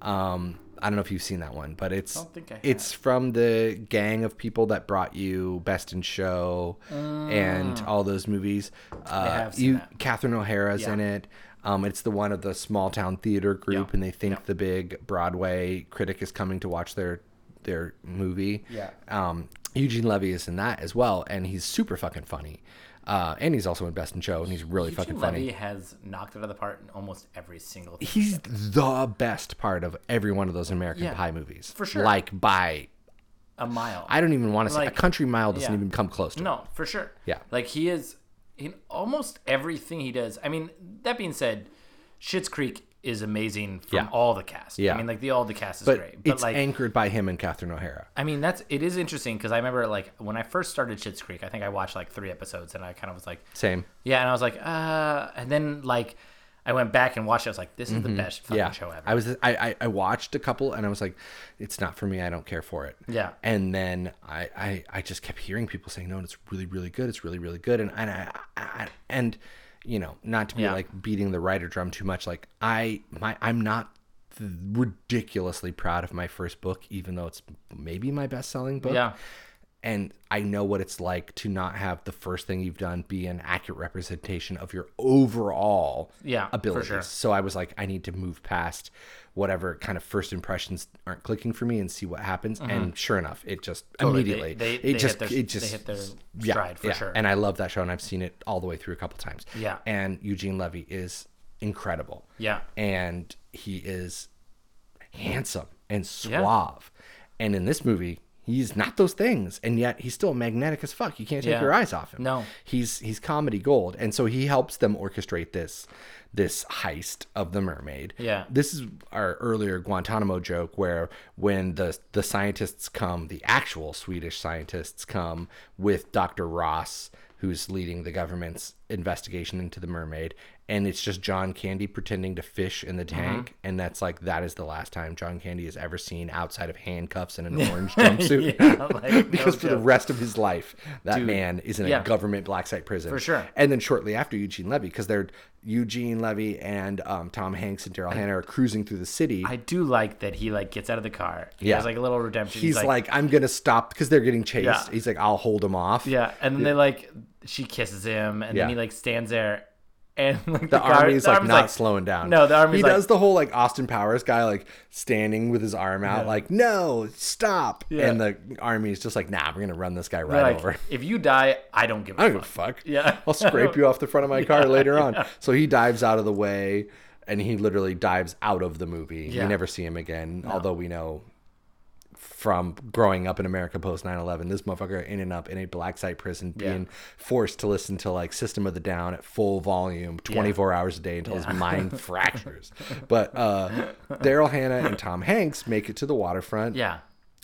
Um, I don't know if you've seen that one, but it's I have. it's from the gang of people that brought you Best in Show and all those movies. Uh, have seen you, that. Catherine O'Hara's Yeah. in it. Um, it's the one of the small town theater group, Yeah. and they think Yeah. the big Broadway critic is coming to watch their their movie. Yeah. Um, Eugene Levy is in that as well, and he's super fucking funny. Uh, and he's also in Best in Show, and he's really Eugene fucking Levy funny. has knocked it out of the park in almost every single thing He's the best part of every one of those American Yeah, Pie movies, for sure. Like by, a mile I don't even want to say a country mile doesn't yeah. even come close to. it. No, for sure. Yeah. Like he is in almost everything he does. I mean, that being said, Schitt's Creek is amazing from Yeah. all the cast. Yeah. I mean, like the all the cast is but great. But it's like, anchored by him and Catherine O'Hara. I mean, that's it is interesting because I remember like when I first started Schitt's Creek, I think I watched like three episodes and I kind of was like, Same. yeah, and I was like, uh, and then like I went back and watched it. I was like, this is the best fucking Mm-hmm. yeah show ever. i was I, I i watched a couple and i was like it's not for me i don't care for it Yeah. and then i i, I just kept hearing people saying no it's really really good it's really really good and and i, I and you know not to be Yeah. like beating the writer drum too much like i my i'm not ridiculously proud of my first book even though it's maybe my best-selling book yeah. And I know what it's like to not have the first thing you've done be an accurate representation of your overall Yeah, abilities. sure. So I was like, I need to move past whatever kind of first impressions aren't clicking for me and see what happens. And sure enough, it just Mm-hmm. Totally. Immediately they- it they just hit their- it just they hit their yeah, stride for yeah. sure. And I love that show, and I've seen it all the way through a couple times. Yeah. And Eugene Levy is incredible. Yeah. And he is handsome and suave. And in this movie, he's not those things, and yet he's still magnetic as fuck. You can't take Yeah. your eyes off him. No. he's he's comedy gold, and so he helps them orchestrate this this heist of the mermaid. Yeah. this is our earlier Guantanamo joke where when the the scientists come, the actual Swedish scientists come with Dr. Ross, who's leading the government's investigation into the mermaid, and it's just John Candy pretending to fish in the Mm-hmm. tank, and that's like that is the last time John Candy is ever seen outside of handcuffs and an <laughs> orange jumpsuit. Yeah, like, <laughs> no because for the rest of his life, that Dude, man is in yeah. a government black site prison For sure. And then shortly after Eugene Levy, because they're Eugene Levy and um, Tom Hanks and Daryl Hannah are cruising through the city. I do like that he like gets out of the car. He Yeah. has like a little redemption. He's, like, I'm gonna stop because they're getting chased. Yeah. He's like, I'll hold him off. yeah, and then they like she kisses him, and then he like stands there, and like the, The guard- army's the like army's not slowing down. No, the army. he like- does the whole like Austin Powers guy like standing with his arm out, like no, stop. Yeah. And the army's just like, nah, we're gonna run this guy right like, over. if you die, I don't give a I don't fuck. give a fuck. Yeah. <laughs> I'll scrape you off the front of my <laughs> car later on. So he dives out of the way, and he literally dives out of the movie. Yeah. We never see him again, although we know from growing up in America post 9/11, this motherfucker ended up in a black site prison, being forced to listen to like System of the Down at full volume, 24 hours a day until his mind <laughs> fractures. But uh, Daryl Hannah and Tom Hanks make it to the waterfront. Yeah.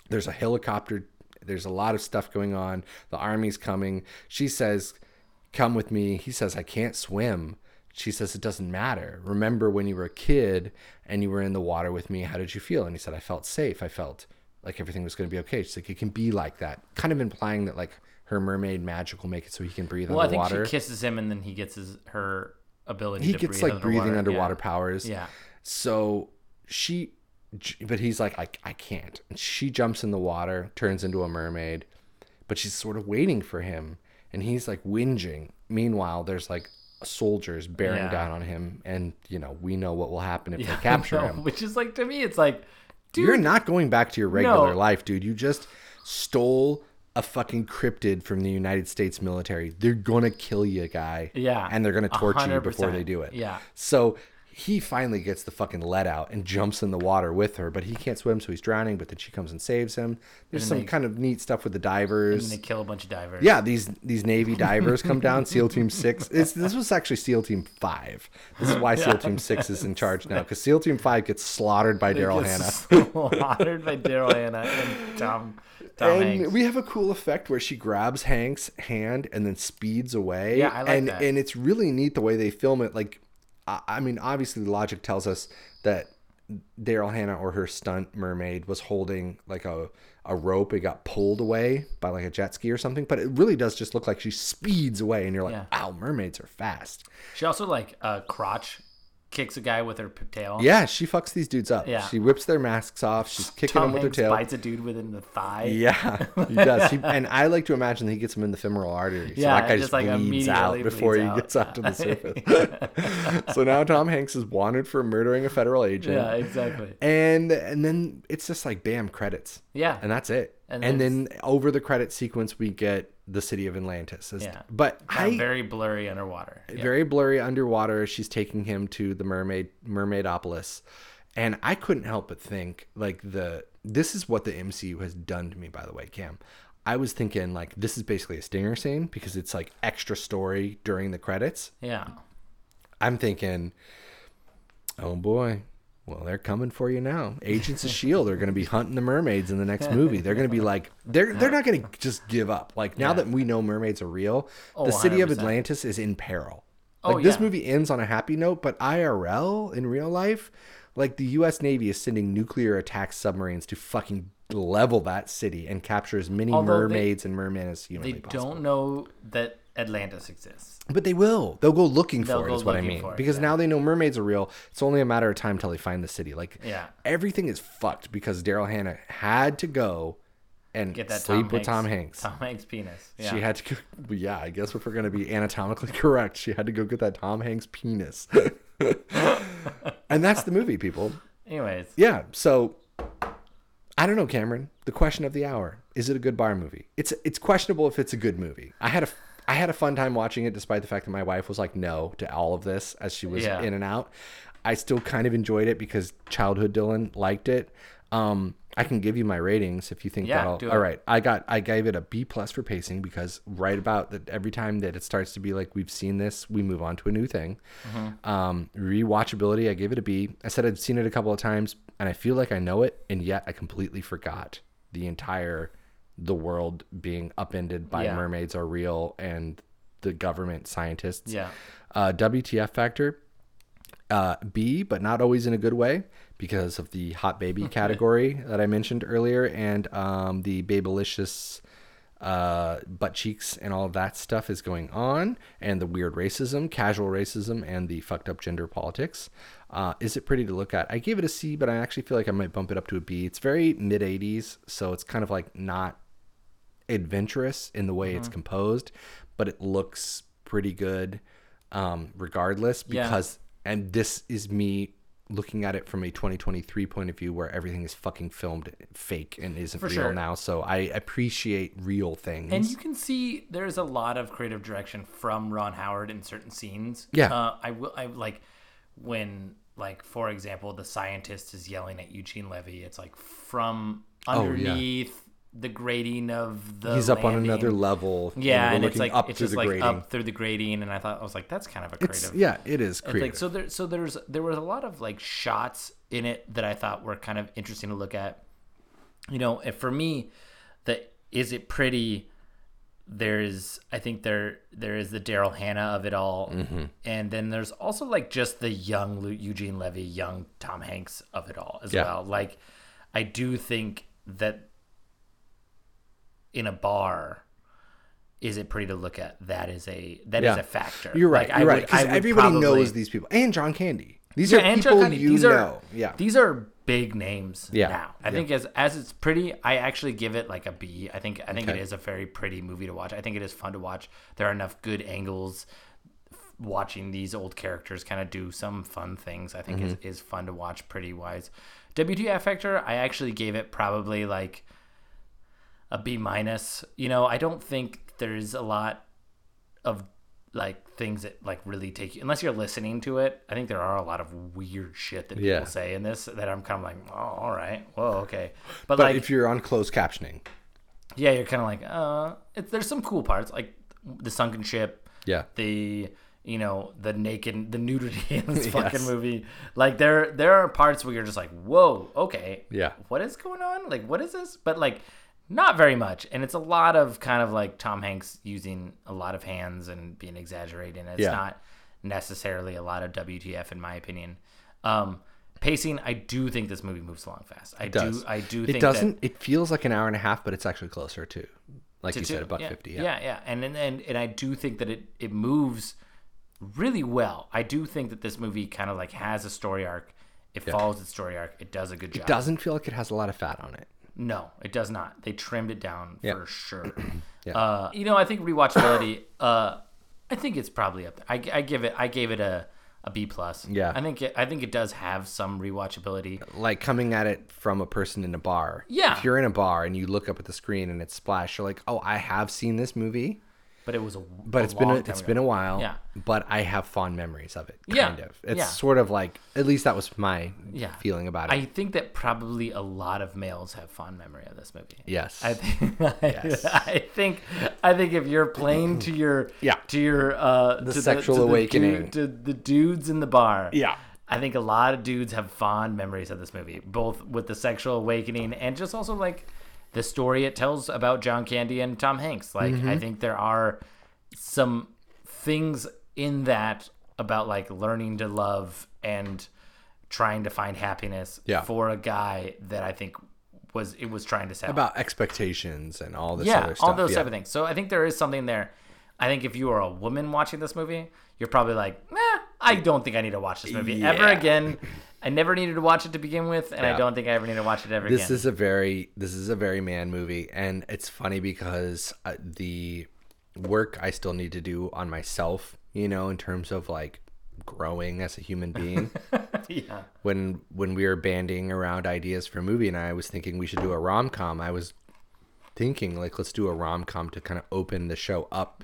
There's a helicopter. There's a lot of stuff going on. The army's coming. She says, Come with me. He says, I can't swim. She says, It doesn't matter. Remember when you were a kid and you were in the water with me? How did you feel? And he said, I felt safe. I felt like everything was going to be okay. She's like, It can be like that. Kind of implying that, like, her mermaid magic will make it so he can breathe underwater. Well, I think she kisses him, and then he gets his her ability. he gets breathe like breathing underwater. underwater Yeah. powers. Yeah. So she, but he's like, I, I can't. And she jumps in the water, turns into a mermaid, but she's sort of waiting for him. And he's like whinging. Meanwhile, there's like soldiers bearing Yeah. down on him. And, you know, we know what will happen if Yeah, they capture know, him. Which is like to me, it's like, dude, You're not going back to your regular No. life, dude. You just stole a fucking cryptid from the United States military. They're gonna kill you, guy. Yeah, And they're gonna torture you before they do it. Yeah. So he finally gets the fucking let out and jumps in the water with her, but he can't swim, so he's drowning. But then she comes and saves him. There's some they- kind of neat stuff with the and divers. they kill a bunch of divers. Yeah, these these Navy divers come down. <laughs> SEAL Team Six. It's, this was actually SEAL Team Five. This is why <laughs> SEAL Team Six is in charge now because SEAL Team Five gets slaughtered by Daryl Hannah. <laughs> slaughtered by Daryl Hannah and Tom Tom and Hanks. we have a cool effect where she grabs Hanks' hand and then speeds away. Yeah, I like and, that. And it's really neat the way they film it. Like, I, I mean, obviously, the logic tells us that Daryl Hannah or her stunt mermaid was holding like a a rope. It got pulled away by like a jet ski or something. But it really does just look like she speeds away, and you're like, Yeah. wow, mermaids are fast. She also like uh, crotch kicks a guy with her tail. Yeah, she fucks these dudes up. Yeah. She whips their masks off. She's kicking Tom them with her tail. bites a dude within the thigh. Yeah, <laughs> he does. He, and I like to imagine that he gets him in the femoral artery. So Yeah, that guy just, like, bleeds out before bleeds he out. gets out to the <laughs> surface. <laughs> so now Tom Hanks is wanted for murdering a federal agent. Yeah, exactly. And and then it's just like bam credits. Yeah. And that's it. And And, then over the credit sequence we get the city of Atlantis. As- Yeah. But I very blurry underwater. Very blurry underwater. She's taking him to the mermaid mermaidopolis, and I couldn't help but think like the this is what the MCU has done to me. By the way, Cam, I was thinking like this is basically a stinger scene because it's like extra story during the credits. Yeah. I'm thinking, oh boy. Well, they're coming for you now. <laughs> Agents of Shield are going to be hunting the mermaids in the next <laughs> movie. They're going to be like, they're they're not going <laughs> to just give up. Like now Yeah. that we know mermaids are real, Oh, the city of 100%. Atlantis is in peril. Oh, Like this movie ends on a happy note, but IRL in real life, like the U.S. Navy is sending nuclear attack submarines to fucking level that city and capture as many Although they- mermaids and mermen as They humanly possible. don't know that Atlantis exists. But they will. They'll go looking They'll for it. go Is what I mean. it, because yeah. now they know mermaids are real. It's only a matter of time till they find the city. Like Yeah. everything is fucked because Daryl Hannah had to go and Get that sleep Tom with Tom Hanks- Hanks. Tom Hanks penis. Yeah. She had to. Go, yeah, I guess if we're gonna be anatomically <laughs> correct, she had to go get that Tom Hanks penis. <laughs> and that's the movie, people. Anyways, Yeah. So I don't know, Cameron. The question of the hour: Is it a good bar movie? It's it's questionable if it's a good movie. I had a I had a fun time watching it, despite the fact that my wife was like no to all of this as she was Yeah. in and out. I still kind of enjoyed it because childhood Dylan liked it. Um, I can give you my ratings if you think Yeah, that'll. do All I got I gave it a B plus for pacing because right about that every time that it starts to be like we've seen this, we move on to a new thing. Mm-hmm. Um, rewatchability, I gave it a B. I said I'd seen it a couple of times and I feel like I know it, and yet I completely forgot the entire the world being upended by Yeah. mermaids are real and the government scientists. yeah. Uh, WTF factor, uh, B, but not always in a good way because of the hot baby <laughs> category that I mentioned earlier and um, the babylicious uh, butt cheeks and all of that stuff is going on, and the weird racism, casual racism, and the fucked up gender politics. Uh, is it pretty to look at? I gave it a C, but I actually feel like I might bump it up to a B. It's very mid 80s, so it's kind of like not adventurous in the way it's composed, but it looks pretty good. um, regardless Yeah. because and this is me looking at it from a 2023 point of view where everything is fucking filmed fake and isn't For real sure. now so i appreciate real things And you can see there's a lot of creative direction from Ron Howard in certain scenes. Yeah. Uh, I will. I like when, like, for example, the scientist is yelling at Eugene Levy. It's like from Oh, yeah. underneath the grading of the. he's up on another level Yeah, we're and it's looking like up it's through just the like grating up through the grating, and I thought I was like, that's kind of a creative. it's, yeah it is creative like so there so there's there was a lot of like shots in it that I thought were kind of interesting to look at. You know, and for me, the is it pretty there's I think there there is the Daryl Hannah of it all, Mm-hmm. and then there's also like just the young Eugene Levy, young Tom Hanks of it all as Yeah. well. Like, I do think that in a bar, is it pretty to look at? That is a that is Yeah. a factor. you're right Like, I you're right because everybody probably- knows these people and john candy these yeah, are people you these know are yeah these are big names Yeah, now. I yeah. think as as it's pretty, I actually give it like a B. I think I think Okay. it is a very pretty movie to watch. I think it is fun to watch. There are enough good angles. Watching these old characters kind of do some fun things, I think is, Mm-hmm. is fun to watch. Pretty wise. WTF Factor, I actually gave it probably like a B minus. You know, I don't think there's a lot of like things that like really take you unless you're listening to it. I think there are a lot of weird shit that people Yeah. say in this that I'm kind of like, oh, all right, whoa, okay. <laughs> But, but like, if you're on closed captioning yeah, you're kind of like, uh, it, there's some cool parts like the sunken ship, yeah the you know the naked the nudity <laughs> in this <laughs> Yes. fucking movie. Like there there are parts where you're just like, whoa, okay, Yeah. what is going on? Like what is this? But like not very much, and it's a lot of kind of like Tom Hanks using a lot of hands and being exaggerating. It's Yeah. not necessarily a lot of WTF in my opinion. Um, pacing, I do think this movie moves along fast. I do. I do. it doesn't it feels like an hour and a half but it's actually closer to like to you two. said about yeah. 50 yeah, yeah. yeah, And, and and I do think that it it moves really well. I do think that this movie kind of like has a story arc. It follows its story arc. It does a good job. It doesn't feel like it has a lot of fat on it No, it does not. They trimmed it down for sure. <clears throat> Yeah. uh, you know, I think rewatchability. uh, I think it's probably up there. I, I give it. I gave it a a B plus. Yeah. I think it, I think it does have some rewatchability. like coming at it from a person in a bar Yeah. if you're in a bar and you look up at the screen and it's splash you're like oh i have seen this movie But it was a but a it's been a, it's ago. been a while Yeah. but i have fond memories of it Yeah, kind of it's yeah. sort of like at least that was my Yeah. feeling about it I think that probably a lot of males have fond memory of this movie. yes I think, <laughs> Yes. <laughs> I think I think if you're playing to your Yeah. to your uh the sexual the awakening. dude- to the dudes in the bar Yeah. I think a lot of dudes have fond memories of this movie both with the sexual awakening and just also like the story it tells about John Candy and Tom Hanks like Mm-hmm. I think there are some things in that about like learning to love and trying to find happiness Yeah. for a guy that I think was it was trying to set about expectations and all this yeah, other stuff all those yeah. type of things. So I think there is something there. I think if you are a woman watching this movie, you're probably like, eh, I don't think I need to watch this movie ever again. <laughs> I never needed to watch it to begin with, and I don't think I ever need to watch it ever this again. is a very this is a very man movie and it's funny because uh, the work i still need to do on myself you know in terms of like growing as a human <laughs> being. Yeah, when when we were banding around ideas for a movie and i was thinking we should do a rom-com i was thinking like let's do a rom-com to kind of open the show up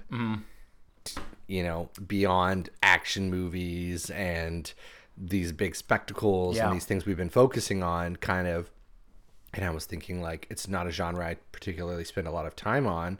t- you know beyond action movies and these big spectacles Yeah. and these things we've been focusing on kind of and i was thinking like it's not a genre i particularly spend a lot of time on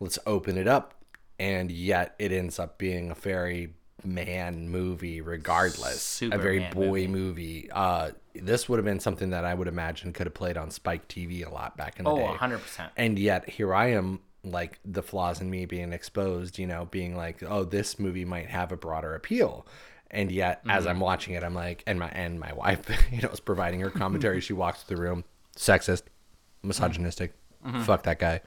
let's open it up and yet it ends up being a very man movie regardless Super a very boy movie. uh this would have been something that i would imagine could have played on spike tv a lot back in the oh, day 100 percent. and yet here I am, like the flaws in me being exposed, you know, being like, oh, this movie might have a broader appeal. And yet, as Mm-hmm. I'm watching it, I'm like, and my and my wife, <laughs> you know, is providing her commentary. <laughs> she walks through the room, sexist, misogynistic, Mm-hmm. fuck that guy.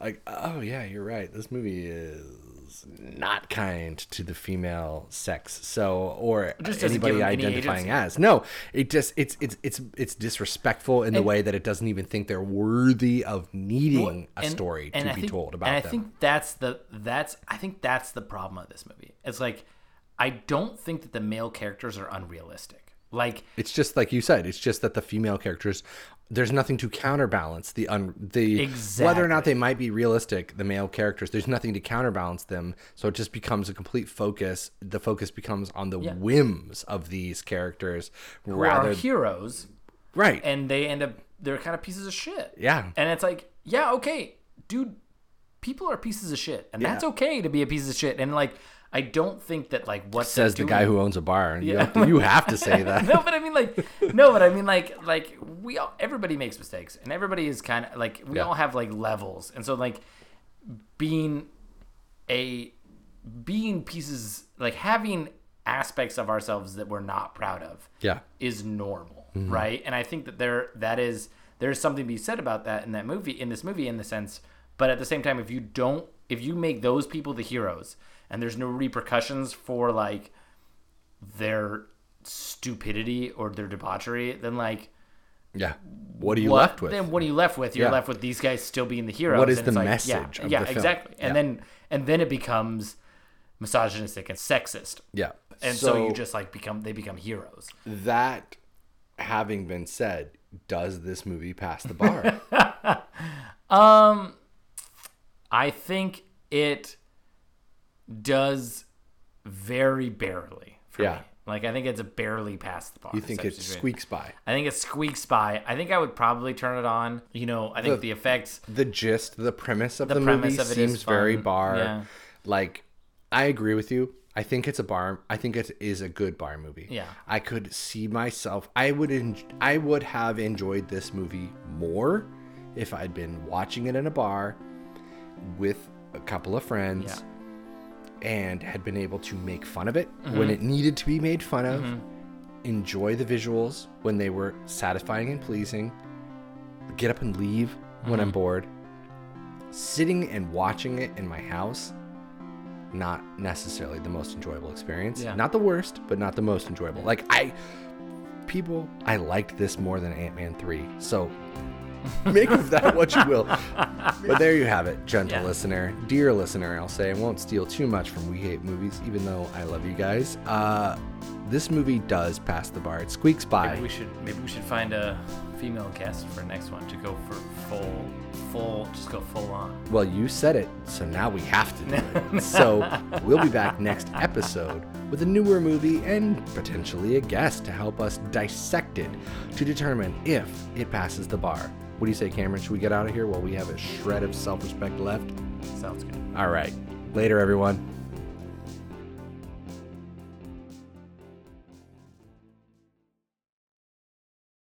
Like, oh yeah, you're right. This movie is not kind to the female sex. So, or Just anybody them any identifying as. No, it just it's it's it's it's disrespectful in the way that it doesn't even think they're worthy of needing a And- story to and be think- told about and I them. think that's the that's I think that's the problem of this movie. It's like I don't think that the male characters are unrealistic. Like It's just like you said. It's just that the female characters, there's nothing to counterbalance the un the exactly. whether or not they might be realistic. The male characters, there's nothing to counterbalance them. So it just becomes a complete focus. The focus becomes on the whims of these characters who rather are heroes right. and they end up they're kind of pieces of shit. yeah, And it's like, yeah, okay, dude, people are pieces of shit. And that's okay to be a piece of shit. And like I don't think that like what says the guy who owns a bar. You, have to, you have to say <laughs> that. no, but I mean like no, but I mean like like we all everybody makes mistakes and everybody is kind of like we Yeah. all have like levels. And so like being a being pieces like having aspects of ourselves that we're not proud of Yeah. is normal, Mm-hmm. right? And I think that there that is there's something to be said about that in that movie in this movie in the sense, but at the same time if you don't if you make those people the heroes and there's no repercussions for like their stupidity or their debauchery, then like Yeah. What are you what, left with? Then what are you left with? You're Yeah. left with these guys still being the heroes. What is and the like, message Yeah, of yeah exactly. And Yeah. then and then it becomes misogynistic and sexist. yeah. And so, you just like become they become heroes. that having been said, does this movie pass the bar? <laughs> Um I think it does very barely for Yeah. me. Like I think it's barely past the bar. you think it squeaks by? I think it squeaks by. I think I would probably turn it on. You know, I think the, effects. the gist, the premise of the, The movie of it is seems very bar. Yeah. Like, I agree with you. I think it's a bar. I think it is a good bar movie. Yeah. I could see myself. I would. En- I would have enjoyed this movie more if I'd been watching it in a bar with a couple of friends and had been able to make fun of it Mm-hmm. when it needed to be made fun of. Enjoy the visuals when they were satisfying and pleasing. Get up and leave when Mm-hmm. I'm bored. Sitting and watching it in my house, not necessarily the most enjoyable experience. Yeah. Not the worst, but not the most enjoyable. Like I people, I liked this more than Ant-Man 3. So <laughs> make of that what you will. <laughs> But there you have it, gentle Yeah. listener, dear listener. I'll say I won't steal too much from We Hate Movies, even though I love you guys. Uh, this movie does pass the bar. It squeaks by. Maybe we should maybe we should find a female guest for next one to go for full full just go full on. Well, you said it, so now we have to do it. <laughs> so we'll be back next episode with a newer movie and potentially a guest to help us dissect it to determine if it passes the bar. What do you say, Cameron? Should we get out of here while we have a shred of self respect left? Sounds good. All right. Later, everyone.